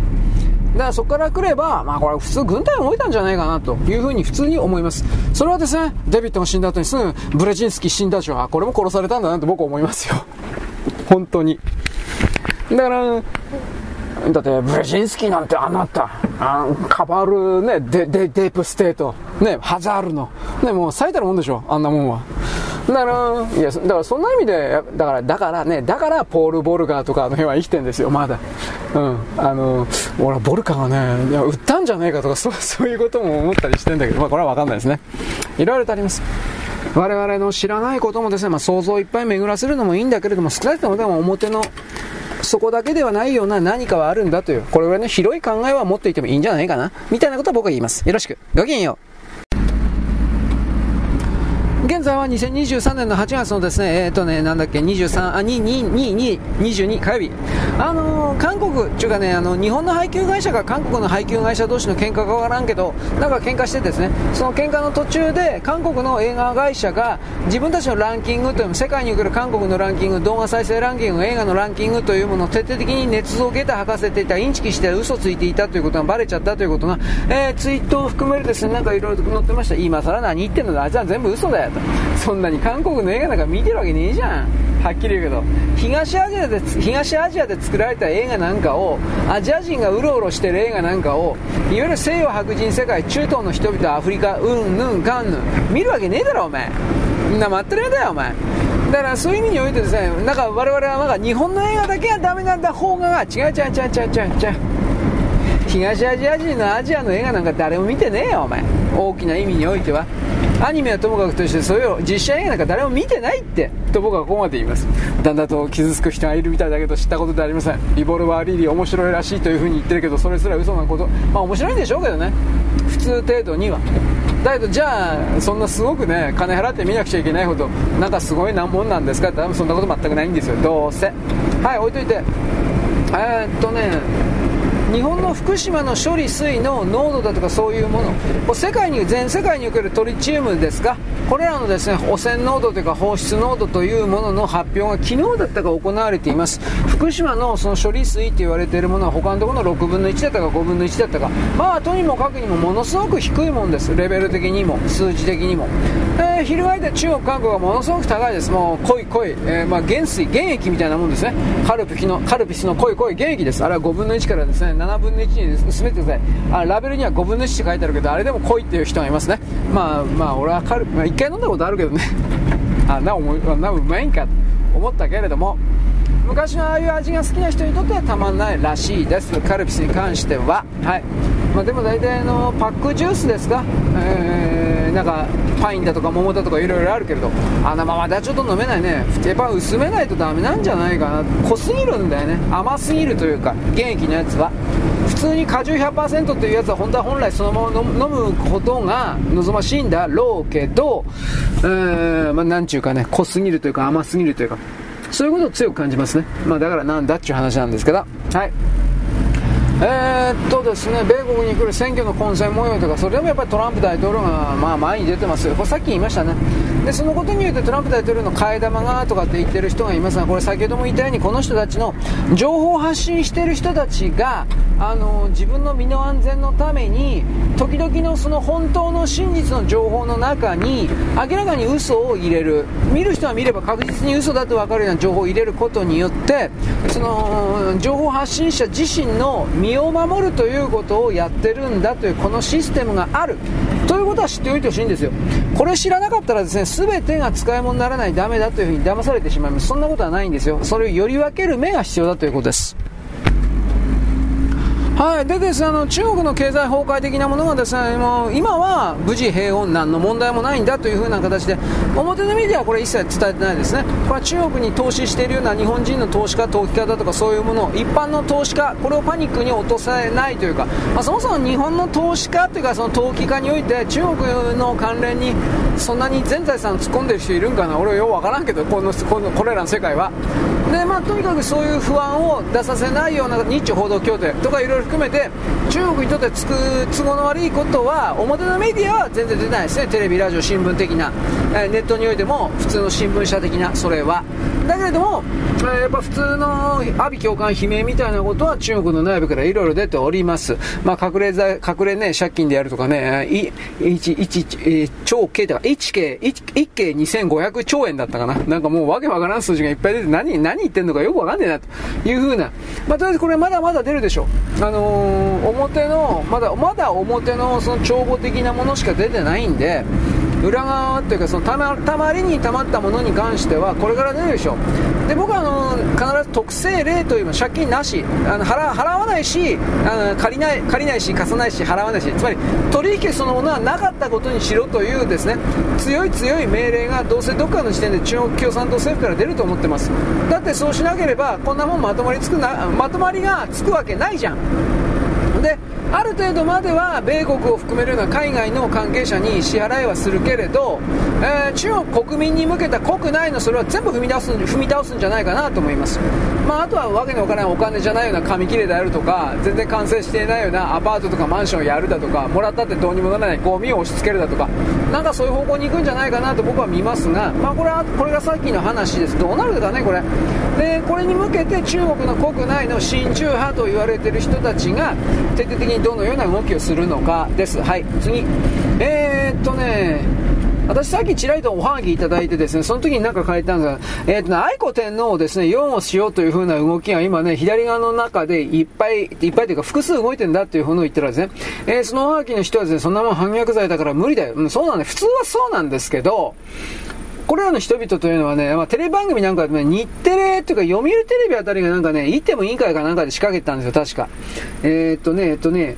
だからそこから来れば、まあこれ普通軍隊動いたんじゃないかなというふうに普通に思います。それはですね、デビットが死んだ後にすぐブレジンスキー死んだでしょ。これも殺されたんだなと僕は思いますよ。本当に。だから、だってブレジンスキーなんてあなた、あカバールね、デデディープステート、ね、ハザールの、ね、もう最たるもんでしょ、あんなもんは。だから、いや、だからそんな意味で、だから、だからね、だからポール・ボルカーとかあの辺は生きてんですよ、まだ。うん。あの、俺はボルカーがね、いや、売ったんじゃねえかとか、そう、そういうことも思ったりしてんだけど、まあこれはわかんないですね。いろいろとあります。我々の知らないこともですね、まあ想像いっぱい巡らせるのもいいんだけれども、少なくともでも表のそこだけではないような何かはあるんだという、これぐらいの広い考えは持っていてもいいんじゃないかな、みたいなことは僕は言います。よろしく。ごきげんよう。現在は2023年の8月のですね、えっ、ー、とね、なんだっけ、23、あ、2、2、2、2、22火曜日。あのー、韓国っていうかね、あの、日本の配給会社が韓国の配給会社同士の喧嘩かわからんけど、なんか喧嘩してですね、その喧嘩の途中で、韓国の映画会社が自分たちのランキングという、世界における韓国のランキング、動画再生ランキング、映画のランキングというものを徹底的に捏造下駄吐かせていた、インチキして嘘ついていたということがバレちゃったということが、えー、ツイートを含めるですね、なんかいろいろ載ってました。今更何言ってんのだ、あいつは全部嘘だよと。そんなに韓国の映画なんか見てるわけねえじゃん。はっきり言うけど。東アジアで東アジアで作られた映画なんかをアジア人がうろうろしてる映画なんかをいわゆる西洋白人世界中東の人々アフリカうんぬんかんぬん見るわけねえだろお前。みんな待ってるやだよお前。だからそういう意味においてですねなんか我々はなんか日本の映画だけはダメなんだ。方が。違う違う違う違う違う違う。東アジア人のアジアの映画なんか誰も見てねえよお前大きな意味においてはアニメはともかくとしてそういう実写映画なんか誰も見てないってと僕はここまで言いますだんだんと傷つく人がいるみたいだけど知ったことでありませんリボルバー・リリー面白いらしいというふうに言ってるけどそれすら嘘なことまあ面白いんでしょうけどね普通程度にはだけどじゃあそんなすごくね金払って見なくちゃいけないほどなんかすごいなもんなんですかって多分そんなこと全くないんですよどうせはい置いといてえー、っとね日本の福島の処理水の濃度だとかそういうもの世界に全世界におけるトリチウムですがこれらのですね汚染濃度というか放出濃度というものの発表が昨日だったか行われています。福島のその処理水と言われているものは他のところの6分の1だったか5分の1だったか。まあとにもかくにもものすごく低いもんです。レベル的にも数字的にも、えー、翻って中国韓国はものすごく高いです。もう濃い濃い、えー、まあ原水原液みたいなもんですね。カルピスのカルピスの濃い濃い原液です。あれは5分の1からですね7分の1に薄めてください。あラベルには5分の1って書いてあるけどあれでも濃いっていう人がいますね。まあまあ俺は軽く、まあ、1回飲んだことあるけどね。あなおなうまいんかと思ったけれども。昔のああいう味が好きな人にとってはたまんないらしいです。カルピスに関しては。はい、まあ、でも大体のパックジュースですか、えー、なんかパインだとか桃だとかいろいろあるけれどあのままではちょっと飲めないね。やっぱ薄めないとダメなんじゃないかな。濃すぎるんだよね。甘すぎるというか原液のやつは。普通に果汁100%っていうやつは本当は本来そのまま飲むことが望ましいんだろうけど、えーん、まあ、なんちゅうかね濃すぎるというか甘すぎるというか。そういうことを強く感じますね、まあ、だからなんだっていう話なんですけど。はい。えー、っとですね、米国に来る選挙の混戦模様とか、それでもやっぱりトランプ大統領が、まあ、前に出てます、これさっき言いましたね、でそのことによってトランプ大統領の替え玉がとかって言ってる人がいますが、これ先ほども言ったように、この人たちの情報発信してる人たちが、あの自分の身の安全のために、時々のその本当の真実の情報の中に、明らかに嘘を入れる、見る人は見れば確実に嘘だと分かるような情報を入れることによって、その情報発信者自身の身身を守るということをやってるんだというこのシステムがある。ということは知っておいてほしいんですよ。これ知らなかったらですね全てが使い物にならないダメだというふうに騙されてしまいます。そんなことはないんですよ。それをより分ける目が必要だということです。はい、でです、あの中国の経済崩壊的なものがですね、もう今は無事平穏、何の問題もないんだという風な形で、表のメディアはこれ一切伝えてないですね。これは中国に投資しているような日本人の投資家、投機家だとかそういうものを、一般の投資家、これをパニックに落とさないというか、まあ、そもそも日本の投資家というか、その投機家において中国の関連にそんなに全財産突っ込んでる人いるんかな、俺はようわからんけど、このこのこれらの世界は。で、まあ、とにかくそういう不安を出させないような日中報道協定とかいろいろ含めて、中国にとってつく都合の悪いことは表のメディアは全然出ないですね。テレビラジオ新聞的な、えネットにおいても普通の新聞社的なそれは。だけれども、えやっぱ普通の阿鼻教官悲鳴みたいなことは中国の内部からいろいろ出ております、まあ、隠れ隠れね借金でやるとかね1 1超計とか1計 1, 1計2500兆円だったかな。なんかもうわけわからん数字がいっぱい出て何何言ってんのかよくわかんねえなというふうな、まあ、とりあえずこれまだまだ出るでしょう。あのー表のまだまだ表のその帳簿的なものしか出てないんで裏側っていうかそのたまたまりにたまったものに関してはこれから出るでしょ。うで僕はあの必ず特性例というの借金なし。あの払払わないしあの借りない借りないし貸さないし払わないし。つまり取引そのものはなかったことにしろというですね強い強い命令がどうせどっかの時点で中国共産党政府から出ると思ってます。だってそうしなければこんなもんまとまりつくなまとまりがつくわけないじゃん。である程度までは米国を含めるような海外の関係者に支払いはするけれど、えー、中国国民に向けた国内のそれは全部踏み出す踏み倒すんじゃないかなと思います、まあ、あとはわけのわからないお金じゃないような紙切れであるとか全然完成していないようなアパートとかマンションをやるだとかもらったってどうにもならないゴミを押し付けるだとかなんかそういう方向に行くんじゃないかなと僕は見ますが、まあ、これはこれがさっきの話です。どうなるかねこれ。でこれに向けて中国の国内の親中派と言われている人たちが徹底的にどのような動きをするのかですはい次えー、っとね私さっきちらりとおはがきいただいてですね、その時に何か書いたんですが、えっ、ー、とね、愛子天皇をですね、擁護しようという風な動きが今ね、左側の中でいっぱい、いっぱいというか複数動いてんだっていう風のを言ってるんですね。えー、そのおはがきの人はですね、そんなもん反逆罪だから無理だよ。うん、そうなんだ、普通はそうなんですけど、これらの人々というのはね、まあ、テレビ番組なんかでね、日テレというか読売テレビあたりがなんかね、いても委員会かなんかで仕掛けてたんですよ、確か。えー、っとね、えっとね、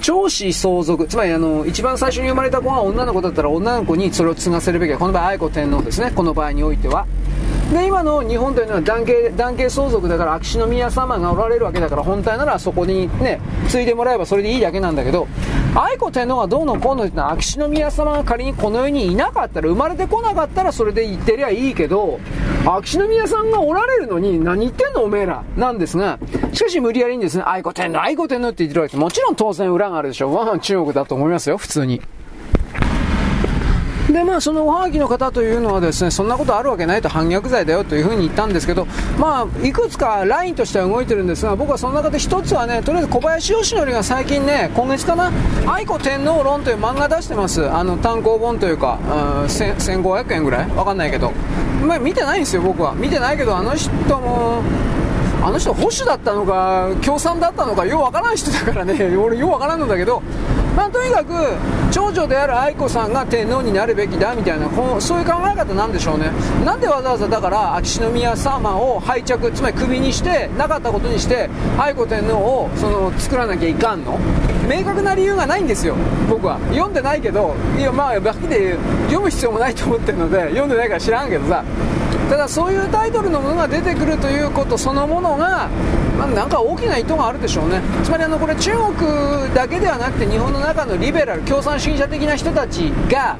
長子相続、つまりあの、一番最初に生まれた子は女の子だったら女の子にそれを継がせるべきは。この場合、愛子天皇ですね。この場合においては。で今の日本というのは男系男系相続だから秋篠宮様がおられるわけだから本体ならそこにね継いでもらえばそれでいいだけなんだけど愛子天皇がどうのこうのってのは秋篠宮様が仮にこの世にいなかったら生まれてこなかったらそれで言ってりゃいいけど秋篠宮さんがおられるのに何言ってんのおめえらなんですがしかし無理やりにですね愛子天皇愛子天皇って言ってるわけです。もちろん当然裏があるでしょう。中国だと思いますよ普通に。でまあそのおはがきの方というのはですねそんなことあるわけないと反逆罪だよというふうに言ったんですけどまあいくつかラインとしては動いてるんですが僕はその中で一つはねとりあえず小林義則が最近ね今月かな愛子天皇論という漫画出してます。あの単行本というか、うん、1500円ぐらい？わかんないけど。まあ見てないんですよ僕は。見てないけどあの人もあの人保守だったのか共産だったのかようわからん人だからね。俺ようわからんのだけどまあ、とにかく長女である愛子さんが天皇になるべきだみたいなそういう考え方なんでしょうね。なんでわざわざだから秋篠宮様を拝着つまりクビにしてなかったことにして愛子天皇をその作らなきゃいかんの？明確な理由がないんですよ僕は。読んでないけどいやまあバキで読む必要もないと思ってるので読んでないから知らんけどさ。ただそういうタイトルのものが出てくるということそのものが、まあ、なんか大きな意図があるでしょうね。つまりあのこれ中国だけではなくて日本の中のリベラル共産主義者的な人たちが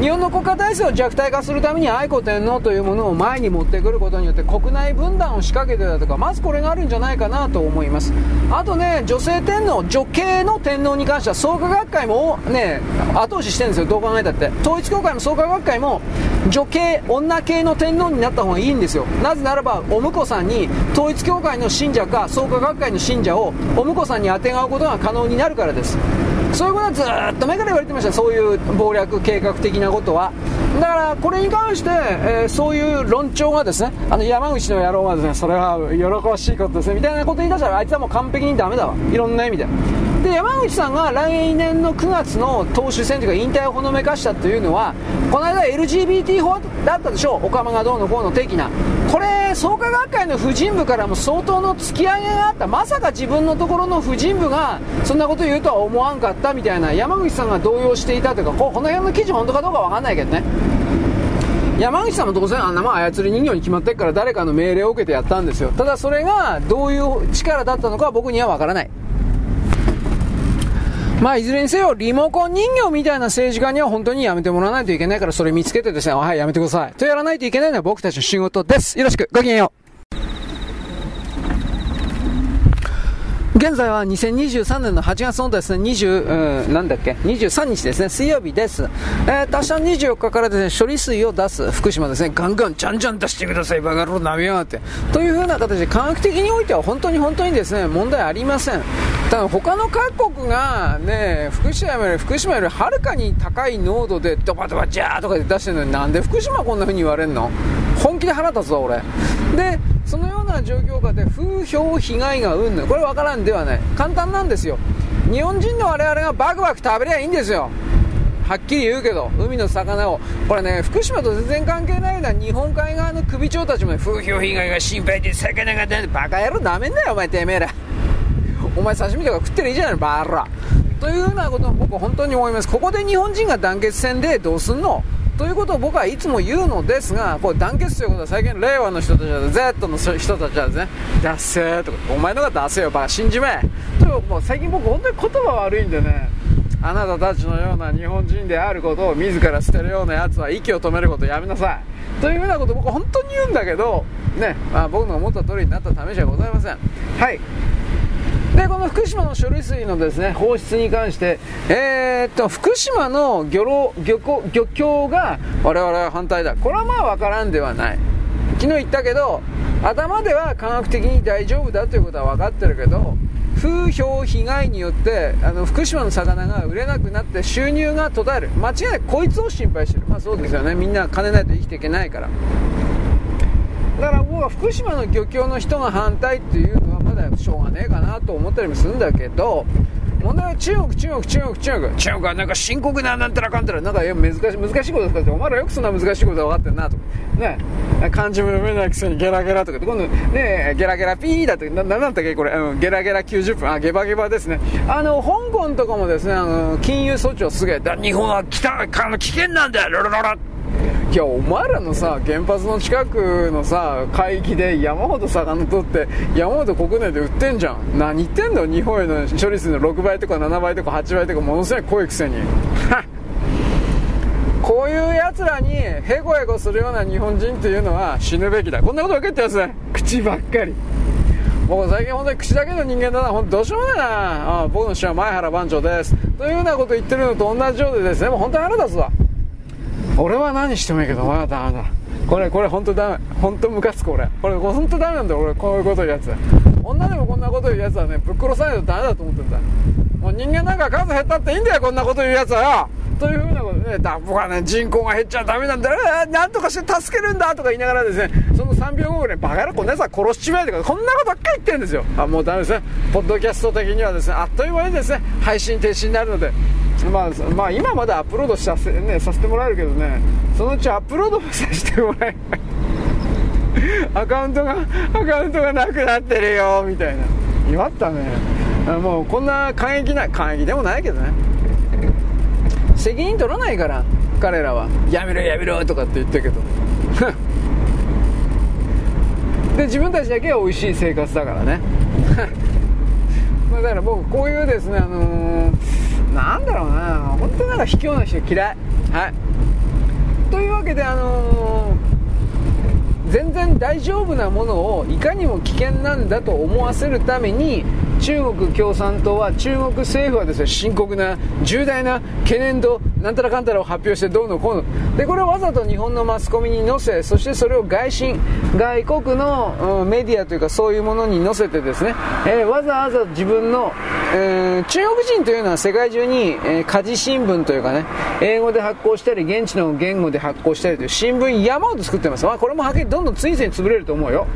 日本の国家体制を弱体化するために愛子天皇というものを前に持ってくることによって国内分断を仕掛けてたとかまずこれがあるんじゃないかなと思います。あとね女性天皇女系の天皇に関しては創価学会もね後押ししてるんですよ。どう考えたって。統一教会も創価学会も女系女系の天皇になった方がいいんですよ。なぜならばお婿さんに統一教会の信者か創価学会の信者をお婿さんにあてがうことが可能になるからです。そういうことはずっと前から言われてました。そういう謀略計画的なことはだからこれに関して、えー、そういう論調がですねあの山口の野郎がですねそれは喜ばしいことですねみたいなこと言い出したらあいつはもう完璧にダメだわ。いろんな意味で。で山口さんが来年の9月の党首選挙が引退をほのめかしたというのはこの間 LGBT 法だったでしょう。オカマがどうのこうの的な。これ創価学会の婦人部からも相当の突き上げがあった。まさか自分のところの婦人部がそんなこと言うとは思わんかったみたいな山口さんが動揺していたというかこの辺の記事本当かどうか分かんないけどね。山口さんも当然あんなもん操り人形に決まってっから誰かの命令を受けてやったんですよただそれがどういう力だったのかは僕にはわからないまあ、いずれにせよ、リモコン人形みたいな政治家には本当にやめてもらわないといけないから、それ見つけてですね、はい、やめてください。とやらないといけないのは僕たちの仕事です。よろしく、ごきげんよう。現在は2023年の8月のですね、20、うん、なんだっけ、23日ですね、水曜日です。えー、明日24日からですね、処理水を出す福島ですね、ガンガン、じゃんじゃん出してください、バカ野郎、なめやがって。というふうな形で、科学的においては本当に本当にですね、問題ありません。ただ他の各国がね、福島より、福島よりはるかに高い濃度でドバドバジャーとかで出してるのになんで福島こんな風に言われんの？本気で腹立つわ、俺。で、そのような状況下で風評被害がうんぬこれ分からんではない。簡単なんですよ。日本人の我々がバクバク食べりゃいいんですよ。はっきり言うけど海の魚を。これね福島と全然関係ないのは日本海側の首長たちも、風評被害が心配で魚が出てバカ野郎なめんなよお前てめえら。お前刺身とか食ってりゃいいじゃないバーラ。というようなことを僕本当に思います。ここで日本人が団結戦でどうすんの？ということを僕はいつも言うのですが、これ団結ということは最近令和の人たちは、Z の人たちはですね、ダッセーとか、お前のがダッセーよ、バカ信じめともう最近僕本当に言葉悪いんでね、あなたたちのような日本人であることを自ら捨てるようなやつは息を止めることやめなさい。というふうなことを僕本当に言うんだけど、ね、まあ、僕の思った通りになったためじゃございません。はい。でこの福島の処理水のですね放出に関して、えー、っと福島の漁漁漁協が我々は反対だ。これはまあ分からんではない。昨日言ったけど頭では科学的に大丈夫だということは分かってるけど風評被害によってあの福島の魚が売れなくなって収入が途絶える。間違いなくこいつを心配してる。まあそうですよね。みんな金ないと生きていけないから。だから僕は福島の漁協の人が反対っていうのはまだしょうがねえかなと思ったりもするんだけど問題は中国、中国、中国、中国。中国はなんか深刻ななんたらかんたら、なんかいや難しい、難しいことですかって、お前らよくそんな難しいこと分かってんなとか。ね。漢字も読めないくせにゲラゲラとか、今度ね、ゲラゲラピーだとか、な、なんだったっけ？これ、うん、ゲラゲラ90分。あ、ゲバゲバですね。あの、香港とかもですね、あの、金融措置をすげえ、日本は来た、危険なんだよ、ロロロロいやお前らのさ原発の近くのさ海域で山ほど魚取って山ほど国内で売ってんじゃん。何言ってんだよ日本への処理水の6倍とか7倍とか8倍とかものすごい濃いくせに。こういうやつらにヘコヘコするような日本人っていうのは死ぬべきだ。こんなこと分かってます？ね口ばっかり。僕最近本当に口だけの人間だな。本当どうしようもないな。ああ僕の師は前原番長です。というようなこと言ってるのと同じようでですね。もう本当に腹立つわ。俺は何してもいいけどお前はダメだ。これこれ本当ダメ。本当ムカつく俺。これ本当ダメなんだよ俺。こういうこと言うやつ。女でもこんなこと言うやつはねぶっ殺さないとダメだと思ってんだ。もう人間なんか数減ったっていいんだよこんなこと言うやつはよというふうなことでね、僕はね、人口が減っちゃダメなんだよ、なんとかして助けるんだとか言いながらですね、その3秒後ぐらい、バカ野郎、こんなやつは殺しちまえとか、こんなことばっかり言ってるんですよ。あ、もうダメですね。ポッドキャスト的にはですね、あっという間にですね、配信停止になるので、まあ、まあ、今まだアップロードさせ,、ね、させてもらえるけどね、そのうちアップロードもさせてもらえないアカウントが、アカウントがなくなってるよ、みたいな。言わったね。もうこんな感激な、感激でもないけどね。責任取らないから彼らは。やめろやめろとかって言ってるけど。で自分たちだけは美味しい生活だからね。まあだから僕こういうですねあのー、なんだろうな本当になんか卑怯な人嫌い。はい。というわけであのー、全然大丈夫なものをいかにも危険なんだと思わせるために中国共産党は中国政府はですね深刻な重大な懸念となんたらかんたらを発表してどうのこうの。でこれをわざと日本のマスコミに載せそしてそれを外信外国の、うん、メディアというかそういうものに載せてですね、えー、わざわざ自分の、えー、中国人というのは世界中に、えー、家事新聞というかね英語で発行したり現地の言語で発行したりという新聞山ほど作ってます、まあ、これもはっきりどんどんついつい潰れると思うよ。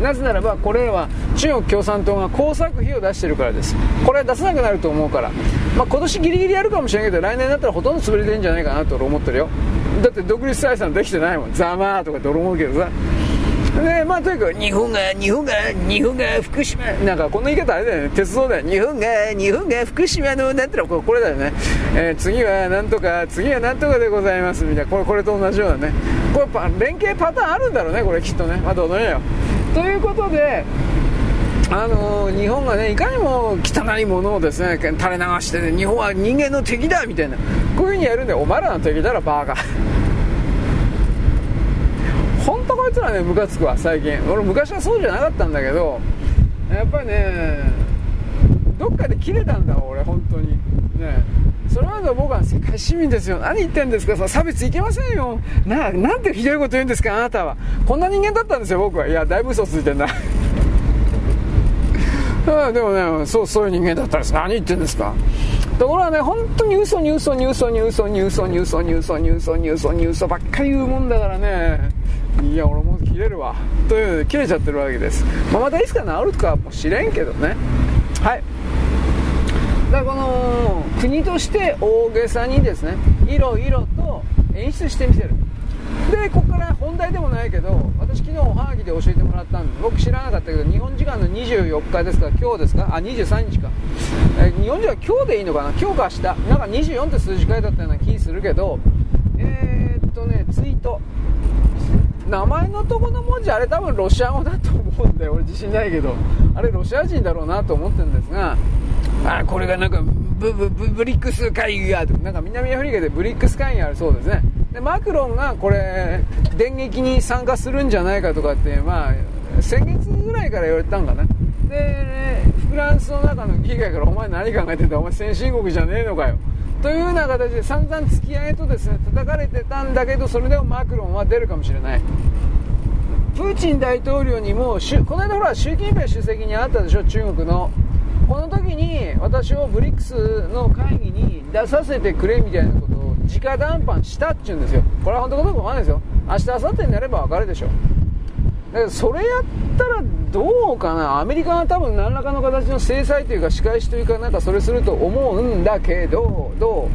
なぜならばこれは中国共産党が工作費を出してるからです。これは出さなくなると思うから、まあ、今年ギリギリやるかもしれないけど来年だったらほとんど潰れてるんじゃないかなと俺思ってるよ。だって独立採算できてないもん。ざまーとかって俺思うけどさ。でまあとにかく日本が日本が日本が福島。なんかこの言い方あれだよね。鉄道だよ。日本が日本が福島のなんていうの。これだよね、えー、次はなんとか次はなんとかでございます。みたいな。これこれと同じようなね。これ連携パターンあるんだろうねこれきっとね。まあどうぞよ。ということであの、日本がねいかにも汚いものをですね垂れ流して、ね、日本は人間の敵だみたいなこういう風にやるんでお前らの敵だろバーカ 本当こいつらねムカつくわ最近。俺昔はそうじゃなかったんだけどやっぱりねどっかで切れたんだ俺本当に。ね。それまでは僕は世界市民ですよ。何言ってんですかさ差別いけませんよ。ななんてひどいこと言うんですかあなたは。こんな人間だったんですよ僕は。いやだいぶ嘘ついてんでもねそうそういう人間だったんです何言ってんですか？ところがね本当に嘘に嘘に嘘に嘘に嘘に嘘に嘘に嘘に嘘に嘘ばっかり言うもんだからね。いや俺もう切れるわ。というので切れちゃってるわけです、まあ、またいつか治るかもしれんけどね。はい。だからこの国として大げさにですねいろいろと演出してみせる。でここから本題でもないけど私昨日おはがきで教えてもらったんで僕知らなかったけど日本時間の24日ですか？今日ですか？あ23日か、え日本時間今日でいいのかな？今日か明日。なんか24って数字書いてあったような気するけどえー、っとねツイート。名前のとこの文字あれ多分ロシア語だと思うんで俺自信ないけどあれロシア人だろうなと思ってるんですがあこれがなんかブブブブリックス会議がなんか南アフリカでブリックス会議あるそうですね。でマクロンがこれ電撃に参加するんじゃないかとかってまあ先月ぐらいから言われたんかな。でフランスの中の議会からお前何考えてんだお前先進国じゃねえのかよ。というような形で散々付き合いとですね叩かれてたんだけどそれでもマクロンは出るかもしれない。プーチン大統領にもこの間ほら習近平主席に会ったでしょ中国の。この時に私をブリックスの会議に出させてくれみたいなことを直談判したっちゅうんですよこれは本当かどうかわかんないですよ明日明後日になれば分かるでしょそれやったらどうかな？アメリカが多分何らかの形の制裁というか仕返しというかなんかそれすると思うんだけどど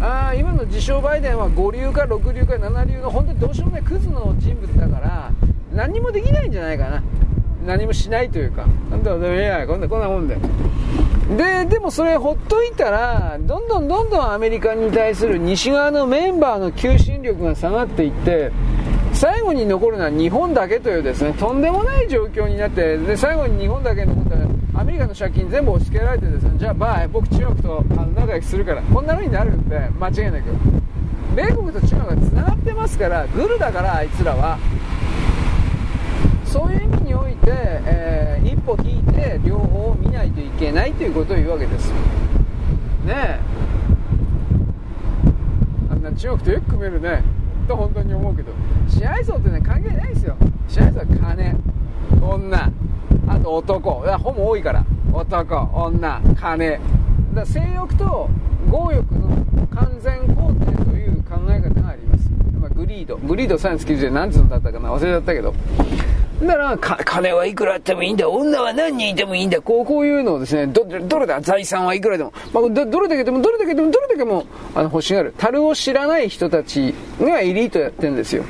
う？あ今の自称バイデンは5流か6流か7流の本当にどうしようもないクズの人物だから何もできないんじゃないかな。何もしないというか、なんだ、いや、こんな、こんなもんで。で、でもそれほっといたら、どんどんどんどんアメリカに対する西側のメンバーの求心力が下がっていって、最後に残るのは日本だけというですね、とんでもない状況になって、で、最後に日本だけ残ったら、アメリカの借金全部押し付けられてですね、じゃあバイ、僕中国とあの仲良くするから、こんな風になるんで、間違いなく。米国と中国が繋がってますから、グルだからあいつらは。そういう意味において、えー、一歩引いて両方を見ないといけないということを言うわけですねえあんな中国とよく組めるねと本当に思うけど試合層ってね関係ないですよ。試合層は金女。あと男。だほぼ多いから。男女金。だ性欲と強欲の完全肯定という考え方があります、ま、グリード。グリードサインス90で何つうだったかな忘れちゃったけど。だから、金はいくらあってもいいんだ、女は何人いてもいいんだ、こう、こういうのをですね、ど、どれだ、財産はいくらでも、まあ、ど、どれだけでも、どれだけでも、どれだけも、あの、欲しがる。樽を知らない人たちがエリートやってるんですよ。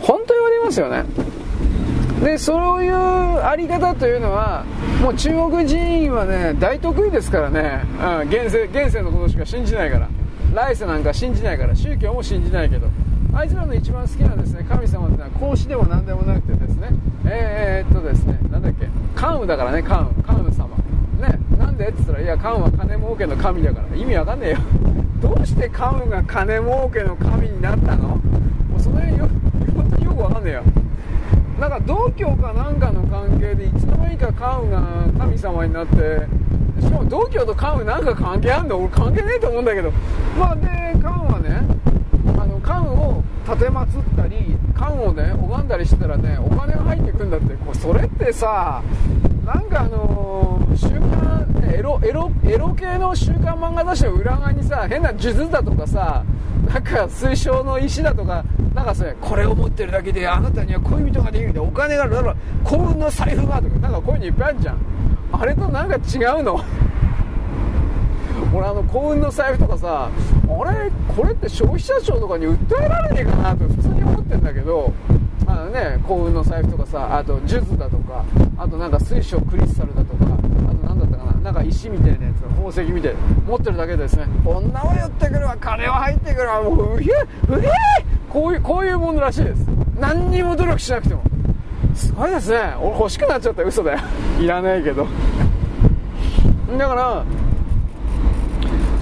本当言われますよね。で、そういうあり方というのは、もう中国人はね、大得意ですからね、うん、現世、現世のことしか信じないから。来世なんか信じないから、宗教も信じないけど。あいつらの一番好きなですね、神様ってのは孔子でも何でもなくてですね、えー、っとですね、なんだっけ、関羽だからね、関羽、関羽様。ね、なんでって言ったら、いや、関羽は金儲けの神だから。意味わかんねえよ。どうして関羽が金儲けの神になったの？もうその辺よ、本当によくわかんねえよ。なんか同居かなんかの関係でいつの間にか関羽が神様になってしかも同居と関羽なんか関係あんの？俺関係ねえと思うんだけどまあで関羽はねあの関羽を立てまつったり関羽をね拝んだりしてたらねお金が入ってくんだって。こそれってさなんかあのー、週刊エロエロエロ系の週刊漫画雑誌の裏側にさ変な数珠だとかさなんか水晶の石だとかなんかそれこれを持ってるだけであなたには恋人ができるんでお金があるだろ幸運の財布がとかなんかこういうのいっぱいあるじゃん。あれとなんか違うの？俺あの幸運の財布とかさあれこれって消費者庁とかに訴えられねえかなと普通に思ってんだけどあのね幸運の財布とかさあと数珠だとかあとなんか水晶クリスタルだとかあと何だったかななんか石みたいなやつ宝石みたいな持ってるだけでですね。女は寄ってくるわ金は入ってくるわもううひえうひえこういうこういうものらしいです。何にも努力しなくても。すごいですね。俺欲しくなっちゃった嘘だよ。いらないけど。だから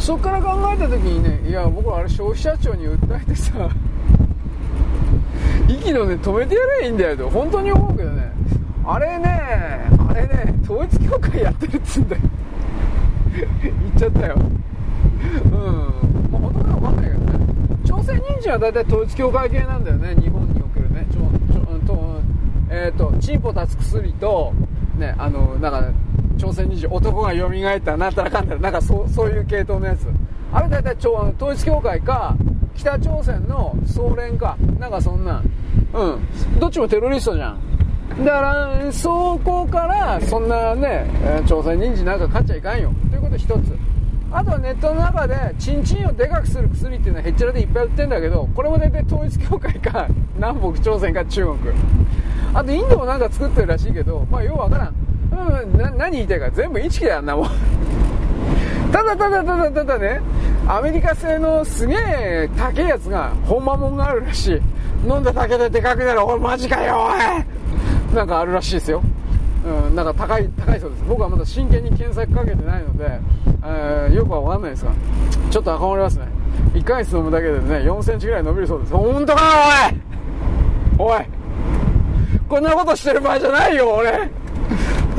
そっから考えた時にねいや僕はあれ消費者庁に訴えてさ 息のね止めてやればいいんだよと本当に思うけどね。あれねあれね統一教会やってるっつうんだよ。言っちゃったよ。うん。まあ本当か分かんないけどね。朝鮮人参は大体統一教会系なんだよね日本におけるね。ちょちょとえっ、ー、とチンポ立つ薬とねあのなんか朝鮮人参男が蘇ったなんたらかんたらなんかそうそういう系統のやつ。あれ大体統一教会か北朝鮮の総連かなんかそんなうん。どっちもテロリストじゃん。だからそこからそんなね朝鮮人参なんか買っちゃいかんよ。ということ一つ。あとはネットの中でチンチンをでかくする薬っていうのはへっちゃらでいっぱい売ってんだけどこれも大体統一教会か南北朝鮮か中国。あとインドもなんか作ってるらしいけどまあようわからん。うんな何言いたいか全部インチキだよあんなもん。ただただただただねアメリカ製のすげえ高いやつが本間もんがあるらしい。飲んだだけででかくなる。おいマジかよおい。なんかあるらしいですよ。うん、なんか高い高いそうです。僕はまだ真剣に検索かけてないので、えー、よくは分かんないですがちょっと赤まりますね。1ヶ月飲むだけでね4センチぐらい伸びるそうです。本当かおい。おい。こんなことしてる場合じゃないよ俺。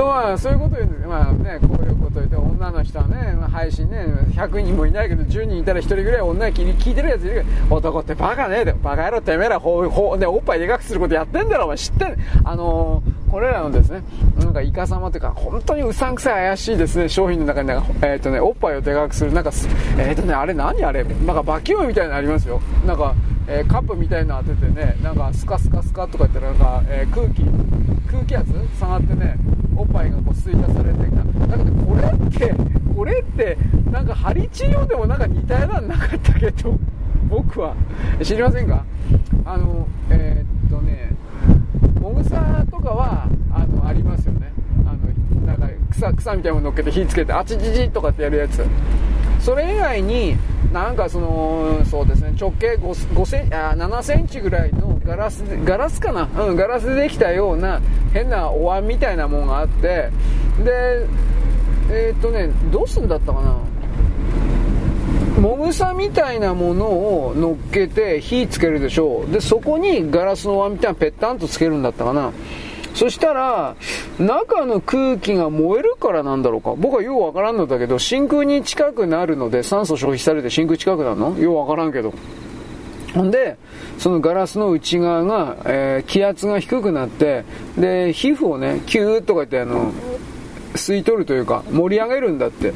とはそういうこと言うんですまあねこういうこと言って女の人はね、配信ね100人もいないけど10人いたら1人ぐらい女に聞いてるやついるけど男ってバカねえでバカ野郎てめえらほほ、ね、おっぱいでかくすることやってんだろお前知ってんあのーこれらのですね、なんかイカ様というか、本当にうさんくさい怪しいですね、商品の中になんか、えっ、ー、とね、おっぱいをでかくする、なんか、えっ、ー、とね、あれ何あれなんかバキュームみたいなのありますよ。なんか、えー、カップみたいなの当ててね、なんかスカスカスカとか言ってなんか、え空気、空気圧下がってね、おっぱいがこう吸い出されてきた。だけどこれって、これって、なんかハリチオでもなんか似たようなのなかったけど、僕は、知りませんか？あの、えっとね、もぐさとかはあのありますよね。あのなんか草草みたいなもの乗っけて火つけてあちちちとかってやるやつ。それ以外になんかそのそうですね直径 5, 5センあ7センチぐらいのガラスガラスかな、うん、ガラスでできたような変なお椀みたいなものがあって。でえー、っとねどうすんだったかな？もぐさみたいなものを乗っけて火つけるでしょう。でそこにガラスの輪みたいなペッタンとつけるんだったかな。そしたら中の空気が燃えるからなんだろうか。僕はようわからんのだけど真空に近くなるので酸素消費されて真空近くなるの？ようわからんけど。ほんで、そのガラスの内側が、えー、気圧が低くなって、で、皮膚をね、キューッとか言って、あの、吸い取るというか盛り上げるんだって。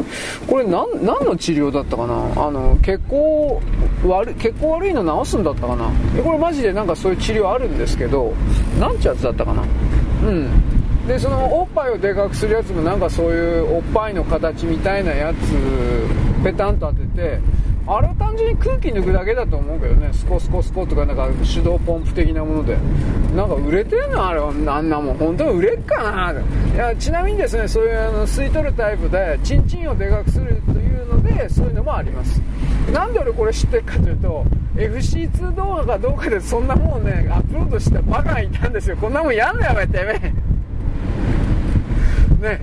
これ何の治療だったかな？あの血行悪血行悪いの治すんだったかな？これマジでなんかそういう治療あるんですけどなんちゅうやつだったかな？うん。でそのおっぱいをでかくするやつもなんかそういうおっぱいの形みたいなやつペタンと当ててあれは単純に空気抜くだけだと思うけどね。スコスコスコとかなんか手動ポンプ的なもので。なんか売れてんのあれはあんなもん。本当に売れっかないやちなみにですねそういうあの吸い取るタイプでチンチンをでかくするというのでそういうのもあります。なんで俺これ知ってるかというと FC2 動画かどうかでそんなもんねアップロードしたバカがいたんですよ。こんなもんやんのやめてめ。ね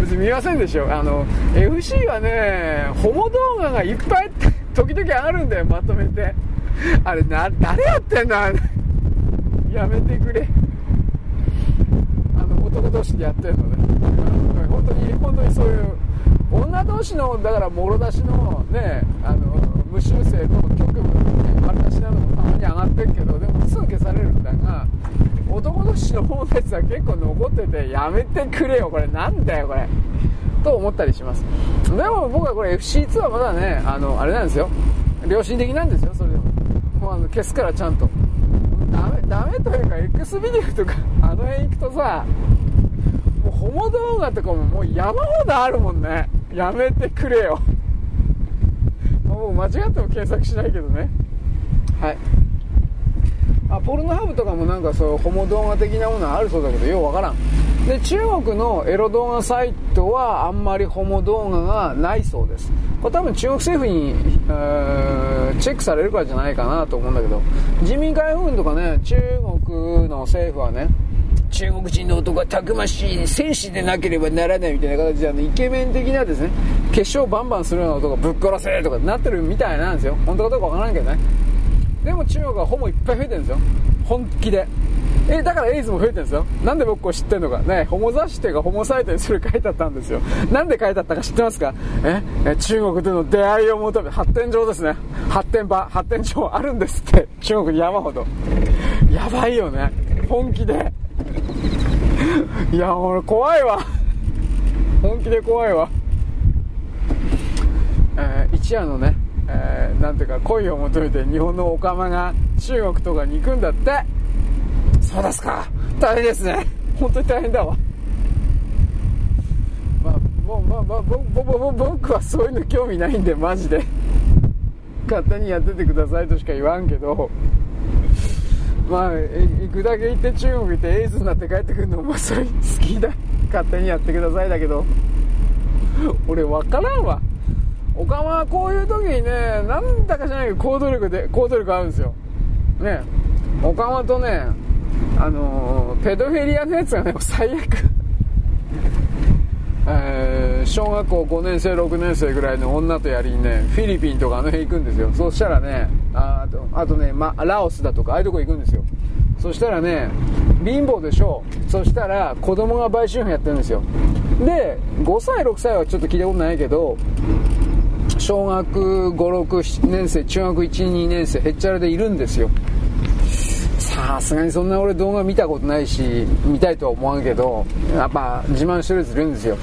別に見ませんでしょ。あの FC はねホモ動画がいっぱい時々上がるんだよまとめて。あれな誰やってんの？やめてくれ。あの男同士でやってんのね。本当に本当にそういう女同士のだからもろ出しのねあの無修正の曲も丸出しなのもたまに上がってるけどでもすぐ消されるんだが男同士の方のやつは結構残っててやめてくれよ。これなんだよこれ。と思ったりします。でも僕はこれ FC2 はまだねあのあれなんですよ。良心的なんですよそれでも。もうあの消すからちゃんと。ダメダメというか X ビデオとかあの辺行くとさもうホモ動画とかももう山ほどあるもんね。やめてくれよ。もう間違っても検索しないけどね。はい。あポルノハブとかもなんかそうホモ動画的なものはあるそうだけどようわからん。で中国のエロ動画サイトはあんまりホモ動画がないそうです。これ多分中国政府に、えー、チェックされるからじゃないかなと思うんだけど。人民解放軍とかね中国の政府はね中国人の男はたくましい戦士でなければならないみたいな形であのイケメン的なですね化粧バンバンするような男ぶっ殺せとかなってるみたいなんですよ。本当かどうかわからんけどね。でも中国はホモいっぱい増えてるんですよ。本気で。えだからエイズも増えてるんですよ。なんで僕こう知ってんのか。ねホモ雑誌というかホモサイトにそれ書いてあったんですよ。なんで書いてあったか知ってますか？ええ中国での出会いを求め発展場ですね。発展場発展場あるんですって。中国山ほど。やばいよね。本気で。いや俺怖いわ。本気で怖いわ。えー、一夜のねえー、なんていうか恋を求めて日本のオカマが中国とかに行くんだって。そうですか。大変ですね。本当に大変だわ。まあもうまあまあ僕はそういうの興味ないんでマジで。勝手にやっててくださいとしか言わんけど。まあ行くだけ行って中国行ってエイズになって帰ってくるのもそれ好きだ。勝手にやってくださいだけど。俺分からんわ。オカマはこういう時にねなんだか知らないけど行動力で行動力あるんですよ。ね。オカマとねあのー、ペドフェリアのやつがね 最悪。えー、小学校5年生6年生ぐらいの女とやりにねフィリピンとかあの辺行くんですよ。そしたらねあとあとね、ま、ラオスだとかああいうとこ行くんですよ。そしたらね貧乏でしょそしたら子供が売春婦やってるんですよ。で5歳6歳はちょっと聞いたことないけど小学56年生中学12年生へっちゃらでいるんですよ。さすがにそんな俺動画見たことないし見たいとは思わんけどやっぱ自慢してるやついるんですよ。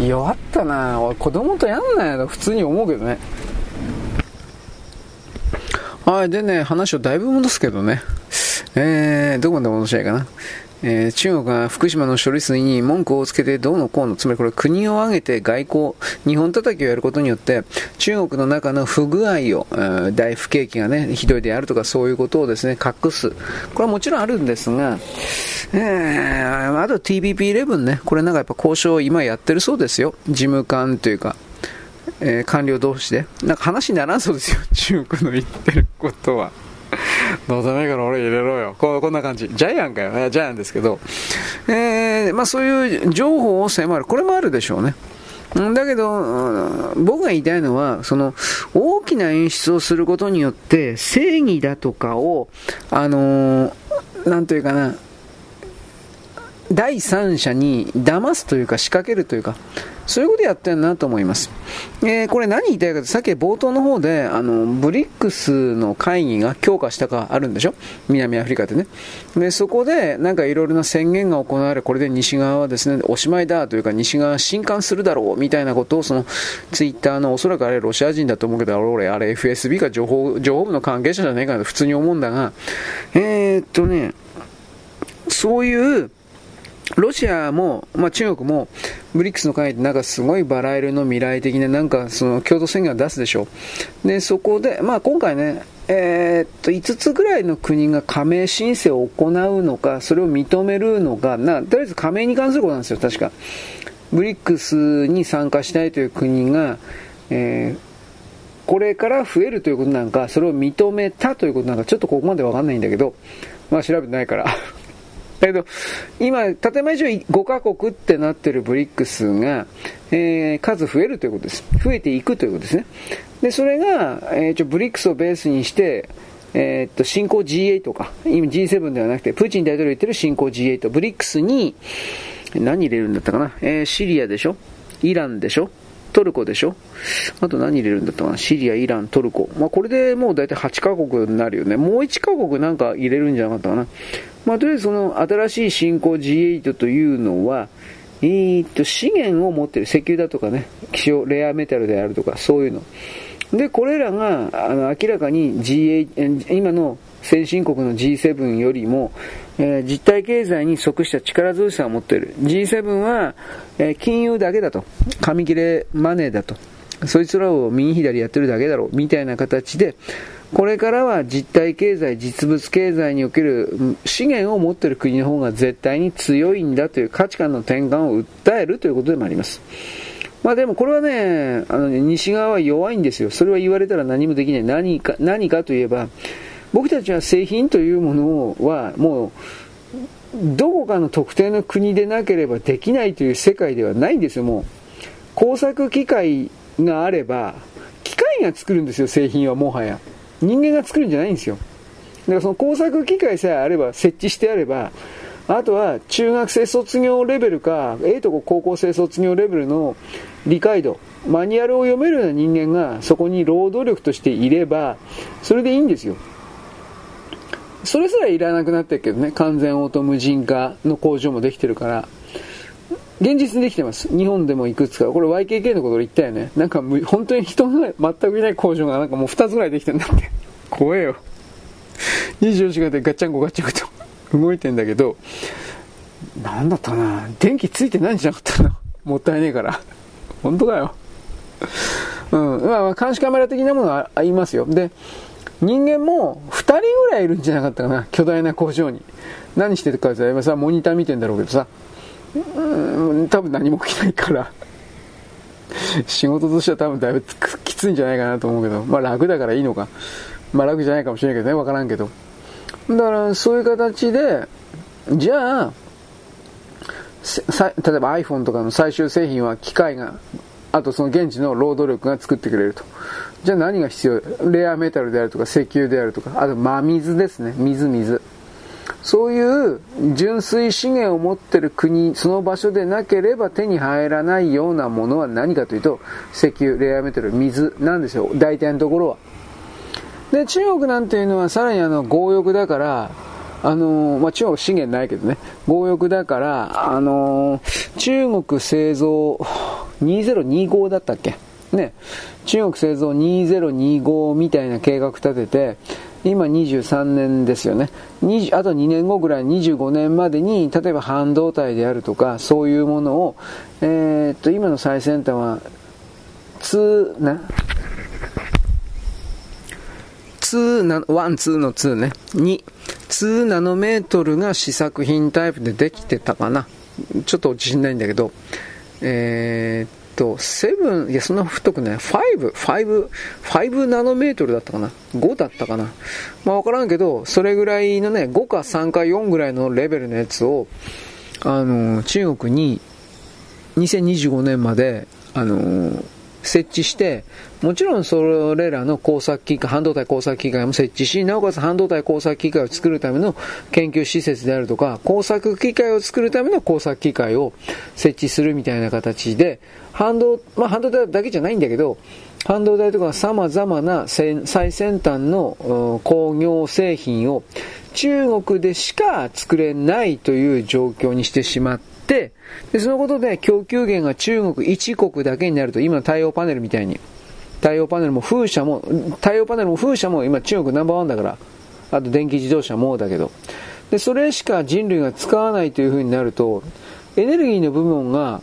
弱ったな。俺子供とやんないよ普通に思うけどね。はいでね話をだいぶ戻すけどね。えー、どこまで戻しないかな。えー、中国が福島の処理水に文句をつけてどうのこうの、つまりこれ国を挙げて外交、日本叩きをやることによって、中国の中の不具合を、えー、大不景気がね、ひどいであるとかそういうことをですね、隠す。これはもちろんあるんですが、えー、あと TPP11 ね、これなんかやっぱ交渉を今やってるそうですよ。事務官というか、えー、官僚同士で。なんか話にならんそうですよ。中国の言ってることは。どうせないいから俺入れろよ。ここんな感じ。ジャイアンかよ。ジャイアンですけど。えー、まあそういう情報を迫る。これもあるでしょうね。だけど、僕が言いたいのは、その、大きな演出をすることによって、正義だとかを、あのー、なんというかな、第三者に騙すというか仕掛けるというか、そういうことやってるなと思います。えー、これ何言いたいかと、さっき冒頭の方で、あの、ブリックスの会議が強化したかあるんでしょ？南アフリカでね。で、そこで、なんかいろいろな宣言が行われ、これで西側はですね、おしまいだというか、西側震撼するだろうみたいなことを、その、ツイッターの、おそらくあれロシア人だと思うけど、俺、あれ FSB か情報、情報部の関係者じゃないかと普通に思うんだが、えー、っとね、そういう、ロシアも、まあ、中国も、ブリックスの会でなんかすごいバラ色の未来的ななんかその共同宣言を出すでしょう。で、そこで、まあ今回ね、えー、っと、5つぐらいの国が加盟申請を行うのか、それを認めるのか、な、とりあえず加盟に関することなんですよ、確か。ブリックスに参加したいという国が、えーこれから増えるということなんか、それを認めたということなんか、ちょっとここまでわかんないんだけど、まあ調べてないからだけど、今、建前上5カ国ってなってるブリックスが、えー、数増えるということです。増えていくということですね。で、それが、えー、ちょブリックスをベースにして、えー、っと、新興 G8 か、今 G7 ではなくて、プーチン大統領言ってる新興 G8、ブリックスに、何入れるんだったかな、えー、シリアでしょイランでしょトルコでしょ？あと何入れるんだったかな？シリア、イラン、トルコ。まあ、これでもう大体8カ国になるよね。もう1カ国なんか入れるんじゃなかったかな？まあ、とりあえずその新しい新興 G8 というのは、えー、っと、資源を持ってる、石油だとかね、希少、レアメタルであるとか、そういうの。で、これらが、あの、明らかに G8、今の先進国の G7 よりも、えー、実体経済に即した力強さを持っている。G7 は、えー、金融だけだと。紙切れマネーだと。そいつらを右左やってるだけだろう。みたいな形で、これからは実体経済、実物経済における資源を持っている国の方が絶対に強いんだという価値観の転換を訴えるということでもあります。まあでもこれはね、あの西側は弱いんですよ。それは言われたら何もできない。何か、何かといえば、僕たちは製品というものはもう、どこかの特定の国でなければできないという世界ではないんですよ、もう。工作機械があれば、機械が作るんですよ、製品はもはや。人間が作るんじゃないんですよ。だからその工作機械さえあれば、設置してあれば、あとは中学生卒業レベルか、A と高校生卒業レベルの理解度、マニュアルを読めるような人間がそこに労働力としていれば、それでいいんですよ。それすらいらなくなってるけどね、完全オート無人化の工場もできてるから、現実にできてます。日本でもいくつか。これ YKK のこと言ったよね。なんか本当に人が全くいない工場がなんかもう2つぐらいできてんだって。怖えよ。24時間でガッチャンコガッチャンコと 動いてんだけど、なんだったな電気ついてないんじゃなかったな。もったいねえから。本当かよ。うん。まあ、監視カメラ的なものはありますよ。で、人間も2人ぐらいいるんじゃなかったかな。巨大な工場に。何してるかって今さ、モニター見てんだろうけどさ。うん、多分何も起きないから仕事としては多分だいぶきついんじゃないかなと思うけど、まあ楽だからいいのか。まあ楽じゃないかもしれないけどね、わからんけど。だからそういう形で、じゃあ、例えば iPhone とかの最終製品は機械が、あとその現地の労働力が作ってくれると。じゃあ何が必要？レアメタルであるとか石油であるとか、あと真水ですね。水水。そういう純粋資源を持ってる国、その場所でなければ手に入らないようなものは何かというと、石油、レアメタル、水なんですよ。大体のところは。で、中国なんていうのはさらにあの、強欲だから、あのー、まあ、中国資源ないけどね、強欲だから、あのー、中国製造2025だったっけ？ね、中国製造2025みたいな計画立てて、今23年ですよね。あと2年後ぐらい、25年までに、例えば半導体であるとか、そういうものを、えー、っと、今の最先端は、2、な、2な、1、2の2ね。2、2ナノメートルが試作品タイプでできてたかな。ちょっと自信ないんだけど、えー、と、7、いや、そんな太くない。5、5、5ナノメートルだったかな。5だったかな。まあわからんけど、それぐらいのね、5か3か4ぐらいのレベルのやつを、あの、中国に2025年まで、あの、設置して、もちろんそれらの工作機械、半導体工作機械も設置し、なおかつ半導体工作機械を作るための研究施設であるとか、工作機械を作るための工作機械を設置するみたいな形で、半導、まあ半導体だけじゃないんだけど、半導体とか様々な最先端の工業製品を中国でしか作れないという状況にしてしまって、で、そのことで供給源が中国一国だけになると、今の太陽パネルみたいに、太陽パネルも風車も、太陽パネルも風車も今中国ナンバーワンだから、あと電気自動車もだけど、で、それしか人類が使わないという風になると、エネルギーの部分が、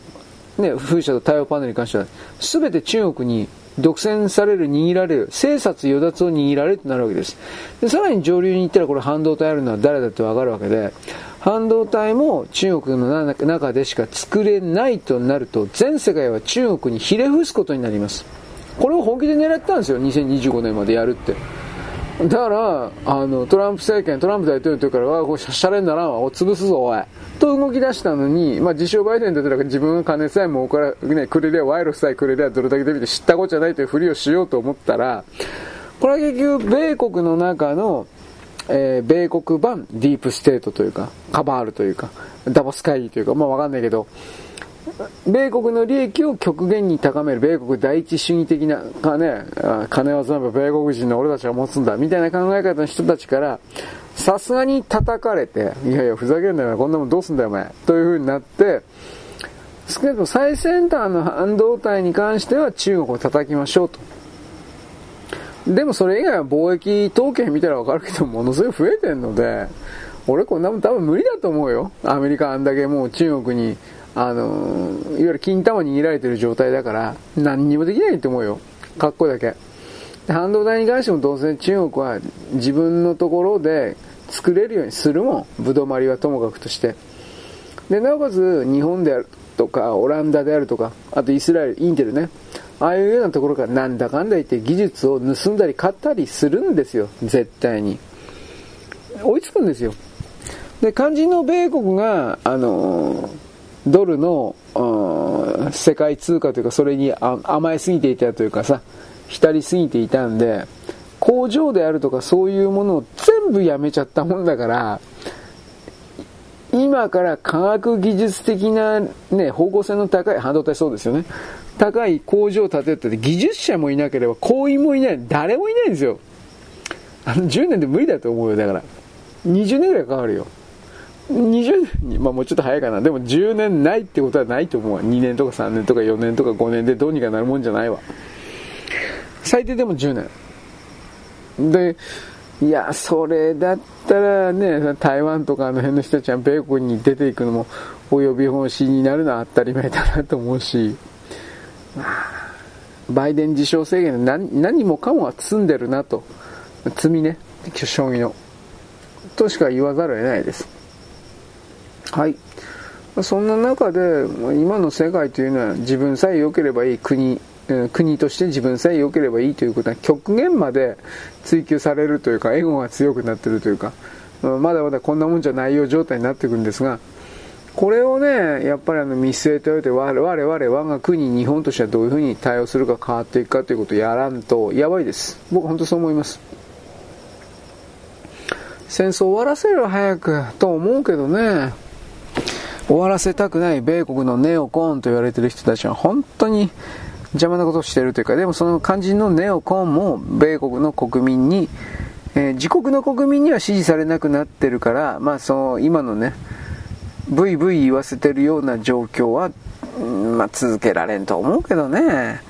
ね、風車と太陽パネルに関しては、すべて中国に独占される、握られる、生殺与奪を握られるとなるわけです。で、さらに上流に行ったらこれ半導体あるのは誰だってわかるわけで、半導体も中国の中でしか作れないとなると、全世界は中国にひれ伏すことになります。これを本気で狙ったんですよ、2025年までやるって。だから、あの、トランプ政権、トランプ大統領の時から、わあ、これシャレにならんわ、お潰すぞ、おい。と動き出したのに、まあ、自称バイデンだったら自分が金さえもうから、ね、くれりゃ、賄賂さえくれりゃ、どれだけで見て知ったことじゃないというふりをしようと思ったら、これは結局、米国の中の、えー、米国版ディープステートというか、カバールというか、ダボス会議というか、まあわかんないけど、米国の利益を極限に高める米国第一主義的な、かね、金は全部米国人の俺たちが持つんだ、みたいな考え方の人たちから、さすがに叩かれて、いやいや、ふざけんなよ、こんなもんどうすんだよ、お前。という風になって、少なくとも最先端の半導体に関しては中国を叩きましょうと。でもそれ以外は貿易統計見たらわかるけど、ものすごい増えてんので、俺こんなもん多分無理だと思うよ。アメリカあんだけもう中国に、あの、いわゆる金玉握られてる状態だから、何にもできないと思うよ。かっこいいだけ。半導体に関してもどうせ中国は自分のところで作れるようにするもん。ぶどまりはともかくとして。で、なおかつ日本であるとか、オランダであるとか、あとイスラエル、インテルね。ああいうようなところからなんだかんだ言って技術を盗んだり買ったりするんですよ。絶対に。追いつくんですよ。で、肝心の米国が、あの、ドルの世界通貨というか、それに甘えすぎていたというかさ、浸りすぎていたんで、工場であるとかそういうものを全部やめちゃったもんだから、今から科学技術的なね、方向性の高い、半導体そうですよね。高い工場を建てて技術者もいなければ、工員もいない、誰もいないんですよ。あの、10年で無理だと思うよ、だから。20年ぐらいかかるよ。20年、まあもうちょっと早いかな。でも10年ないってことはないと思うわ。2年とか3年とか4年とか5年でどうにかなるもんじゃないわ。最低でも10年。で、いや、それだったらね、台湾とかあの辺の人たちは米国に出ていくのも及び腰になるのは当たり前だなと思うし、バイデン自称制限で何何もかもは積んでるなと。積みね、将棋の。としか言わざるを得ないです。はい。そんな中で、今の世界というのは自分さえ良ければいい国、国として自分さえ良ければいいということは極限まで追求されるというか、エゴが強くなっているというか、まだまだこんなもんじゃないよ状態になっていくんですが、これをね、やっぱりあの見据えておいて、我々、我が国、日本としてはどういうふうに対応するか変わっていくかということをやらんと、やばいです。僕本当そう思います。戦争終わらせる早くと思うけどね、終わらせたくない米国のネオコーンと言われてる人たちは本当に邪魔なことをしているというか、でもその肝心のネオコーンも米国の国民に、えー、自国の国民には支持されなくなってるから、まあその今のね、ブイブイ言わせてるような状況は、まあ続けられんと思うけどね。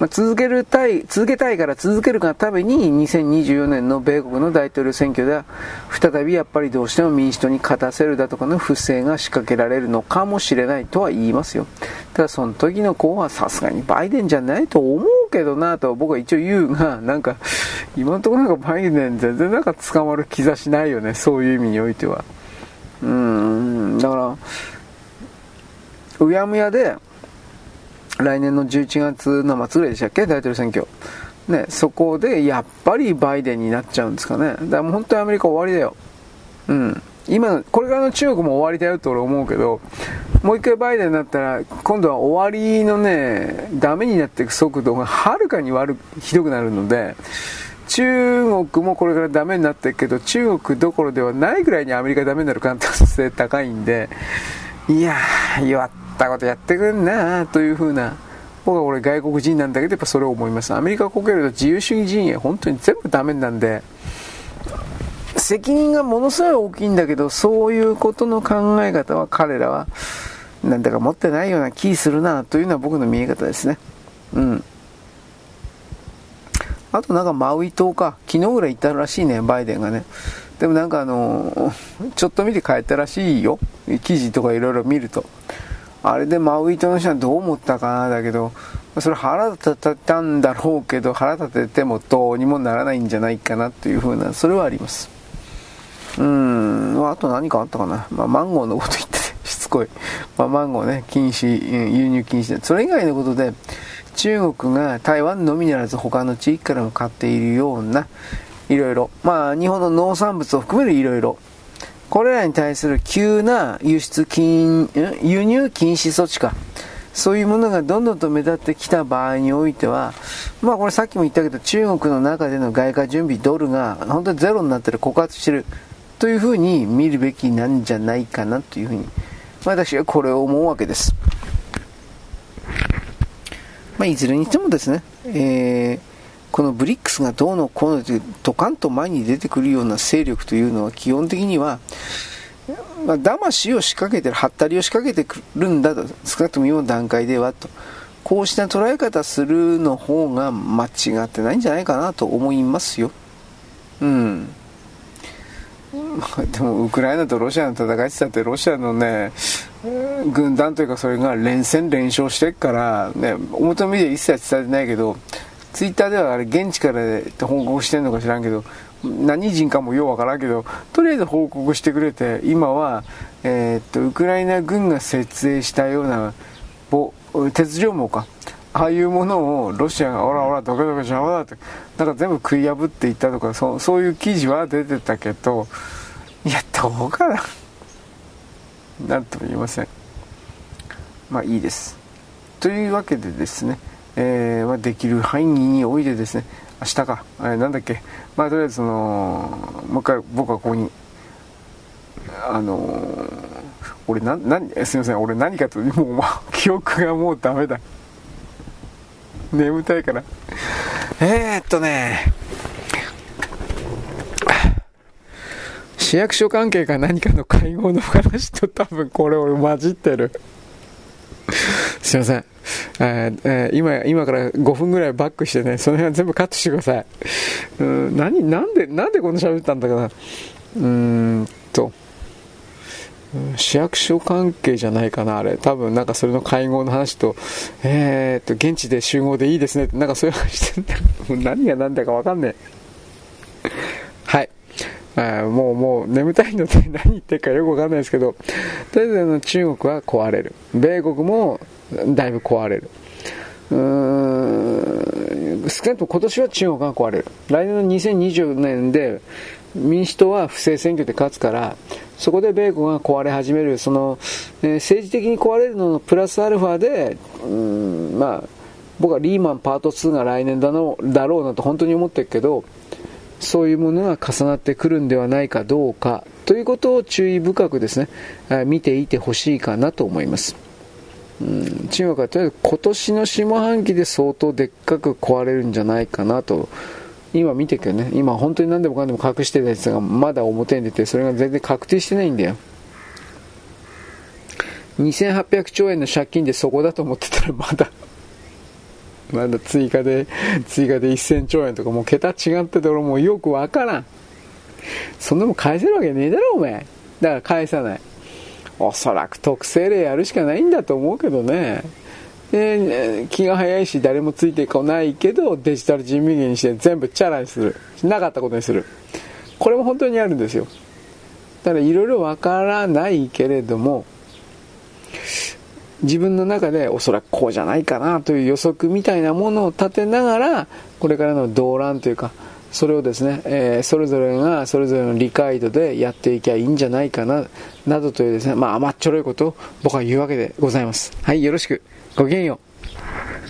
まあ、続けるたい、続けたいから続けるがために2024年の米国の大統領選挙では再びやっぱりどうしても民主党に勝たせるだとかの不正が仕掛けられるのかもしれないとは言いますよ。ただその時の子はさすがにバイデンじゃないと思うけどなと僕は一応言うが、なんか今のところなんかバイデン全然なんか捕まる兆しないよね。そういう意味においては。うーん、だから、うやむやで、来年の11月の末ぐらいでしたっけ？大統領選挙。ね、そこでやっぱりバイデンになっちゃうんですかね。だからもう本当にアメリカ終わりだよ。うん。今、これからの中国も終わりだよと俺思うけど、もう一回バイデンになったら、今度は終わりのね、ダメになっていく速度がはるかに悪ひどくなるので、中国もこれからダメになってるけど、中国どころではないぐらいにアメリカダメになる可能性高いんで、いやー、弱ったことやってくんなというふうな、僕は俺外国人なんだけど、やっぱそれを思います。アメリカ国営と自由主義陣営、本当に全部ダメなんで、責任がものすごい大きいんだけど、そういうことの考え方は彼らは、なんだか持ってないような気するなというのは僕の見え方ですね。うん。あとなんかマウイ島か、昨日ぐらい行ったらしいね、バイデンがね。でもなんかあの、ちょっと見て帰ったらしいよ。記事とかいろいろ見ると。あれでマウイ島の人はどう思ったかな、だけど、それ腹立てたんだろうけど、腹立ててもどうにもならないんじゃないかなというふうな、それはあります。うん、あと何かあったかな。まあ、マンゴーのこと言ってて、しつこい。まあ、マンゴーね、禁止、輸入禁止で。それ以外のことで、中国が台湾のみならず他の地域からも買っているような、いろいろ、まあ日本の農産物を含めるいろいろ、これらに対する急な輸出禁、輸入禁止措置か、そういうものがどんどんと目立ってきた場合においては、まあこれさっきも言ったけど、中国の中での外貨準備ドルが本当にゼロになってる、枯渇してるというふうに見るべきなんじゃないかなというふうに、私はこれを思うわけです。まあ、いずれにしてもですね、えー、このブリックスがどうのこうのというドカンと前に出てくるような勢力というのは基本的には、まあ、騙しを仕掛けてる、はったりを仕掛けてくるんだと、少なくとも今の段階ではと、こうした捉え方するの方が間違ってないんじゃないかなと思いますよ。うん。でも、ウクライナとロシアの戦いってたって、ロシアのね、軍団というかそれが連戦連勝してっから、ね、表のメディア一切伝えてないけど、ツイッターではあれ現地から報告してんのか知らんけど、何人かもようわからんけど、とりあえず報告してくれて、今は、えー、っと、ウクライナ軍が設営したような、鉄条網か。ああいうものをロシアが、おらおら、どけどけ邪魔だって、なんか全部食い破っていったとか、そそういう記事は出てたけど、いや、どうかな。なんとも言いませんまあいいですというわけでですね、えー、まあ、できる範囲においてですね明日か、えー、なんだっけまあとりあえずそのもう一回僕はここにあのー、俺ななすいません俺何かと もう、ま、記憶がもうダメだ眠たいからえー、っとね市役所関係か何かの会合の話と多分これ俺混じってる。すいません。えーえー、今、今から5分ぐらいバックしてね、その辺は全部カットしてください。うん、何、なんで、なんでこんな喋ったんだかな。うーんと、市役所関係じゃないかな、あれ。多分なんかそれの会合の話と、えー、っと、現地で集合でいいですねって、なんかそういう話してんだ。もう何が何だかわかんねえ。もうもう眠たいので何言ってるかよくわかんないですけど、とりあえずあの中国は壊れる。米国もだいぶ壊れる。うーん少なくとも今年は中国が壊れる。来年の2020年で民主党は不正選挙で勝つから、そこで米国が壊れ始める、その、え政治的に壊れるののプラスアルファで、うん、まあ、僕はリーマンパート2が来年だのだろうなと本当に思ってるけど、そういうものが重なってくるんではないかどうかということを注意深くですね、見ていてほしいかなと思います。うん、中国はとりあえず今年の下半期で相当でっかく壊れるんじゃないかなと、今見てるけどね、今本当に何でもかんでも隠してたやつがまだ表に出て、それが全然確定してないんだよ。2800兆円の借金でそこだと思ってたらまだまだ追加で、追加で1000兆円とかもう桁違ってて俺もうよくわからん。そんなもん返せるわけねえだろ、お前。だから返さない。おそらく特製例やるしかないんだと思うけどね。で、気が早いし誰もついてこないけどデジタル人民元にして全部チャラにする。なかったことにする。これも本当にあるんですよ。だからいろいろわからないけれども、自分の中でおそらくこうじゃないかなという予測みたいなものを立てながら、これからの動乱というか、それをですね、えー、それぞれがそれぞれの理解度でやっていきゃいいんじゃないかな、などというですね、まあ甘っちょろいことを僕は言うわけでございます。はい、よろしく。ごきげんよう。